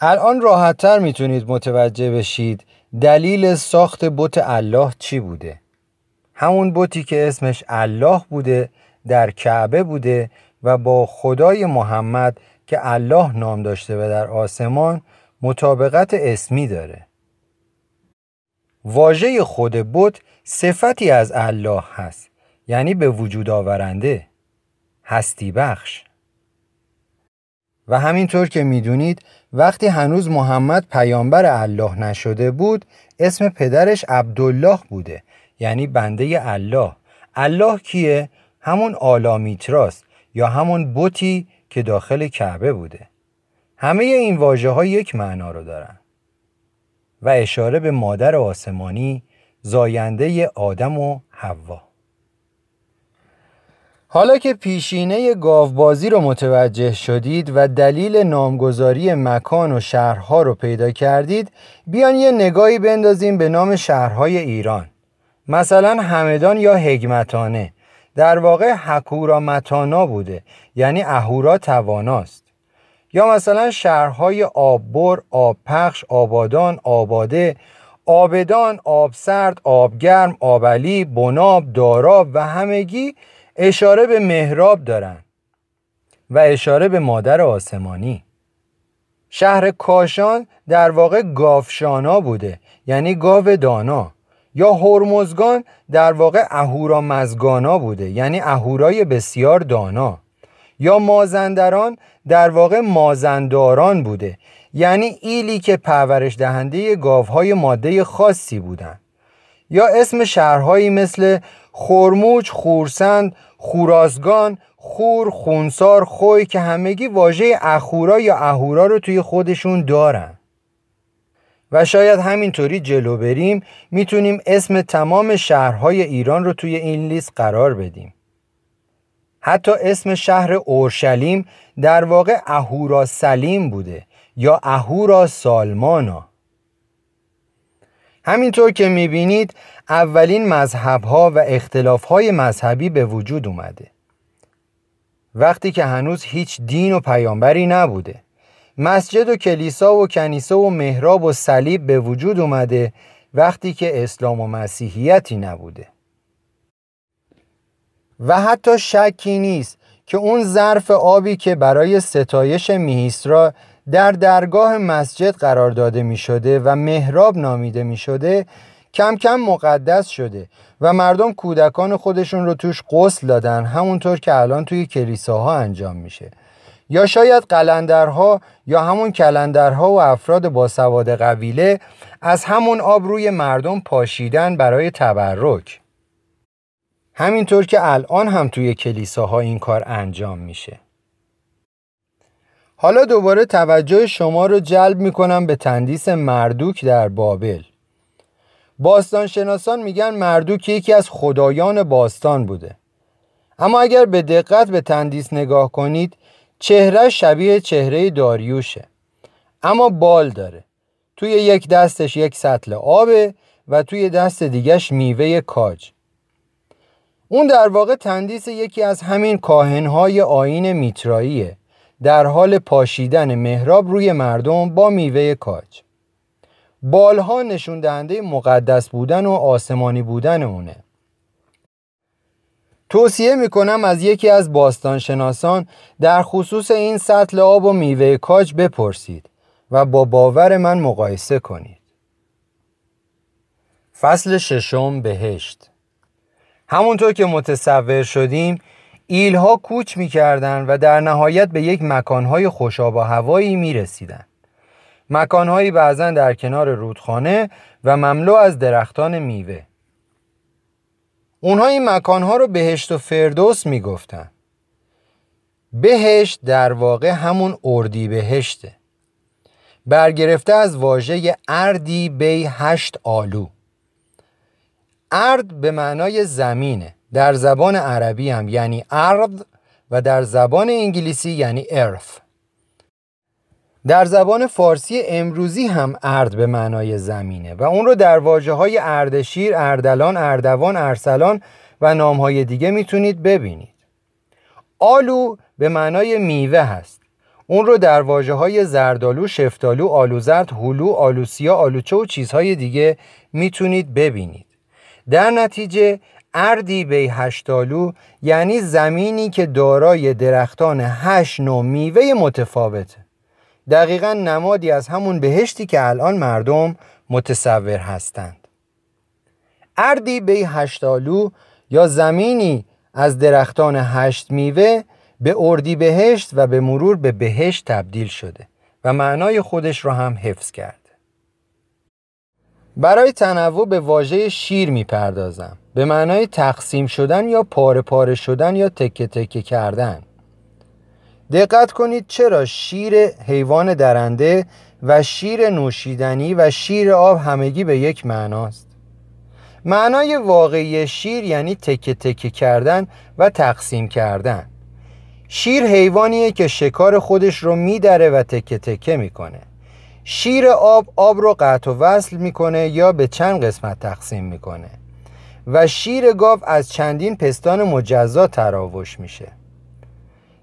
الان راحتتر می‌تونید متوجه بشید دلیل ساخت بت الله چی بوده. همون بتی که اسمش الله بوده در کعبه بوده و با خدای محمد که الله نام داشته و در آسمان مطابقت اسمی داره. واژه خود بت صفتی از الله هست یعنی به وجود آورنده هستی بخش. و همینطور که می‌دونید وقتی هنوز محمد پیامبر الله نشده بود اسم پدرش عبدالله بوده یعنی بنده الله. الله کیه؟ همون آلامیتراست. یا همون بوتی که داخل کعبه بوده. همه این واجه ها یک معنا رو دارن. و اشاره به مادر آسمانی زاینده آدم و حوا. حالا که پیشینه گاوبازی رو متوجه شدید و دلیل نامگذاری مکان و شهرها رو پیدا کردید بیان یه نگاهی بندازیم به نام شهرهای ایران. مثلا همدان یا هگمتانه در واقع حکورا متانا بوده یعنی اهورا تواناست. یا مثلا شهرهای آببر، آبپخش، آبادان، آباده، آبدان، آبسرد، آبگرم، آبلی، بناب، داراب و همگی اشاره به مهراب دارن و اشاره به مادر آسمانی. شهر کاشان در واقع گافشانا بوده یعنی گاو دانا. یا هرمزگان در واقع اهورا مزگانا بوده یعنی اهورای بسیار دانا. یا مازندران در واقع مازنداران بوده یعنی ایلی که پرورش دهنده گاوهای ماده خاصی بودند یا اسم شهرهایی مثل خورموج، خورسند، خورازگان، خور، خونسار، خوی که همگی واژه اخورا یا اهورا رو توی خودشون دارن. و شاید همینطوری جلو بریم می‌تونیم اسم تمام شهرهای ایران رو توی این لیست قرار بدیم. حتی اسم شهر اورشلیم در واقع اهورا سلیم بوده یا اهورا سالمانا. همینطور که می‌بینید اولین مذهب ها و اختلاف های مذهبی به وجود اومده. وقتی که هنوز هیچ دین و پیامبری نبوده. مسجد و کلیسا و کنیسه و محراب و صلیب به وجود اومده وقتی که اسلام و مسیحیتی نبوده. و حتی شکی نیست که اون ظرف آبی که برای ستایش میهیسرا در درگاه مسجد قرار داده می شده و محراب نامیده می شده کم کم مقدس شده و مردم کودکان خودشون رو توش قسل دادن همونطور که الان توی کلیساها انجام میشه. یا شاید قلندرها یا همون کلندرها و افراد با سواد قبیله از همون آب روی مردم پاشیدن برای تبرک. همینطور که الان هم توی کلیساها این کار انجام میشه. حالا دوباره توجه شما رو جلب می‌کنم به تندیس مردوک در بابل. باستانشناسان میگن مردوک یکی از خدایان باستان بوده. اما اگر به دقت به تندیس نگاه کنید چهره شبیه چهره داریوشه. اما بال داره. توی یک دستش یک سطل آبه و توی دست دیگش میوه کاج. اون در واقع تندیس یکی از همین کاهنهای آین میتراییه در حال پاشیدن مهراب روی مردم با میوه کاج. بالها نشون دهنده مقدس بودن و آسمانی بودن اونه. توصیه می‌کنم از یکی از باستانشناسان در خصوص این سطل آب و میوه کاج بپرسید و با باور من مقایسه کنید فصل ششم بهشت همونطور که متصور شدیم ایلها کوچ می‌کردند و در نهایت به یک مکانهای خوشاب و هوایی می رسیدن. مکانهایی بعضا در کنار رودخانه و مملو از درختان میوه. اونها این مکانها رو بهشت و فردوس می‌گفتن. بهشت در واقع همون اردی بهشته. برگرفته از واژه اردی بی هشت آلو. ارد به معنای زمینه در زبان عربی هم یعنی ارض و در زبان انگلیسی یعنی ارث در زبان فارسی امروزی هم ارد به معنای زمینه و اون رو در واجه های اردشیر، اردلان، اردوان، ارسلان و نام های دیگه می‌تونید ببینید. آلو به معنای میوه هست. اون رو در واجه های زردالو، شفتالو، آلو زرد، هلو، آلوسیا، آلوچه و چیزهای دیگه می‌تونید ببینید. در نتیجه اردی بی هشتالو یعنی زمینی که دارای درختان هشت نوع میوه متفاوته. دقیقا نمادی از همون بهشتی که الان مردم متصور هستند. اردی بی هشتالو یا زمینی از درختان هشت میوه به اردی بهشت و به مرور به بهشت تبدیل شده و معنای خودش را هم حفظ کرد. برای تنوع به واژه شیر می‌پردازم. به معنای تقسیم شدن یا پاره پاره شدن یا تکه تکه کردن. دقت کنید چرا شیر حیوان درنده و شیر نوشیدنی و شیر آب همگی به یک معناست معنای واقعی شیر یعنی تکه تکه کردن و تقسیم کردن. شیر حیوانیه که شکار خودش رو میدره و تکه تکه می‌کنه. شیر آب آب رو قطع و وصل می‌کنه یا به چند قسمت تقسیم می‌کنه. و شیر گاو از چندین پستان مجزا تراوش میشه.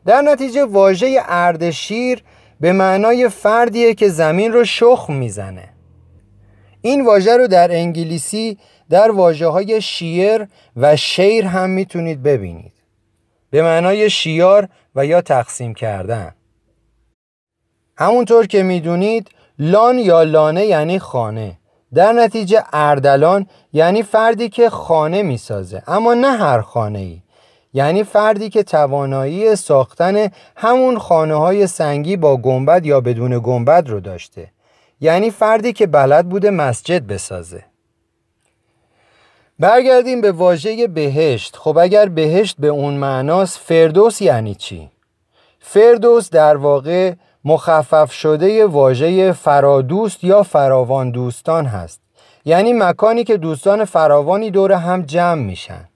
در نتیجه واژه اردشیر به معنای فردیه که زمین رو شخم می‌زنه. این واژه رو در انگلیسی در واجه های شیر و شیر هم می‌تونید ببینید. به معنای شیار و یا تقسیم کردن. همونطور که می‌دونید لان یا لانه یعنی خانه. در نتیجه اردلان یعنی فردی که خانه می‌سازه اما نه هر خانه ای یعنی فردی که توانایی ساختن همون خانه های سنگی با گنبد یا بدون گنبد رو داشته. یعنی فردی که بلد بوده مسجد بسازه. برگردیم به واژه بهشت. خب اگر بهشت به اون معناست فردوس یعنی چی؟ فردوس در واقع مخفف شده واژه فرادوست یا فراوان دوستان هست. یعنی مکانی که دوستان فراوانی دور هم جمع میشن.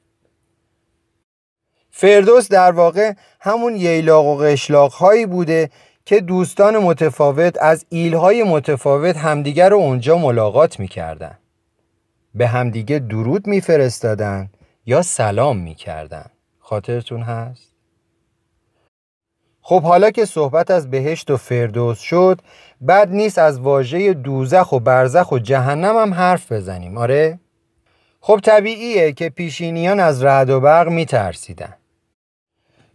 فردوس در واقع همون ییلاق و قشلاق هایی بوده که دوستان متفاوت از ایلهای متفاوت همدیگر رو اونجا ملاقات می‌کردن به همدیگه درود میفرستادن یا سلام می‌کردن خاطرتون هست؟ خب حالا که صحبت از بهشت و فردوس شد بد نیست از واژه دوزخ و برزخ و جهنم هم حرف بزنیم آره؟ خب طبیعیه که پیشینیان از رعد و برق میترسیدن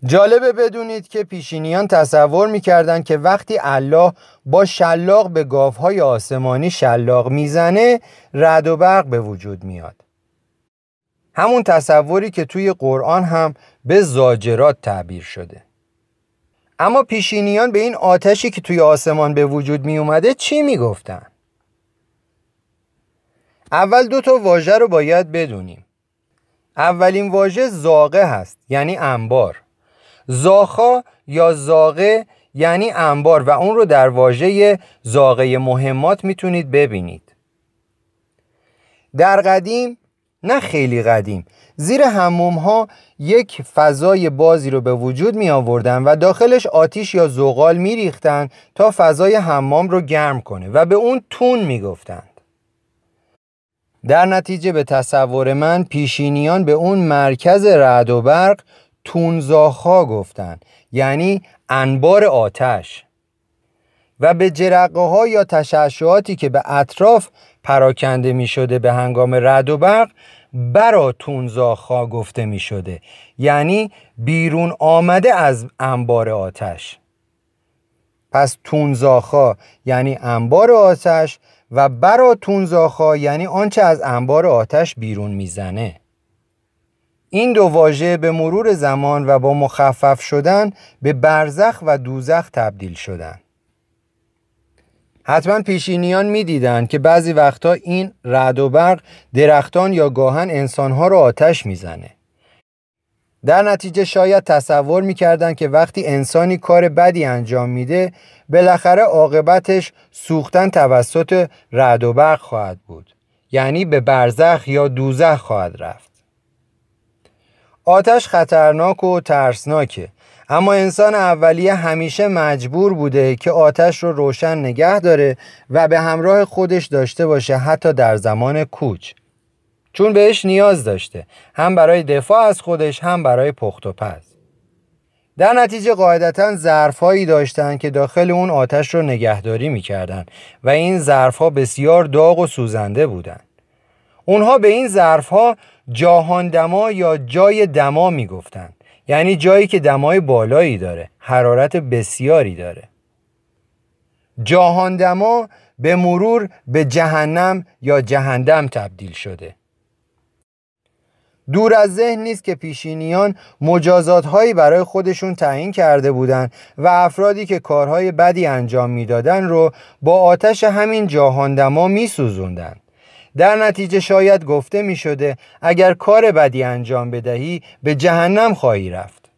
جالبه بدونید که پیشینیان تصور می‌کردن که وقتی الله با شلاق به گاوهای آسمانی شلاق می‌زنه رعد و برق به وجود میاد. همون تصوری که توی قرآن هم به زاجرات تعبیر شده. اما پیشینیان به این آتشی که توی آسمان به وجود می اومده چی می گفتن؟ اول دو تا واژه رو باید بدونیم. اولین واژه زاغه هست یعنی انبار. زاخا یا زاغه یعنی انبار و اون رو در واژه زاغه مهمات می‌تونید ببینید در قدیم نه خیلی قدیم زیر هموم ها یک فضای بازی رو به وجود می آوردن و داخلش آتیش یا زغال می ریختن تا فضای حمام رو گرم کنه و به اون تون می گفتند. در نتیجه به تصور من پیشینیان به اون مرکز رعد و برق تونزاخا گفتند یعنی انبار آتش. و به جرقه ها یا تشعشعاتی که به اطراف پراکنده می شده به هنگام رد و برق برا تونزاخا گفته می شده یعنی بیرون آمده از انبار آتش. پس تونزاخا یعنی انبار آتش و برا تونزاخا یعنی آنچه از انبار آتش بیرون می‌زنه. این دو واژه به مرور زمان و با مخفف شدن به برزخ و دوزخ تبدیل شدن. حتما پیشینیان می‌دیدند که بعضی وقتا این رعد و برق درختان یا گاهن انسانها را آتش می‌زنه. در نتیجه شاید تصور می‌کردند که وقتی انسانی کار بدی انجام میده بالاخره عاقبتش سوختن توسط رعد و برق خواهد بود. یعنی به برزخ یا دوزخ خواهد رفت. آتش خطرناک و ترسناکه. اما انسان اولیه همیشه مجبور بوده که آتش رو روشن نگه داره و به همراه خودش داشته باشه حتی در زمان کوچ. چون بهش نیاز داشته هم برای دفاع از خودش هم برای پخت و پز. در نتیجه قاعدتا ظرفهایی داشتند که داخل اون آتش رو نگهداری می‌کردن و این ظرفها بسیار داغ و سوزنده بودند. اونها به این ظرفها جاهان دما یا جای دما می‌گفتند. یعنی جایی که دمای بالایی داره حرارت بسیاری داره. جاهان دما به مرور به جهنم یا جهندم تبدیل شده. دور از ذهن نیست که پیشینیان مجازات هایی برای خودشون تعیین کرده بودند و افرادی که کارهای بدی انجام می‌دادن رو با آتش همین جاهاندما می سوزوندن. در نتیجه شاید گفته می شده اگر کار بدی انجام بدهی به جهنم خواهی رفت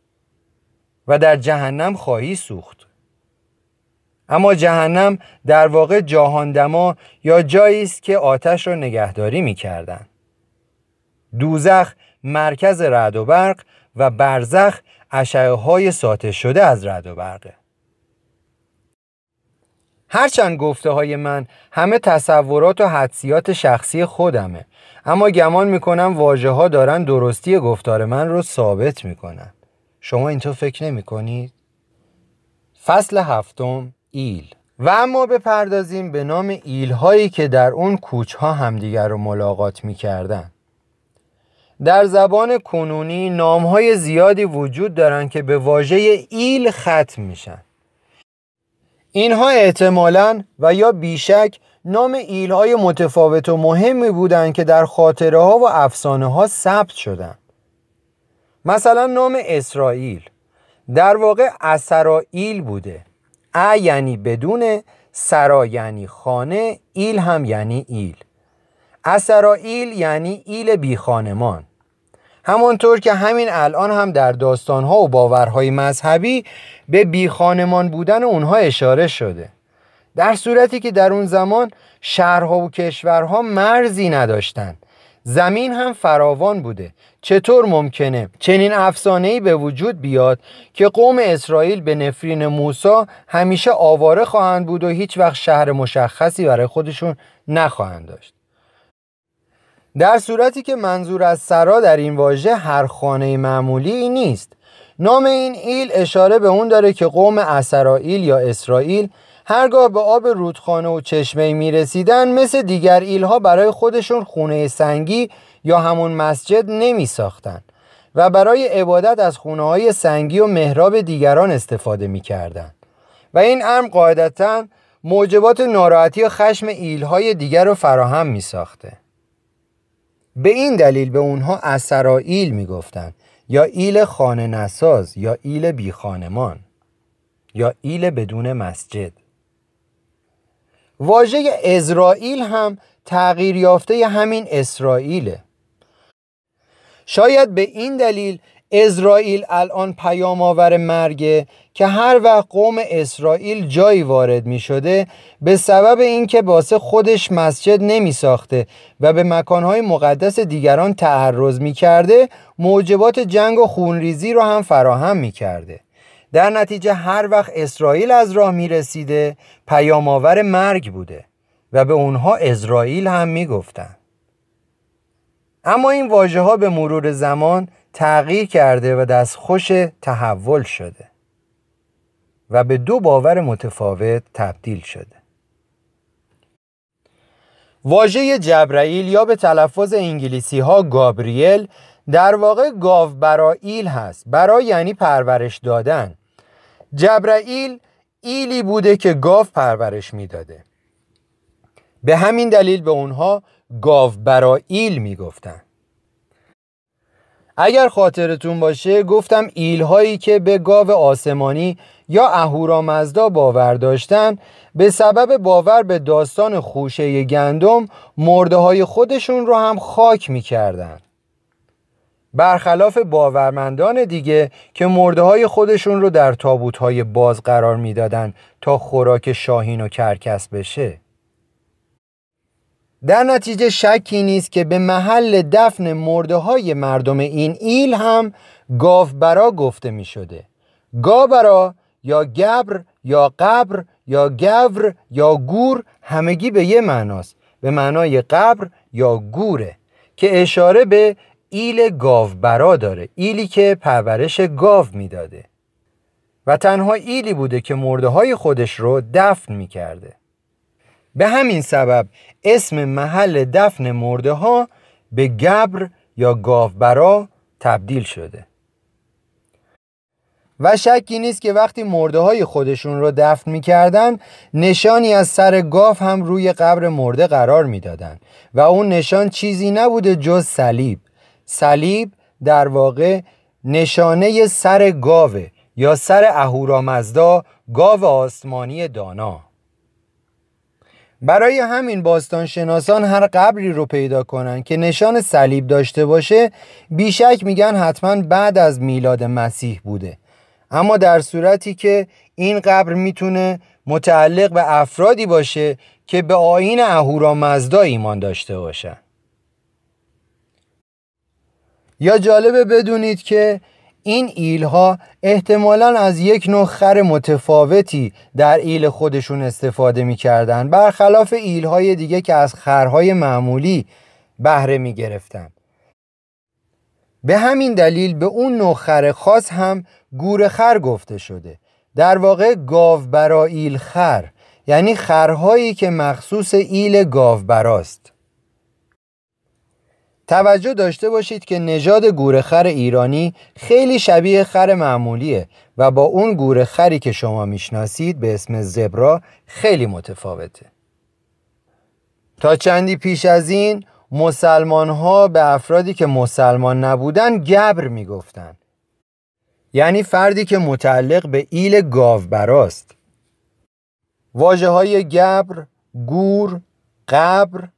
و در جهنم خواهی سوخت اما جهنم در واقع جهاندما یا جایی است که آتش را نگهداری می کردن. دوزخ مرکز رعد و برق و برزخ اشعه های ساطع شده از رعد و برقه هرچند گفته های من همه تصورات و حدسیات شخصی خودمه اما گمان می‌کنم واجه ها دارن درستی گفتار من رو ثابت می‌کنن. شما اینطور فکر نمی کنید؟ فصل هفتم ایل. و اما بپردازیم به نام ایل هایی که در اون کوچ ها همدیگر رو ملاقات می‌کردن. در زبان کنونی نام های زیادی وجود دارن که به واژه ایل ختم میشن. اینها احتمالا و یا بیشک نام ایلهای متفاوت و مهمی بودند که در خاطره ها و افسانه ها ثبت شدند. مثلا نام اسرائیل در واقع اسرائیل بوده. ا یعنی بدون سرا یعنی خانه ایل هم یعنی ایل. اسرائیل یعنی ایل بی خانمان همانطور که همین الان هم در داستانها و باورهای مذهبی به بیخانمان بودن اونها اشاره شده. در صورتی که در اون زمان شهرها و کشورها مرزی نداشتند زمین هم فراوان بوده. چطور ممکنه چنین افسانه‌ای به وجود بیاد که قوم اسرائیل به نفرین موسی همیشه آواره خواهند بود و هیچ وقت شهر مشخصی برای خودشون نخواهند داشت؟ در صورتی که منظور از سرا در این واژه هر خانه معمولی نیست نام این ایل اشاره به اون داره که قوم اسرائیل یا اسرائیل هرگاه به آب رودخانه و چشمه می رسیدن مثل دیگر ایلها برای خودشون خونه سنگی یا همون مسجد نمی ساختن و برای عبادت از خونه های سنگی و محراب دیگران استفاده می کردن. و این امر قاعدتا موجبات ناراحتی و خشم ایلهای دیگر رو فراهم می ساخته. به این دلیل به اونها اسرائیل می‌گفتند یا ایل خانه نساز یا ایل بی خانمان یا ایل بدون مسجد. واژه اسرائیل هم تغییر یافته همین اسرائیله. شاید به این دلیل اسرائیل الان پیام آور مرگه که هر وقت قوم اسرائیل جایی وارد می شده به سبب اینکه باسه خودش مسجد نمی ساخته و به مکانهای مقدس دیگران تعرض می کرده موجبات جنگ و خونریزی رو هم فراهم می کرده در نتیجه هر وقت اسرائیل از راه می رسیده پیام آور مرگ بوده و به اونها اسرائیل هم می گفتن. اما این واژه ها به مرور زمان تغییر کرده و دستخوش تحول شده و به دو باور متفاوت تبدیل شده. واژه جبرائیل یا به تلفظ انگلیسی ها گابریل در واقع گاو براییل هست برای یعنی پرورش دادن. جبرائیل ایلی بوده که گاو پرورش می‌داده. به همین دلیل به اونها گاو براییل می‌گفتن. اگر خاطرتون باشه گفتم ایلهایی که به گاو آسمانی یا اهورامزدا باور داشتن به سبب باور به داستان خوشه گندم مرده های خودشون رو هم خاک می‌کردن. برخلاف باورمندان دیگه که مرده های خودشون رو در تابوت های باز قرار می‌دادن تا خوراک شاهین و کرکس بشه. در نتیجه شکی نیست که به محل دفن مرده های مردم این ایل هم گاوبرا گفته می شده گاوبرا یا گبر یا قبر یا گور یا گور همگی به یه معناست. به معنای قبر یا گوره که اشاره به ایل گاوبرا داره ایلی که پرورش گاو می‌داده. و تنها ایلی بوده که مرده های خودش رو دفن می کرده. به همین سبب اسم محل دفن مرده ها به گبر یا گاوبرا تبدیل شده. و شکی نیست که وقتی مرده های خودشون رو دفن می‌کردن نشانی از سر گاو هم روی قبر مرده قرار می‌دادن. و اون نشان چیزی نبوده جز صلیب. صلیب در واقع نشانه سر گاوه یا سر اهورامزدا گاو آسمانی دانا. برای همین باستانشناسان هر قبری رو پیدا کنن که نشان صلیب داشته باشه بیشک میگن حتما بعد از میلاد مسیح بوده. اما در صورتی که این قبر می‌تونه متعلق به افرادی باشه که به آین اهورامزدا ایمان داشته باشن. یا جالبه بدونید که این ایلها احتمالا از یک نوع خر متفاوتی در ایل خودشون استفاده می‌کردن. برخلاف ایلهای دیگه که از خرهای معمولی بهره می‌گرفتن. به همین دلیل به اون نوع خر خاص هم گور خر گفته شده. در واقع گاو برا ایل خر یعنی خرهایی که مخصوص ایل گاو براست توجه داشته باشید که نژاد گورخر ایرانی خیلی شبیه خر معمولیه و با اون گورخری که شما می‌شناسید به اسم زبرا خیلی متفاوته. تا چندی پیش از این مسلمان ها به افرادی که مسلمان نبودن گبر می‌گفتن. یعنی فردی که متعلق به ایل گاو براست واجه های گبر، گور، قبر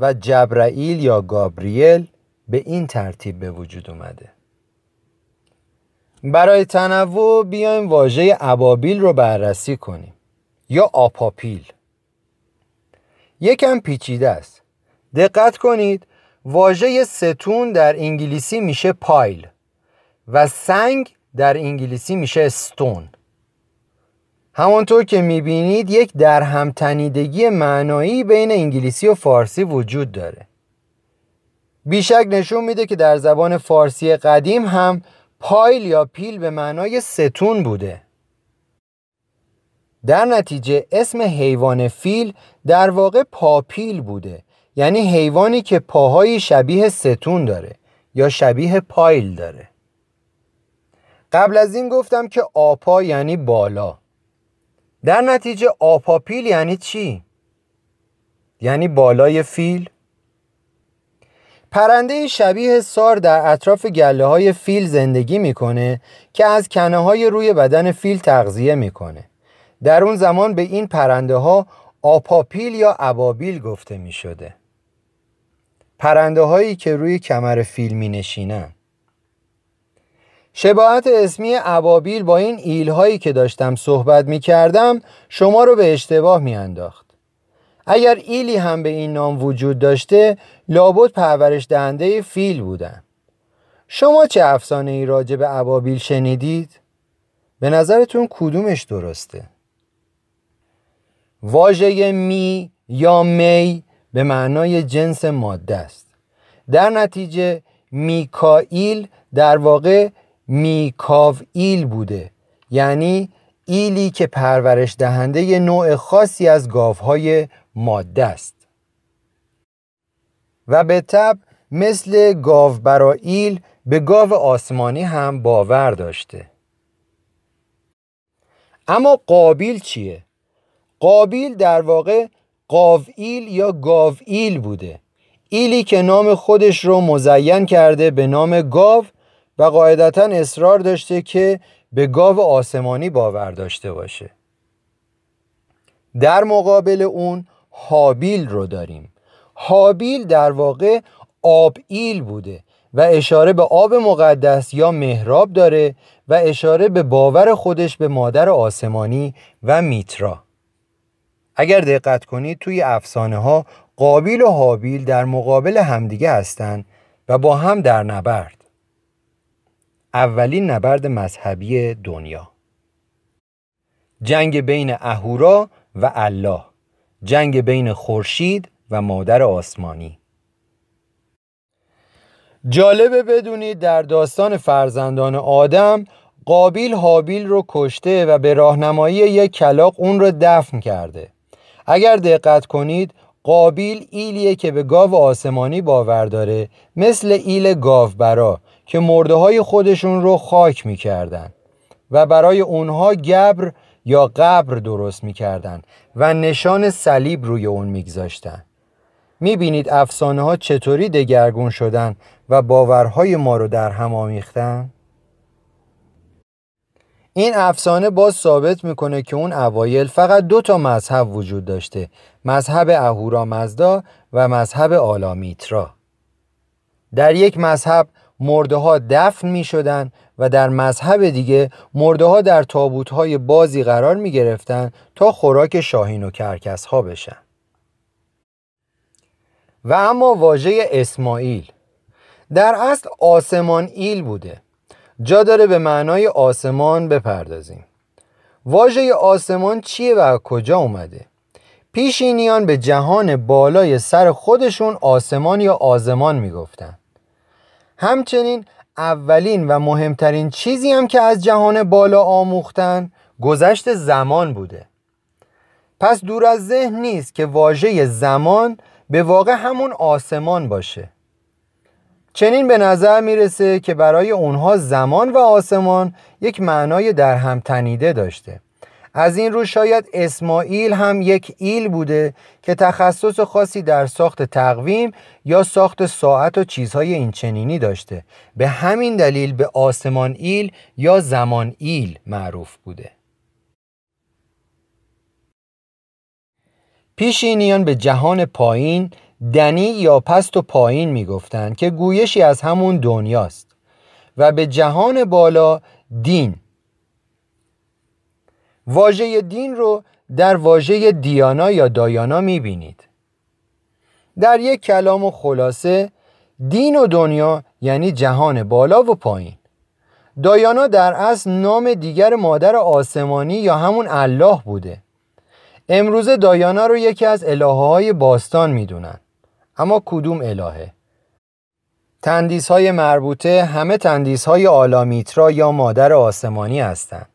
و جبرائیل یا گابریل به این ترتیب به وجود اومده. برای تنوع بیایم واژه ابابیل رو بررسی کنیم. یا آپاپیل. یکم پیچیده است. دقت کنید واژه ستون در انگلیسی میشه پایل و سنگ در انگلیسی میشه استون همانطور که می‌بینید یک در معنایی بین انگلیسی و فارسی وجود داره. بیشک نشون میده که در زبان فارسی قدیم هم پایل یا پیل به معنای ستون بوده. در نتیجه اسم حیوان فیل در واقع پاپیل بوده یعنی حیوانی که پاهای شبیه ستون داره یا شبیه پایل داره. قبل از این گفتم که آپا یعنی بالا. در نتیجه آپاپیل یعنی چی؟ یعنی بالای فیل؟ پرنده شبیه سار در اطراف گله های فیل زندگی می‌کنه که از کنه های روی بدن فیل تغذیه می‌کنه در اون زمان به این پرنده ها آپاپیل یا ابابیل گفته می شده پرنده هایی که روی کمر فیل می نشینن شباهت اسمی ابابیل با این ایل هایی که داشتم صحبت می کردم شما رو به اشتباه می انداخت. اگر ایلی هم به این نام وجود داشته لابد پرورش دهنده فیل بودن شما چه افسانه ای راجع به ابابیل شنیدید؟ به نظرتون کدومش درسته؟ واژه می یا می به معنای جنس ماده است در نتیجه میکائیل در واقع میکاوئیل بوده. یعنی ایلی که پرورش دهنده نوع خاصی از گاوهای ماده است. و به طب مثل گاو براییل به گاو آسمانی هم باور داشته. اما قابیل چیه؟ قابیل در واقع قاوئیل یا گاوئیل بوده. ایلی که نام خودش رو مزین کرده به نام گاو و قاعدتا اصرار داشته که به گاو آسمانی باور داشته باشه. در مقابل اون هابیل رو داریم. هابیل در واقع آب ایل بوده و اشاره به آب مقدس یا مهراب داره و اشاره به باور خودش به مادر آسمانی و میترا. اگر دقت کنید توی افسانه ها قابیل و حابیل در مقابل همدیگه هستند و با هم در نبرد. اولین نبرد مذهبی دنیا. جنگ بین اهورا و الله جنگ بین خورشید و مادر آسمانی. جالبه بدونید در داستان فرزندان آدم قابیل حابیل رو کشته و به راهنمایی یک کلاق اون رو دفن کرده. اگر دقت کنید قابیل ایلیه که به گاو آسمانی باور داره مثل ایل گاوبرا که مرده های خودشون رو خاک می‌کردن و برای اونها گبر یا قبر درست می‌کردن و نشان صلیب روی اون میگذاشتن می‌بینید افسانه ها چطوری دگرگون شدن و باورهای ما رو در هم آمیختن؟ این افسانه باز ثابت می‌کنه که اون اوایل فقط دو تا مذهب وجود داشته مذهب اهورا مزدا و مذهب آلامیترا در یک مذهب مرده ها دفن می شدن و در مذهب دیگه مرده ها در تابوت های بازی قرار می گرفتن تا خوراک شاهین و کرکس ها بشن. و اما واژه اسماعیل. در اصل آسمان ایل بوده. جا داره به معنای آسمان بپردازیم. واژه آسمان چیه و کجا اومده؟ پیشینیان به جهان بالای سر خودشون آسمان یا آزمان می‌گفتن. همچنین اولین و مهمترین چیزی هم که از جهان بالا آموختن گذشت زمان بوده. پس دور از ذهن نیست که واژه زمان به واقع همون آسمان باشه. چنین به نظر می‌رسه که برای اونها زمان و آسمان یک معنای در هم تنیده داشته. از این رو شاید اسماعیل هم یک ایل بوده که تخصص خاصی در ساخت تقویم یا ساخت ساعت و چیزهای اینچنینی داشته. به همین دلیل به آسمان ایل یا زمان ایل معروف بوده. پیشینیان به جهان پایین دنی یا پست و پایین می‌گفتند که گویشی از همون دنیاست و به جهان بالا دین واژه دین رو در واژه دیانا یا دایانا می‌بینید. در یک کلام و خلاصه دین و دنیا یعنی جهان بالا و پایین. دایانا در اصل نام دیگر مادر آسمانی یا همون الله بوده. امروزه دایانا رو یکی از الهه های باستان می‌دونن. اما کدوم الهه؟ تندیس های مربوطه همه تندیس های آلامیترا یا مادر آسمانی هستند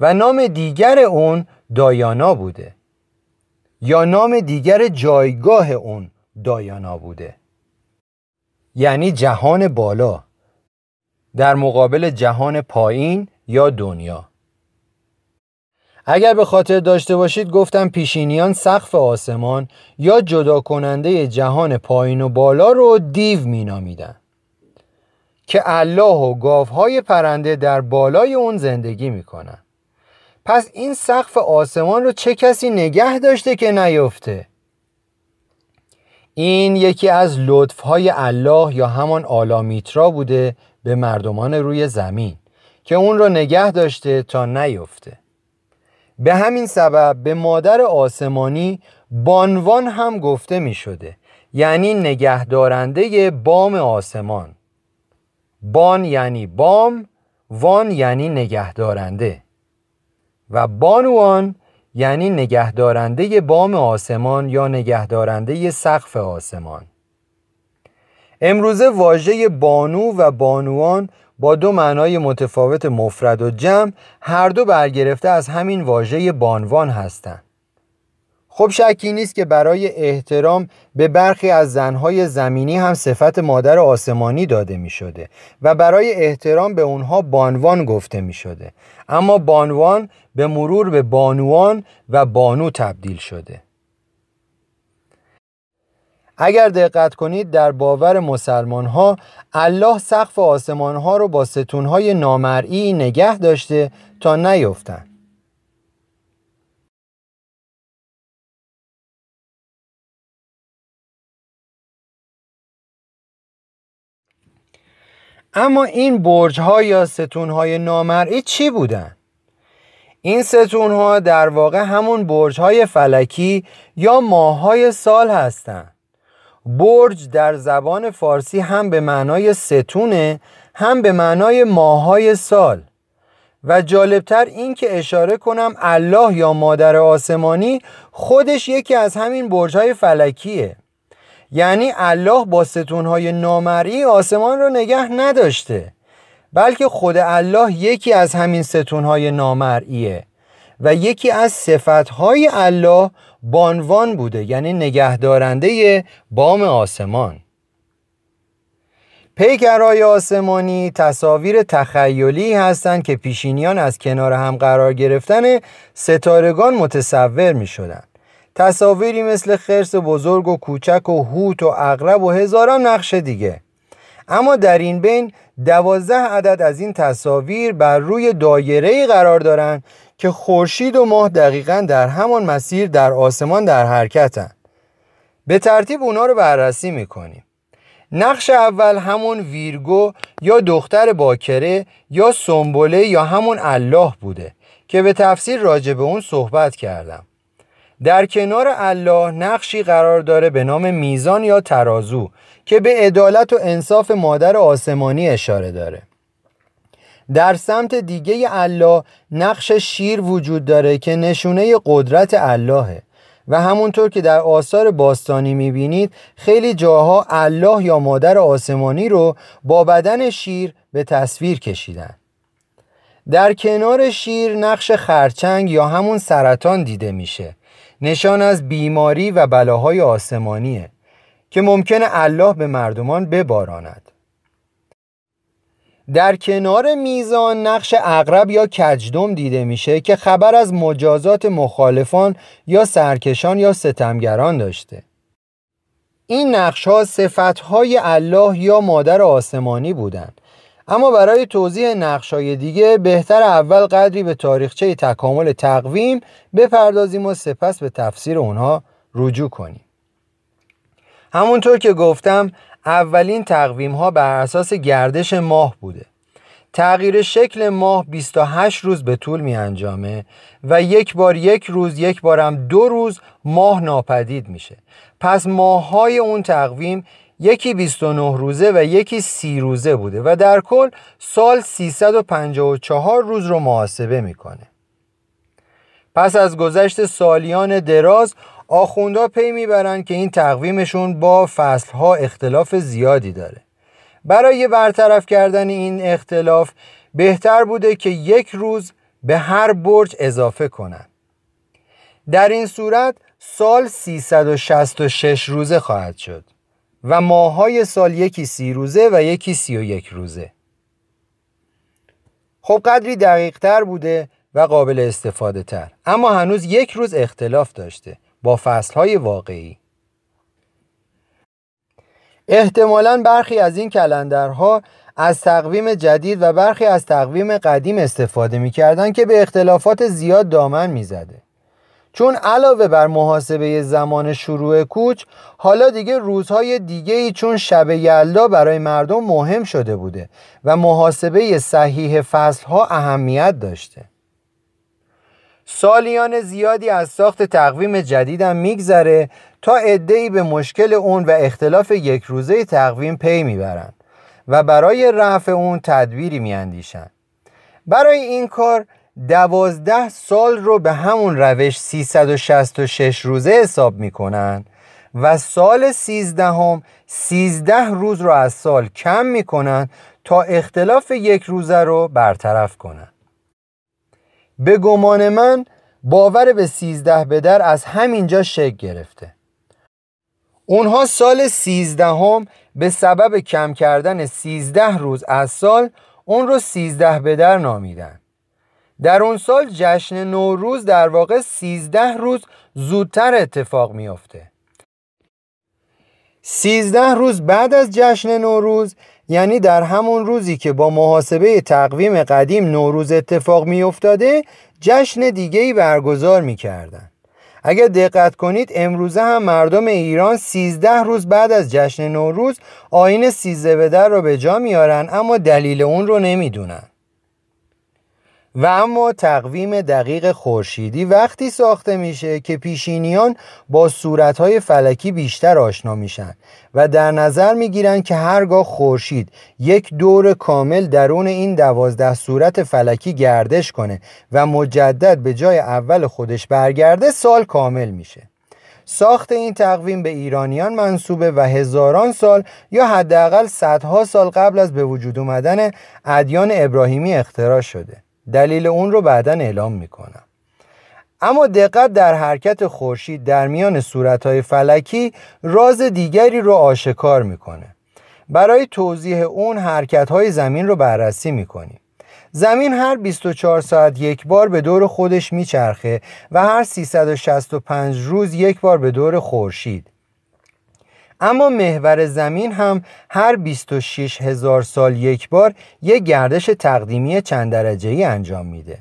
و نام دیگر اون دایانا بوده. یا نام دیگر جایگاه اون دایانا بوده. یعنی جهان بالا. در مقابل جهان پایین یا دنیا. اگر به خاطر داشته باشید گفتم پیشینیان سقف آسمان یا جدا کننده جهان پایین و بالا رو دیو مینامیدن. که الله و گاوهای پرنده در بالای اون زندگی می‌کنن. پس این سقف آسمان رو چه کسی نگه داشته که نیفته؟ این یکی از لطفهای الله یا همان آلامیترا بوده به مردمان روی زمین که اون رو نگه داشته تا نیفته. به همین سبب به مادر آسمانی بانوان هم گفته می شده یعنی نگهدارنده بام آسمان. بان یعنی بام وان یعنی نگهدارنده. و بانوان یعنی نگهدارنده بام آسمان یا نگهدارنده سقف آسمان امروزه واژه بانو و بانوان با دو معنای متفاوت مفرد و جمع هر دو برگرفته از همین واژه بانوان هستند. خب شکی نیست که برای احترام به برخی از زنهای زمینی هم صفت مادر آسمانی داده می شده و برای احترام به اونها بانوان گفته می شده اما بانوان به مرور به بانوان و بانو تبدیل شده. اگر دقت کنید در باور مسلمان ها الله سقف آسمان ها رو با ستون های نامرئی نگه داشته تا نیفتند اما این برج ها یا ستون های نامرئی چی بودن؟ این ستون ها در واقع همون برج های فلکی یا ماه های سال هستند. برج در زبان فارسی هم به معنای ستونه هم به معنای ماهای سال و جالبتر این که اشاره کنم الله یا مادر آسمانی خودش یکی از همین برج های فلکیه یعنی الله با ستونهای نامری آسمان رو نگه نداشته بلکه خود الله یکی از همین ستونهای نامرئیه و یکی از صفتهای الله بانوان بوده یعنی نگهدارنده بام آسمان پیکرهای آسمانی تصاویر تخیلی هستند که پیشینیان از کنار هم قرار گرفتن ستارگان متصور می شدن. تصاویری مثل خرس بزرگ و کوچک و هوت و اغرب و هزاران نقش دیگه. اما در این بین دوازده عدد از این تصاویر بر روی دایره قرار دارند که خورشید و ماه دقیقا در همان مسیر در آسمان در حرکتن به ترتیب اونا رو بررسی می‌کنیم. نقش اول همون ویرگو یا دختر باکره یا سنبله یا همون الله بوده که به تفسیر راجع به اون صحبت کردم. در کنار الله نقشی قرار داره به نام میزان یا ترازو که به عدالت و انصاف مادر آسمانی اشاره داره. در سمت دیگه الله نقش شیر وجود داره که نشونه قدرت اللهه. و همونطور که در آثار باستانی می‌بینید خیلی جاها الله یا مادر آسمانی رو با بدن شیر به تصویر کشیدن. در کنار شیر نقش خرچنگ یا همون سرطان دیده میشه. نشان از بیماری و بلاهای آسمانیه که ممکنه الله به مردمان بباراند. در کنار میزان نقش اغرب یا کجدم دیده میشه که خبر از مجازات مخالفان یا سرکشان یا ستمگران داشته. این نقش ها صفت های الله یا مادر آسمانی بودند اما برای توضیح نقش های دیگه بهتر اول قدری به تاریخچه تکامل تقویم بپردازیم و سپس به تفسیر اونها رجوع کنیم. همونطور که گفتم اولین تقویم ها بر اساس گردش ماه بوده. تغییر شکل ماه 28 روز به طول می انجامه و یک بار یک روز یک بارم دو روز ماه ناپدید میشه. پس ماه های اون تقویم یکی 29 روزه و یکی 30 روزه بوده و در کل سال 354 روز رو محاسبه می‌کنه. پس از گذشت سالیان دراز آخوندا پی می‌برند که این تقویمشون با فصلها اختلاف زیادی داره. برای برطرف کردن این اختلاف بهتر بوده که یک روز به هر برج اضافه کنند در این صورت سال 366 روزه خواهد شد. و ماهای سال یکی سی روزه و یکی سی و یک روزه. خب قدری دقیق تر بوده و قابل استفاده تر. اما هنوز یک روز اختلاف داشته با های واقعی. احتمالا برخی از این کلندرها از تقویم جدید و برخی از تقویم قدیم استفاده می‌کردند که به اختلافات زیاد دامن می‌زده. چون علاوه بر محاسبه زمان شروع کوچ حالا دیگه روزهای دیگه ای چون شب یلدا برای مردم مهم شده بوده و محاسبه صحیح فصلها اهمیت داشته. سالیان زیادی از ساخت تقویم جدیدم میگذره تا ای به مشکل اون و اختلاف یک روزه تقویم پی می‌برند و برای رفع اون تدبیری میاندیشند برای این کار دوازده سال رو به همون روش 366 روزه حساب می‌کنن و سال سیزدهم سیزده روز رو از سال کم می‌کنن تا اختلاف یک روزه رو برطرف کنن. به گمان من باور به سیزده بدر از همینجا شکل گرفته. اونها سال سیزدهم به سبب کم کردن سیزده روز از سال اون رو سیزده بدر نامیدن. در اون سال جشن نوروز در واقع سیزده روز زودتر اتفاق میافته. سیزده روز بعد از جشن نوروز یعنی در همون روزی که با محاسبه تقویم قدیم نوروز اتفاق میافتاده جشن دیگه ای برگزار می‌کردن. اگر دقت کنید امروزه هم مردم ایران 13 روز بعد از جشن نوروز آین سیزده بدر رو به جا میارن اما دلیل اون رو نمی‌دونن. و اما تقویم دقیق خورشیدی وقتی ساخته میشه که پیشینیان با صورتهای فلکی بیشتر آشنا میشن و در نظر می‌گیرن که هرگاه خورشید یک دور کامل درون این دوازده صورت فلکی گردش کنه و مجدد به جای اول خودش برگرده سال کامل میشه. ساخت این تقویم به ایرانیان منصوبه و هزاران سال یا حداقل صدها سال قبل از به وجود اومدن ادیان ابراهیمی اختراع شده. دلیل اون رو بعدا اعلام می‌کنم. اما دقت در حرکت خورشید در میان صورتهای فلکی راز دیگری رو آشکار می‌کنه. برای توضیح اون حرکت های زمین رو بررسی می‌کنیم. زمین هر 24 ساعت یک بار به دور خودش میچرخه و هر 365 روز یک بار به دور خورشید. اما محور زمین هم هر 26 هزار سال یک بار یک گردش تقدیمی چند درجه ای انجام میده.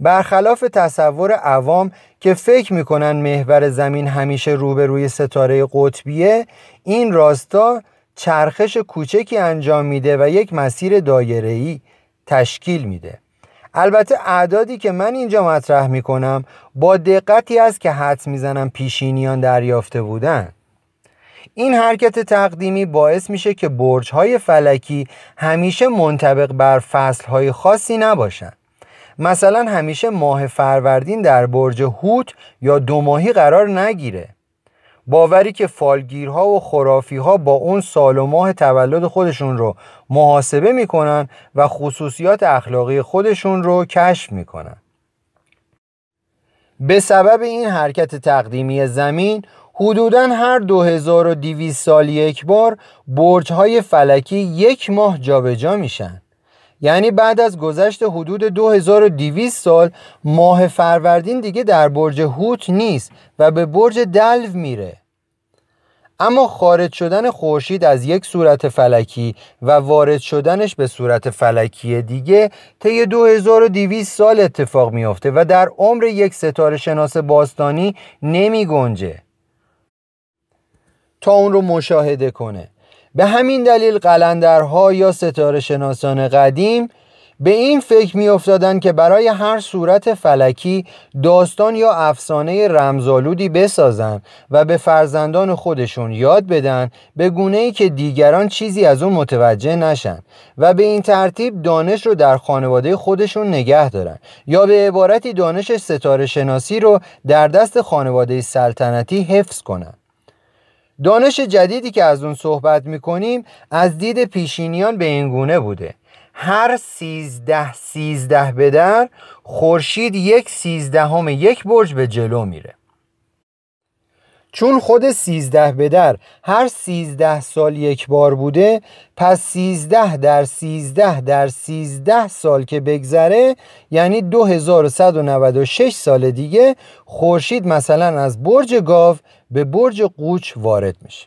برخلاف تصور عوام که فکر می‌کنن محور زمین همیشه روبروی ستاره قطبیه این راستا چرخش کوچکی انجام میده و یک مسیر دایره‌ای تشکیل میده. البته اعدادی که من اینجا مطرح می‌کنم با دقتی است که حد می‌زنم پیشینیان دریافته بودن. این حرکت تقدیمی باعث میشه که برج های فلکی همیشه منطبق بر فصل های خاصی نباشن مثلا همیشه ماه فروردین در برج هوت یا دو ماهی قرار نگیره. باوری که فالگیرها و خرافیها با اون سال و ماه تولد خودشون رو محاسبه می‌کنن و خصوصیات اخلاقی خودشون رو کشف می‌کنن. به سبب این حرکت تقدیمی زمین حدودا هر 2200 سال یک بار برج های فلکی یک ماه جابجا جا میشن. یعنی بعد از گذشت حدود 2200 سال ماه فروردین دیگه در برج هوت نیست و به برج دلو میره. اما خارج شدن خورشید از یک صورت فلکی و وارد شدنش به صورت فلکی دیگه طی 2200 سال اتفاق میافته و در عمر یک ستاره شناس باستانی نمی گنجه تا اون رو مشاهده کنه. به همین دلیل قلندرها یا ستاره شناسان قدیم به این فکر می افتادن که برای هر صورت فلکی داستان یا افسانه رمزالودی بسازن و به فرزندان خودشون یاد بدن به گونه ای که دیگران چیزی از اون متوجه نشن و به این ترتیب دانش رو در خانواده خودشون نگه دارن یا به عبارتی دانش ستاره شناسی رو در دست خانواده سلطنتی حفظ کنن. دانش جدیدی که از اون صحبت می‌کنیم از دید پیشینیان به این گونه بوده. هر سیزده سیزده بدر خورشید یک سیزدهم یک برج به جلو میره. چون خود سیزده بدر هر سیزده سال یک بار بوده پس سیزده در سیزده در سیزده سال که بگذره یعنی 2196 سال دیگه خورشید مثلا از برج گاو به برج قوچ وارد میشه.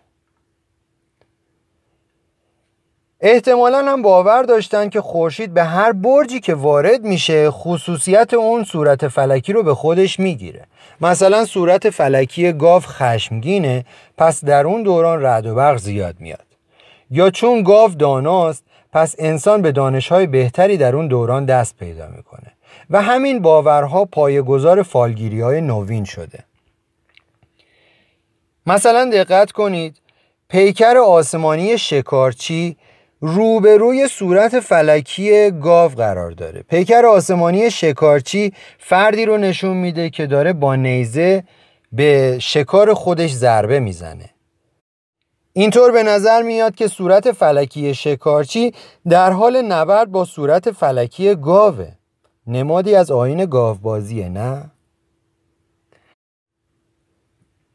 احتمالا هم باور داشتن که خورشید به هر برجی که وارد میشه خصوصیت اون صورت فلکی رو به خودش می‌گیره. مثلا صورت فلکی گاو خشمگینه پس در اون دوران رد و برق زیاد میاد. یا چون گاو داناست پس انسان به دانشهای بهتری در اون دوران دست پیدا می‌کنه. و همین باورها پایگذار فالگیری های نوین شده. مثلا دقت کنید. پیکر آسمانی شکارچی روبروی صورت فلکی گاو قرار داره. پیکر آسمانی شکارچی فردی رو نشون میده که داره با نیزه به شکار خودش ضربه می‌زنه. اینطور به نظر میاد که صورت فلکی شکارچی در حال نبرد با صورت فلکی گاوه. نمادی از آین گاوبازیه نه؟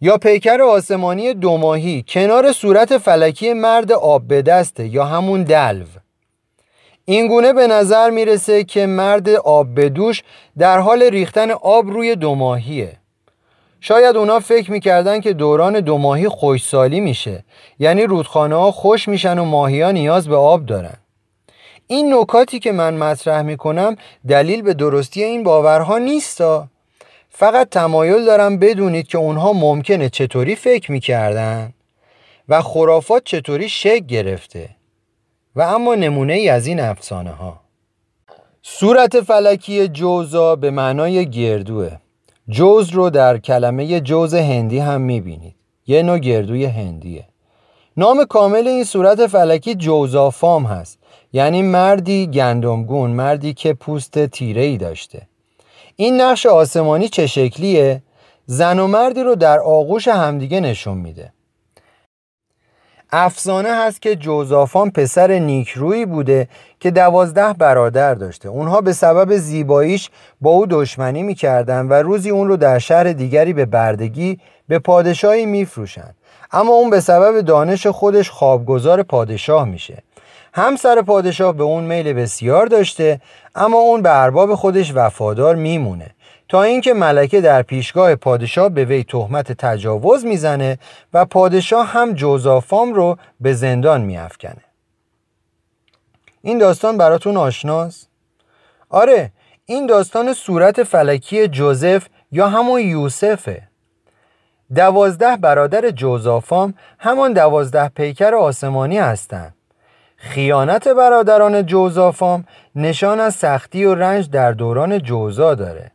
یا پیکر آسمانی دوماهی کنار صورت فلکی مرد آب به دسته یا همون دلو. اینگونه به نظر می‌رسه که مرد آب به دوش در حال ریختن آب روی دوماهیه. شاید اونا فکر می‌کردن که دوران دوماهی خوشسالی میشه یعنی رودخانه ها خوش میشن و ماهی ها نیاز به آب دارن. این نکاتی که من مطرح می‌کنم دلیل به درستی این باورها نیستا. فقط تمایل دارم بدونید که اونها ممکنه چطوری فکر می‌کردن و خرافات چطوری شک گرفته و اما نمونه ای از این افسانه ها صورت فلکی جوزا به معنای گردوه. جوز رو در کلمه جوز هندی هم می‌بینید. یه نوع گردوی هندیه. نام کامل این صورت فلکی جوزافام هست. یعنی مردی گندمگون مردی که پوست تیره ای داشته. این نقش آسمانی چه شکلیه؟ زن و مردی رو در آغوش همدیگه نشون میده. افسانه هست که جوزافان پسر نیکرویی بوده که دوازده برادر داشته. اونها به سبب زیباییش با او دشمنی می‌کردن و روزی اون رو در شهر دیگری به بردگی به پادشاهی میفروشن اما اون به سبب دانش خودش خوابگزار پادشاه میشه. همسر پادشاه به اون میل بسیار داشته اما اون به ارباب خودش وفادار میمونه. تا اینکه ملکه در پیشگاه پادشاه به وی تهمت تجاوز می‌زنه و پادشاه هم جوزافام رو به زندان میافکنه. این داستان براتون آشناست؟ آره این داستان صورت فلکی جوزف یا همون یوسفه. دوازده برادر جوزافام همان دوازده پیکر آسمانی هستند خیانت برادران جوزافام نشان از سختی و رنج در دوران جوزا داره.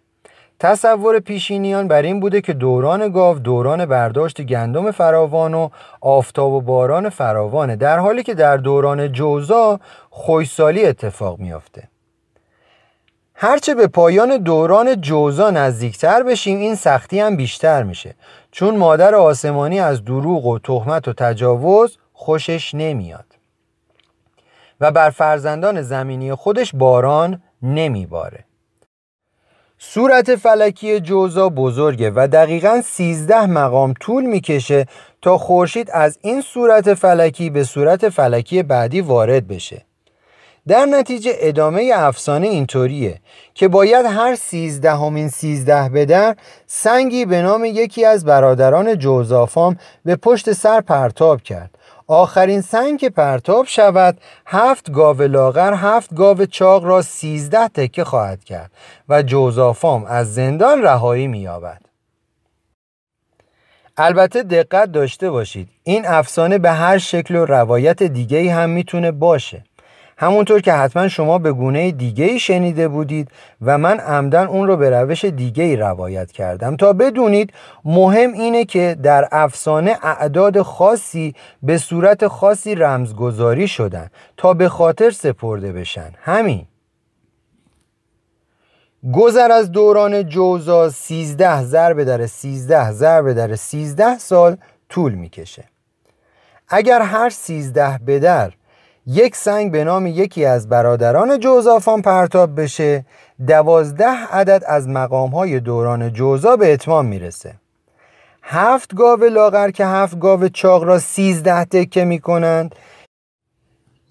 تصور پیشینیان بر این بوده که دوران گاو دوران برداشت گندم فراوان و آفتاب و باران فراوانه در حالی که در دوران جوزا خوشسالی اتفاق میافته. هرچه به پایان دوران جوزا نزدیکتر بشیم این سختی هم بیشتر میشه. چون مادر آسمانی از دروغ و تهمت و تجاوز خوشش نمیاد. و بر فرزندان زمینی خودش باران نمیباره. صورت فلکی جوزا بزرگه و دقیقا 13 مقام طول می‌کشه تا خورشید از این صورت فلکی به صورت فلکی بعدی وارد بشه. در نتیجه ادامه افسانه اینطوریه که باید هر سیزدهمین سیزده بدر سنگی به نام یکی از برادران جوزافام به پشت سر پرتاب کرد. آخرین سنگ که پرتاب شود. هفت گاو لاغر هفت گاو چاق را سیزده تکه خواهد کرد و جوزافام از زندان رهایی مییابد. البته دقت داشته باشید این افسانه به هر شکل و روایت دیگه هم می‌تونه باشه. همونطور که حتما شما به گونه دیگه شنیده بودید و من عمدن اون رو به روش دیگه ای روایت کردم. تا بدونید مهم اینه که در افسانه اعداد خاصی به صورت خاصی رمزگذاری شدن تا به خاطر سپرده بشن. همین. گذر از دوران جوزا 13 ضرب در 13 ضرب در 13 سال طول می‌کشه. اگر هر 13 بدر یک سنگ به نام یکی از برادران جوزافان پرتاب بشه دوازده عدد از مقام های دوران جوزا به اتمام می‌رسه. هفت گاو لاغر که هفت گاو چاق را سیزده تکه می‌کنند.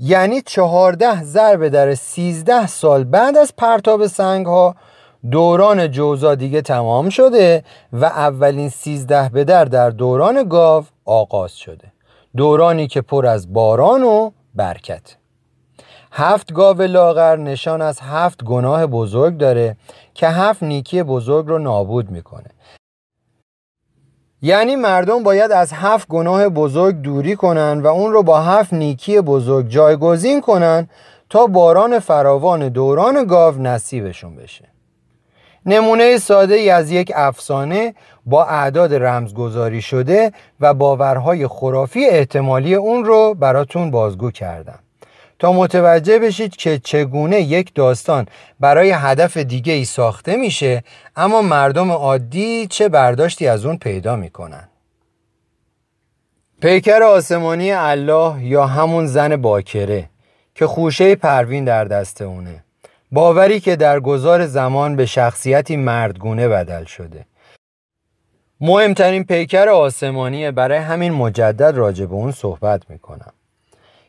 یعنی چهارده ضرب در سیزده سال بعد از پرتاب سنگ ها دوران جوزا دیگه تمام شده و اولین سیزده بدر در دوران گاو آغاز شده. دورانی که پر از باران و برکت. هفت گاو لاغر نشان از هفت گناه بزرگ داره که هفت نیکی بزرگ رو نابود می‌کنه. یعنی مردم باید از هفت گناه بزرگ دوری کنن و اون رو با هفت نیکی بزرگ جایگزین کنن تا باران فراوان دوران گاو نصیبشون بشه. نمونه ساده ای از یک افسانه با اعداد رمزگذاری شده و باورهای خرافی احتمالی اون رو براتون بازگو کردم. تا متوجه بشید که چگونه یک داستان برای هدف دیگه ای ساخته میشه اما مردم عادی چه برداشتی از اون پیدا می‌کنن. پیکر آسمانی الله یا همون زن باکره که خوشه پروین در دست اونه. باوری که در گذار زمان به شخصیتی مردگونه بدل شده. مهمترین پیکر آسمانی برای همین مجدد راجع به اون صحبت می‌کنم.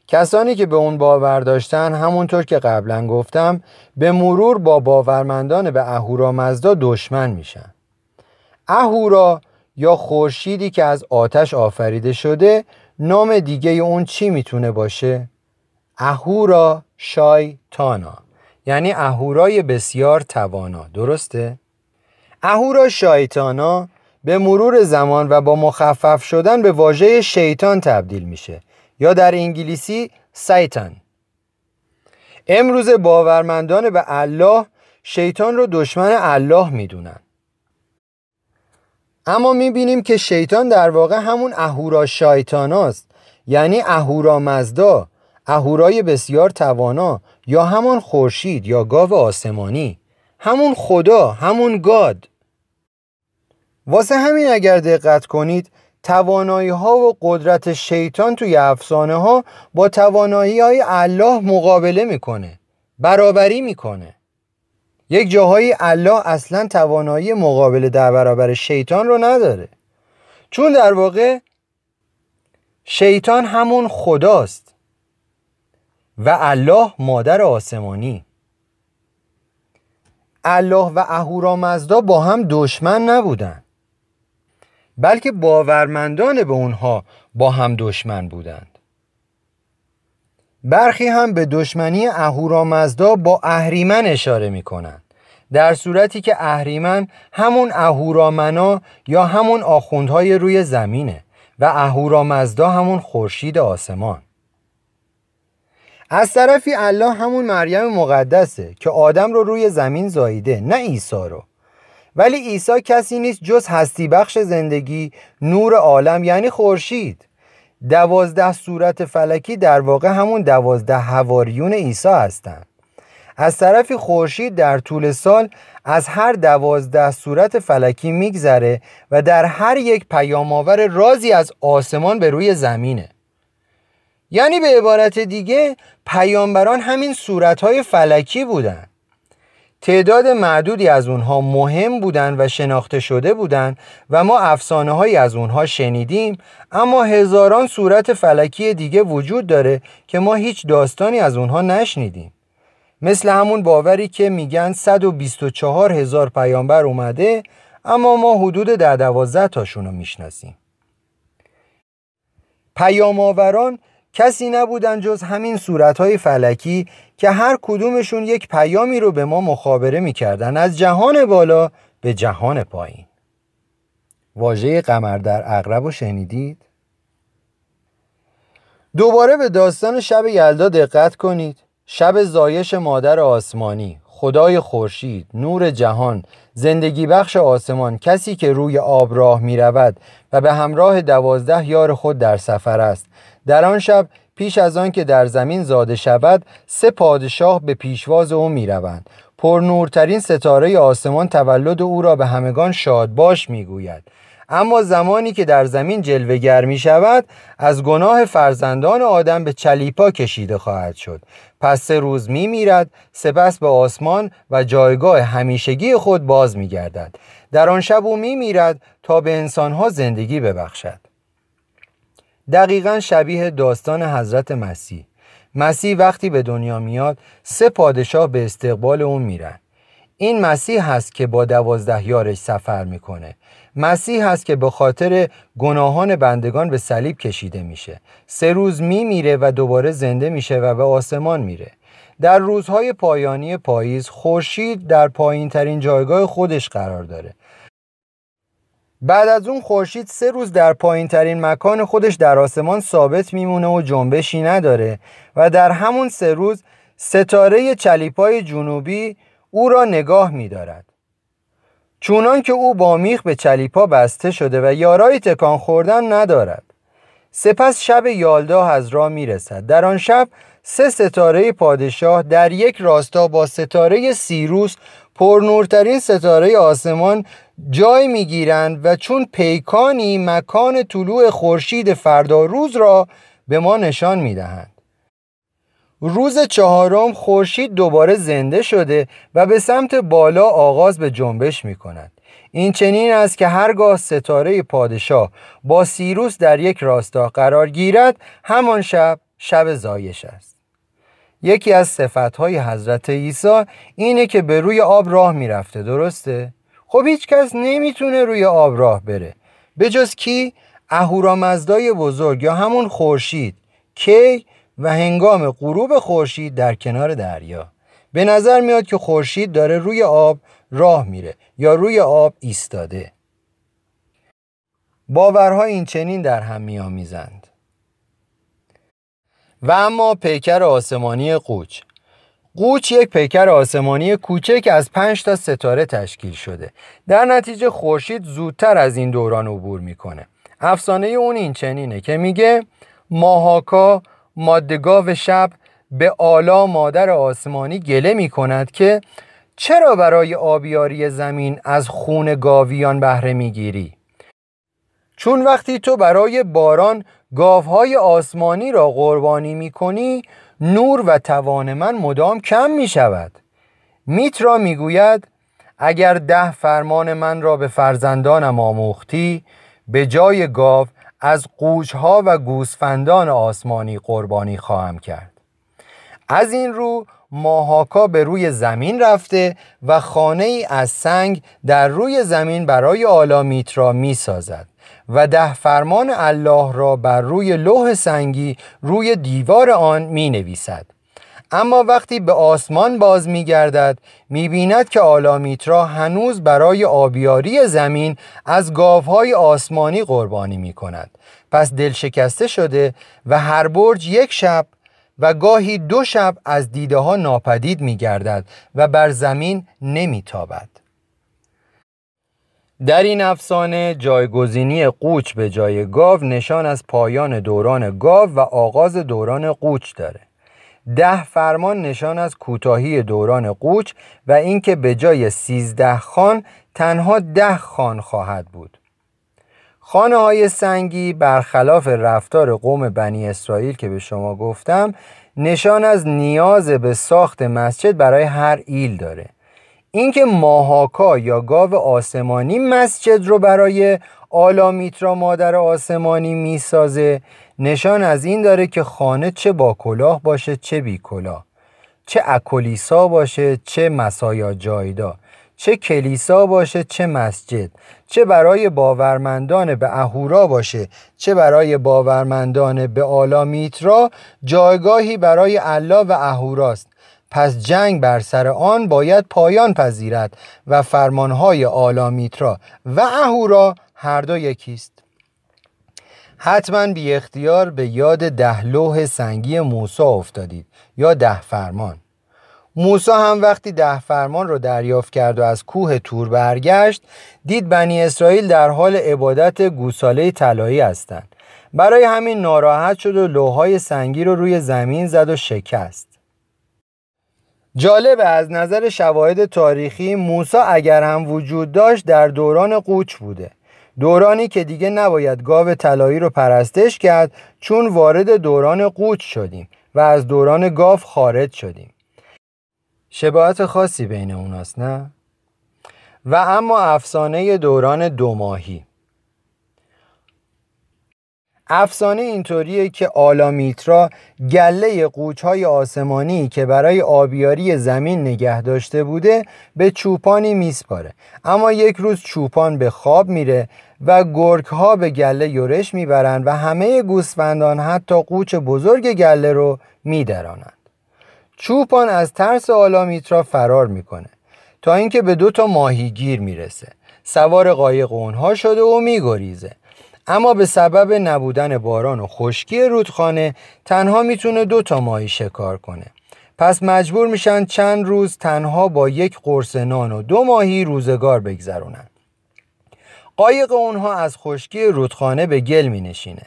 کسانی که به اون باور داشتن همونطور که قبلا گفتم به مرور با باورمندان به اهورا مزدا دشمن میشن. اهورا یا خورشیدی که از آتش آفریده شده نام دیگه اون چی می‌تونه باشه؟ اهورا شایتانا. یعنی اهورای بسیار توانا. درسته؟ اهورا شایتانا به مرور زمان و با مخفف شدن به واژه شیطان تبدیل میشه. یا در انگلیسی سایتان امروز باورمندان به الله شیطان رو دشمن الله می‌دونن. اما می‌بینیم که شیطان در واقع همون اهورا شایتاناست یعنی اهورا مزدا اهورای بسیار توانا یا همون خورشید یا گاو آسمانی همون خدا همون گاد. واسه همین اگر دقت کنید توانایی ها و قدرت شیطان توی افسانه ها با توانایی های الله مقابله می‌کنه برابری می‌کنه. یک جاهایی الله اصلا توانایی مقابله در برابر شیطان رو نداره. چون در واقع شیطان همون خداست. و الله مادر آسمانی. الله و اهورامزدا با هم دشمن نبودن بلکه باورمندان به اونها با هم دشمن بودند. برخی هم به دشمنی اهورامزدا با اهریمن اشاره می کنند در صورتی که اهریمن همون اهورامنا یا همون آخوندهای روی زمینه و اهورامزدا همون خورشید آسمان. از طرفی الله همون مریم مقدسه که آدم رو روی زمین زاییده نه عیسی رو. ولی عیسی کسی نیست جز هستی بخش زندگی نور عالم یعنی خورشید. دوازده صورت فلکی در واقع همون دوازده هواریون عیسی هستند از طرفی خورشید در طول سال از هر دوازده صورت فلکی میگذره و در هر یک پیام آور رازی از آسمان به روی زمینه. یعنی به عبارت دیگه پیامبران همین صورتهای فلکی بودن. تعداد معدودی از اونها مهم بودند و شناخته شده بودند و ما افسانه هایی از اونها شنیدیم اما هزاران صورت فلکی دیگه وجود داره که ما هیچ داستانی از اونها نشنیدیم. مثل همون باوری که میگن 124 هزار پیامبر اومده اما ما حدود در دوازده تاشون رو می‌شناسیم. پیام آوران کسی نبودن جز همین صورتهای فلکی که هر کدومشون یک پیامی رو به ما مخابره می‌کردن. از جهان بالا به جهان پایین. واژه قمر در اغرب رو شنیدید؟ دوباره به داستان شب یلدا دقت کنید. شب زایش مادر آسمانی خدای خورشید نور جهان زندگی بخش آسمان کسی که روی آب راه می رود و به همراه دوازده یار خود در سفر است. در آن شب پیش از آن که در زمین زاده شود سه پادشاه به پیشواز او می روند پر نورترین ستاره آسمان تولد او را به همگان شادباش می گوید اما زمانی که در زمین جلوگر می شود از گناه فرزندان آدم به چلیپا کشیده خواهد شد. پس سه روز می میرد سپس به آسمان و جایگاه همیشگی خود باز می گردد در آن شب او می میرد تا به انسانها زندگی ببخشد. دقیقا شبیه داستان حضرت مسیح. مسیح وقتی به دنیا میاد سه پادشاه به استقبال اون میرن. این مسیح هست که با دوازده یارش سفر می‌کنه. مسیح هست که به خاطر گناهان بندگان به صلیب کشیده میشه. سه روز میمیره و دوباره زنده میشه و به آسمان میره. در روزهای پایانی پاییز خورشید در پایین ترین جایگاه خودش قرار داره. بعد از اون خورشید سه روز در پایین ترین مکان خودش در آسمان ثابت میمونه و جنبشی نداره و در همون سه روز ستاره چلیپای جنوبی او را نگاه میدارد. چونان که او با میخ به چلیپا بسته شده و یارای تکان خوردن ندارد سپس شب یالدا از راه می‌رسد. در آن شب سه ستاره پادشاه در یک راستا با ستاره سیروس پرنورترین ستاره آسمان جای می‌گیرند و چون پیکانی مکان طلوع خورشید فردا روز را به ما نشان می‌دهند روز چهارم خورشید دوباره زنده شده و به سمت بالا آغاز به جنبش می کند. این چنین است که هرگاه ستاره پادشاه با سیروس در یک راستا قرار گیرد همان شب شب زایش است یکی از صفتهای حضرت عیسی اینه که به روی آب راه می‌رفته درسته؟ خب هیچ کس نمی‌تونه روی آب راه بره. به جز کی؟ اهورامزدای بزرگ یا همون خورشید. کی؟ و هنگام غروب خورشید در کنار دریا. به نظر میاد که خورشید داره روی آب راه میره یا روی آب ایستاده. باورها این چنین در هم میآمیزند. و اما پیکر آسمانی قوچ. قوچ یک پیکر آسمانی کوچک از پنج تا ستاره تشکیل شده. در نتیجه خورشید زودتر از این دوران عبور می‌کنه. افسانه اون این چنینه که میگه ماهاکا مادگاو شب به آلا مادر آسمانی گله می کند که چرا برای آبیاری زمین از خون گاویان بهره می‌گیری؟ چون وقتی تو برای باران گاوهای آسمانی را قربانی می کنی نور و توان من مدام کم می شود میترا می گوید اگر ده فرمان من را به فرزندانم آموختی به جای گاو از قوچها و گوسفندان آسمانی قربانی خواهم کرد. از این رو ماهاکا به روی زمین رفته و خانه ای از سنگ در روی زمین برای آلامیترا می سازد و ده فرمان الله را بر روی لوح سنگی روی دیوار آن می نویسد اما وقتی به آسمان باز می گردد می بیند که آلامیترا هنوز برای آبیاری زمین از گاوهای آسمانی قربانی می کند پس دل شکسته شده و هر برج یک شب و گاهی دو شب از دیده ها ناپدید می گردد و بر زمین نمی تابد. در این افسانه جایگزینی قوچ به جای گاو نشان از پایان دوران گاو و آغاز دوران قوچ داره. ده فرمان نشان از کوتاهی دوران قوچ و اینکه به جای سیزده خان تنها ده خان خواهد بود. خانه های سنگی برخلاف رفتار قوم بنی اسرائیل که به شما گفتم نشان از نیاز به ساخت مسجد برای هر ایل داره اینکه ماهاکا یا گاو آسمانی مسجد رو برای آلامیترا مادر آسمانی می‌سازه نشان از این داره که خانه چه با کلاه باشه چه بی کلاه. چه اکولیسا باشه چه مسایا جایدا. چه کلیسا باشه چه مسجد. چه برای باورمندان به اهورا باشه. چه برای باورمندان به آلامیترا جایگاهی برای الله و اهوراست. پس جنگ بر سر آن باید پایان پذیرد و فرمانهای آلامیترا و اهورا هر دو یکیست. حتما بی اختیار به یاد ده لوح سنگی موسی افتادید یا ده فرمان. موسی هم وقتی ده فرمان رو دریافت کرد و از کوه تور برگشت دید بنی اسرائیل در حال عبادت گوساله طلایی هستند. برای همین ناراحت شد و لوهای سنگی رو روی زمین زد و شکست. جالب از نظر شواهد تاریخی موسی اگر هم وجود داشت در دوران قوچ بوده. دورانی که دیگه نباید گاو طلایی رو پرستش کرد چون وارد دوران قوچ شدیم و از دوران گاو خارج شدیم. شباهت خاصی بین اوناست نه؟ و اما افسانه دوران دو ماهی. افسانه اینطوریه که آلامیترا گله قوچهای آسمانی که برای آبیاری زمین نگه داشته بوده به چوپانی میسپاره اما یک روز چوپان به خواب میره و گرگ ها به گله یورش می‌برند و همه گوسفندان حتی قوچ بزرگ گله رو میدرانند. چوپان از ترس آلامیترا فرار می‌کنه تا اینکه به دو تا ماهیگیر می‌رسه. سوار قایق اونها شده و میگریزه. اما به سبب نبودن باران و خشکی رودخانه تنها می‌تونه دو تا ماهی شکار کنه. پس مجبور میشن چند روز تنها با یک قرص نان و دو ماهی روزگار بگذرونن. قایق اونها از خشکی رودخانه به گل می نشینه.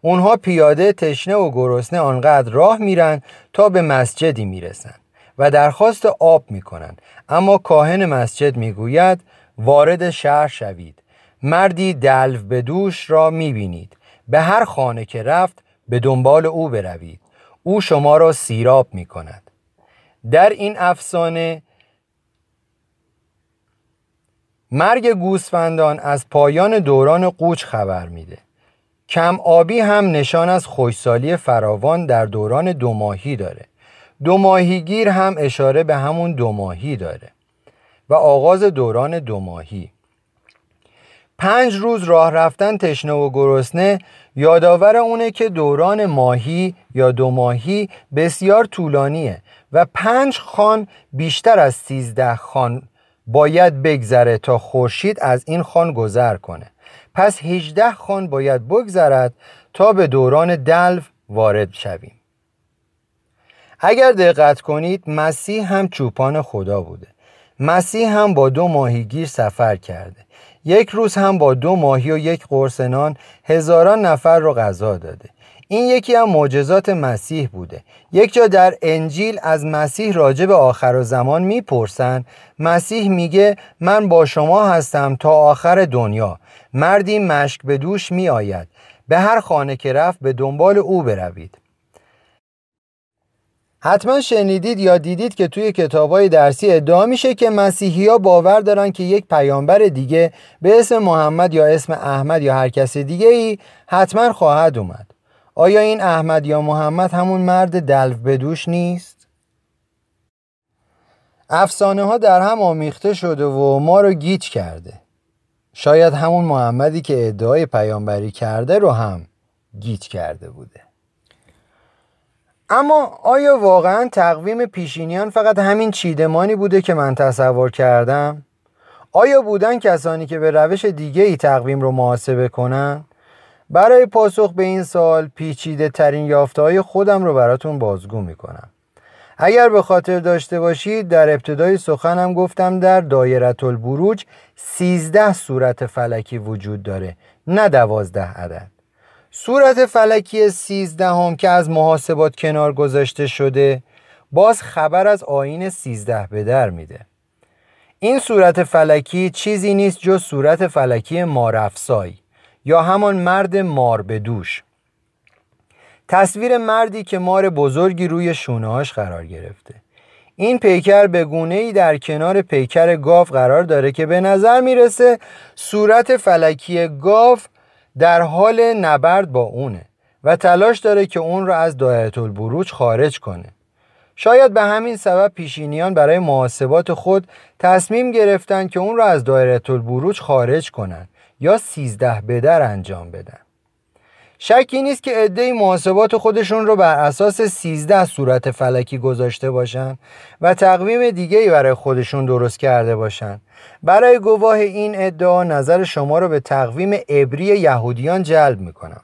اونها پیاده تشنه و گرسنه آنقدر راه میرن تا به مسجدی می‌رسن و درخواست آب می‌کنن. اما کاهن مسجد می‌گوید وارد شهر شوید. مردی دلو به دوش را می‌بینید. به هر خانه که رفت به دنبال او بروید. او شما را سیراب می‌کند. در این افسانه مرگ گوسفندان از پایان دوران قوچ خبر میده. کم آبی هم نشان از خوشسالی فراوان در دوران دو ماهی داره. دو ماهیگیر هم اشاره به همون دو ماهی داره. و آغاز دوران دو ماهی. پنج روز راه رفتن تشنه و گرسنه یادآور اونه که دوران ماهی یا دو ماهی بسیار طولانیه و پنج خان بیشتر از سیزده خان باید بگذره تا خورشید از این خان گذر کنه. پس 18 خان باید بگذرد تا به دوران دلو وارد شویم. اگر دقت کنید مسیح هم چوپان خدا بوده. مسیح هم با دو ماهیگیر سفر کرده. یک روز هم با دو ماهی و یک قرص نان هزاران نفر رو غذا داده. این یکی از معجزات مسیح بوده. یک جا در انجیل از مسیح راجع به آخر و زمان می‌پرسن. مسیح میگه من با شما هستم تا آخر دنیا. مردی مشک به دوش می آید به هر خانه که رفت به دنبال او بروید. حتما شنیدید یا دیدید که توی کتابای درسی ادعا میشه که مسیحی ها باور دارن که یک پیامبر دیگه به اسم محمد یا اسم احمد یا هر کس دیگه ای حتما خواهد اومد. آیا این احمد یا محمد همون مرد دلو بدوش نیست؟ افسانه ها در هم آمیخته شده و ما رو گیج کرده. شاید همون محمدی که ادعای پیامبری کرده رو هم گیج کرده بوده. اما آیا واقعا تقویم پیشینیان فقط همین چیدمانی بوده که من تصور کردم؟ آیا بودن کسانی که به روش دیگه ای تقویم رو محاسبه کنن؟ برای پاسخ به این سال پیچیده ترین یافته های خودم رو براتون بازگو می‌کنم اگر به خاطر داشته باشید در ابتدای سخنم گفتم در دایره البروج 13 صورت فلکی وجود داره نه دوازده عدد صورت فلکی 13 هم که از محاسبات کنار گذاشته شده باز خبر از آین 13 به در میده. این صورت فلکی چیزی نیست جز صورت فلکی مارفسای یا همان مرد مار به دوش. تصویر مردی که مار بزرگی روی شونهاش قرار گرفته. این پیکر به گونه ای در کنار پیکر گاو قرار داره که به نظر می‌رسه صورت فلکی گاو در حال نبرد با اونه و تلاش داره که اون رو از دایره البروج خارج کنه. شاید به همین سبب پیشینیان برای محاسبات خود تصمیم گرفتن که اون رو از دایره البروج خارج کنن یا سیزده بدر انجام بدن. شکی نیست که عده محاسبات خودشون رو بر اساس 13 صورت فلکی گذاشته باشن و تقویم دیگه ای برای خودشون درست کرده باشن. برای گواه این ادعا نظر شما رو به تقویم عبری یهودیان جلب می‌کنم.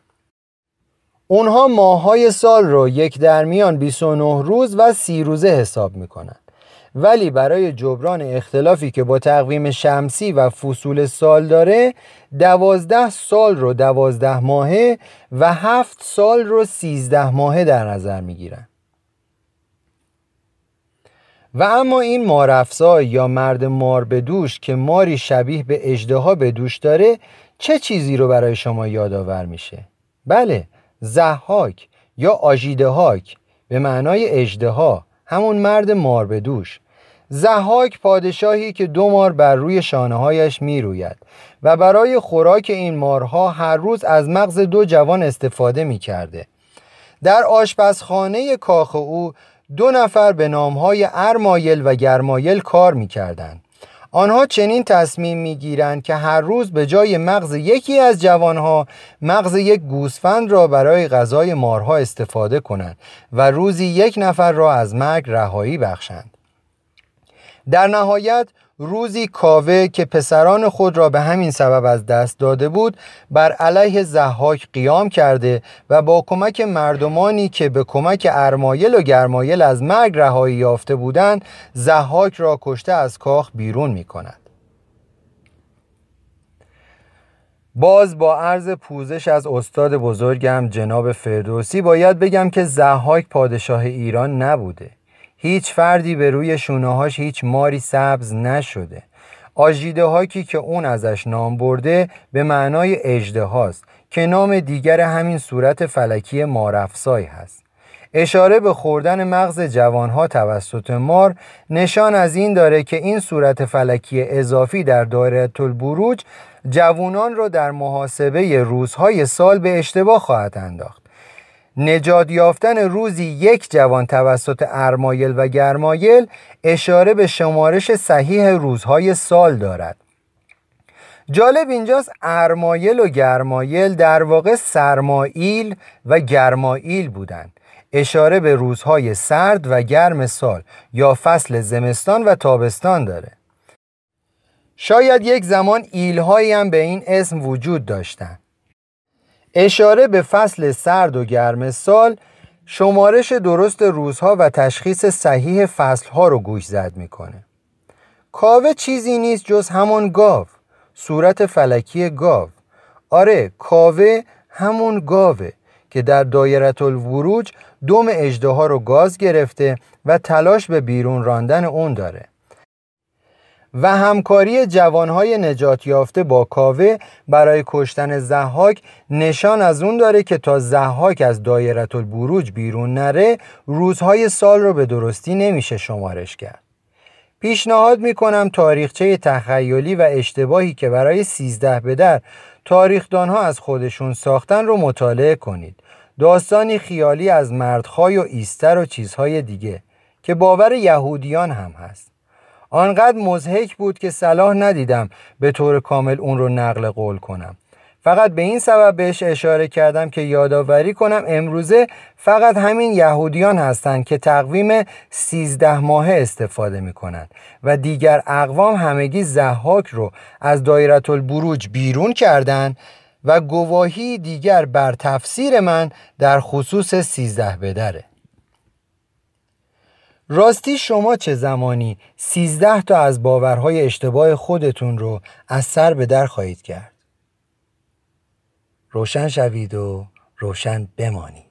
اونها ماهای سال رو یک در میان 29 روز و 30 روزه حساب می‌کنن. ولی برای جبران اختلافی که با تقویم شمسی و فصول سال داره دوازده سال رو دوازده ماهه و هفت سال رو سیزده ماهه در نظر می‌گیرن. و اما این مارفسا یا مرد مار به دوش که ماری شبیه به اجدها به دوش داره چه چیزی رو برای شما یادآور میشه؟ بله زحاک یا آژیدهاک به معنای اجدها همون مرد مار به دوش زحاک پادشاهی که دو مار بر روی شانه هایش می روید و برای خوراک این مارها هر روز از مغز دو جوان استفاده می کرده. در آشپزخانه کاخ او دو نفر به نامهای ارمایل و گرمایل کار می کردن. آنها چنین تصمیم می‌گیرند که هر روز به جای مغز یکی از جوانها مغز یک گوسفند را برای غذای مارها استفاده کنند و روزی یک نفر را از مرگ رهایی بخشند در نهایت روزی کاوه که پسران خود را به همین سبب از دست داده بود بر علیه زحاک قیام کرده و با کمک مردمانی که به کمک ارمایل و گرمایل از مرگ رهایی یافته بودند زحاک را کشته از کاخ بیرون می کند. باز با عرض پوزش از استاد بزرگم جناب فردوسی باید بگم که زحاک پادشاه ایران نبوده هیچ فردی به روی شونههاش هیچ ماری سبز نشده. آجیده هاکی که اون ازش نام برده به معنای اجده هاست که نام دیگر همین صورت فلکی مارفسای هست. اشاره به خوردن مغز جوانها توسط مار نشان از این داره که این صورت فلکی اضافی در دایره البروج جوانان را در محاسبه روزهای سال به اشتباه خواهد انداخت. نجات یافتن روزی یک جوان توسط ارمایل و گرمایل اشاره به شمارش صحیح روزهای سال دارد. جالب اینجاست ارمایل و گرمایل در واقع سرمایل و گرمایل بودند. اشاره به روزهای سرد و گرم سال یا فصل زمستان و تابستان داره. شاید یک زمان ایلهایی هم به این اسم وجود داشتند. اشاره به فصل سرد و گرم سال شمارش درست روزها و تشخیص صحیح فصلها رو گوش زد می‌کنه. کاوه چیزی نیست جز همون گاو صورت فلکی گاو. آره کاوه همون گاوه که در دایره الوروج دوم اجده رو گاز گرفته و تلاش به بیرون راندن اون داره. و همکاری جوانهای نجات یافته با کاوه برای کشتن زحاک نشان از اون داره که تا زحاک از دایره البروج بیرون نره روزهای سال رو به درستی نمیشه شمارش کرد. پیشنهاد می‌کنم تاریخچه تخیلی و اشتباهی که برای سیزده به در تاریخدانها از خودشون ساختن رو مطالعه کنید. داستانی خیالی از مردخای و ایستر و چیزهای دیگه که باور یهودیان هم هست. آنقدر مزهک بود که صلاح ندیدم به طور کامل اون رو نقل قول کنم. فقط به این سبب بهش اشاره کردم که یادآوری کنم امروزه فقط همین یهودیان هستند که تقویم سیزده ماهه استفاده می‌کنند و دیگر اقوام همگی زحاک رو از دایره البروج بیرون کردند و گواهی دیگر بر تفسیر من در خصوص سیزده بدره. راستی شما چه زمانی سیزده تا از باورهای اشتباه خودتون رو از سر به در خواهید کرد؟ روشن شوید و روشن بمانید.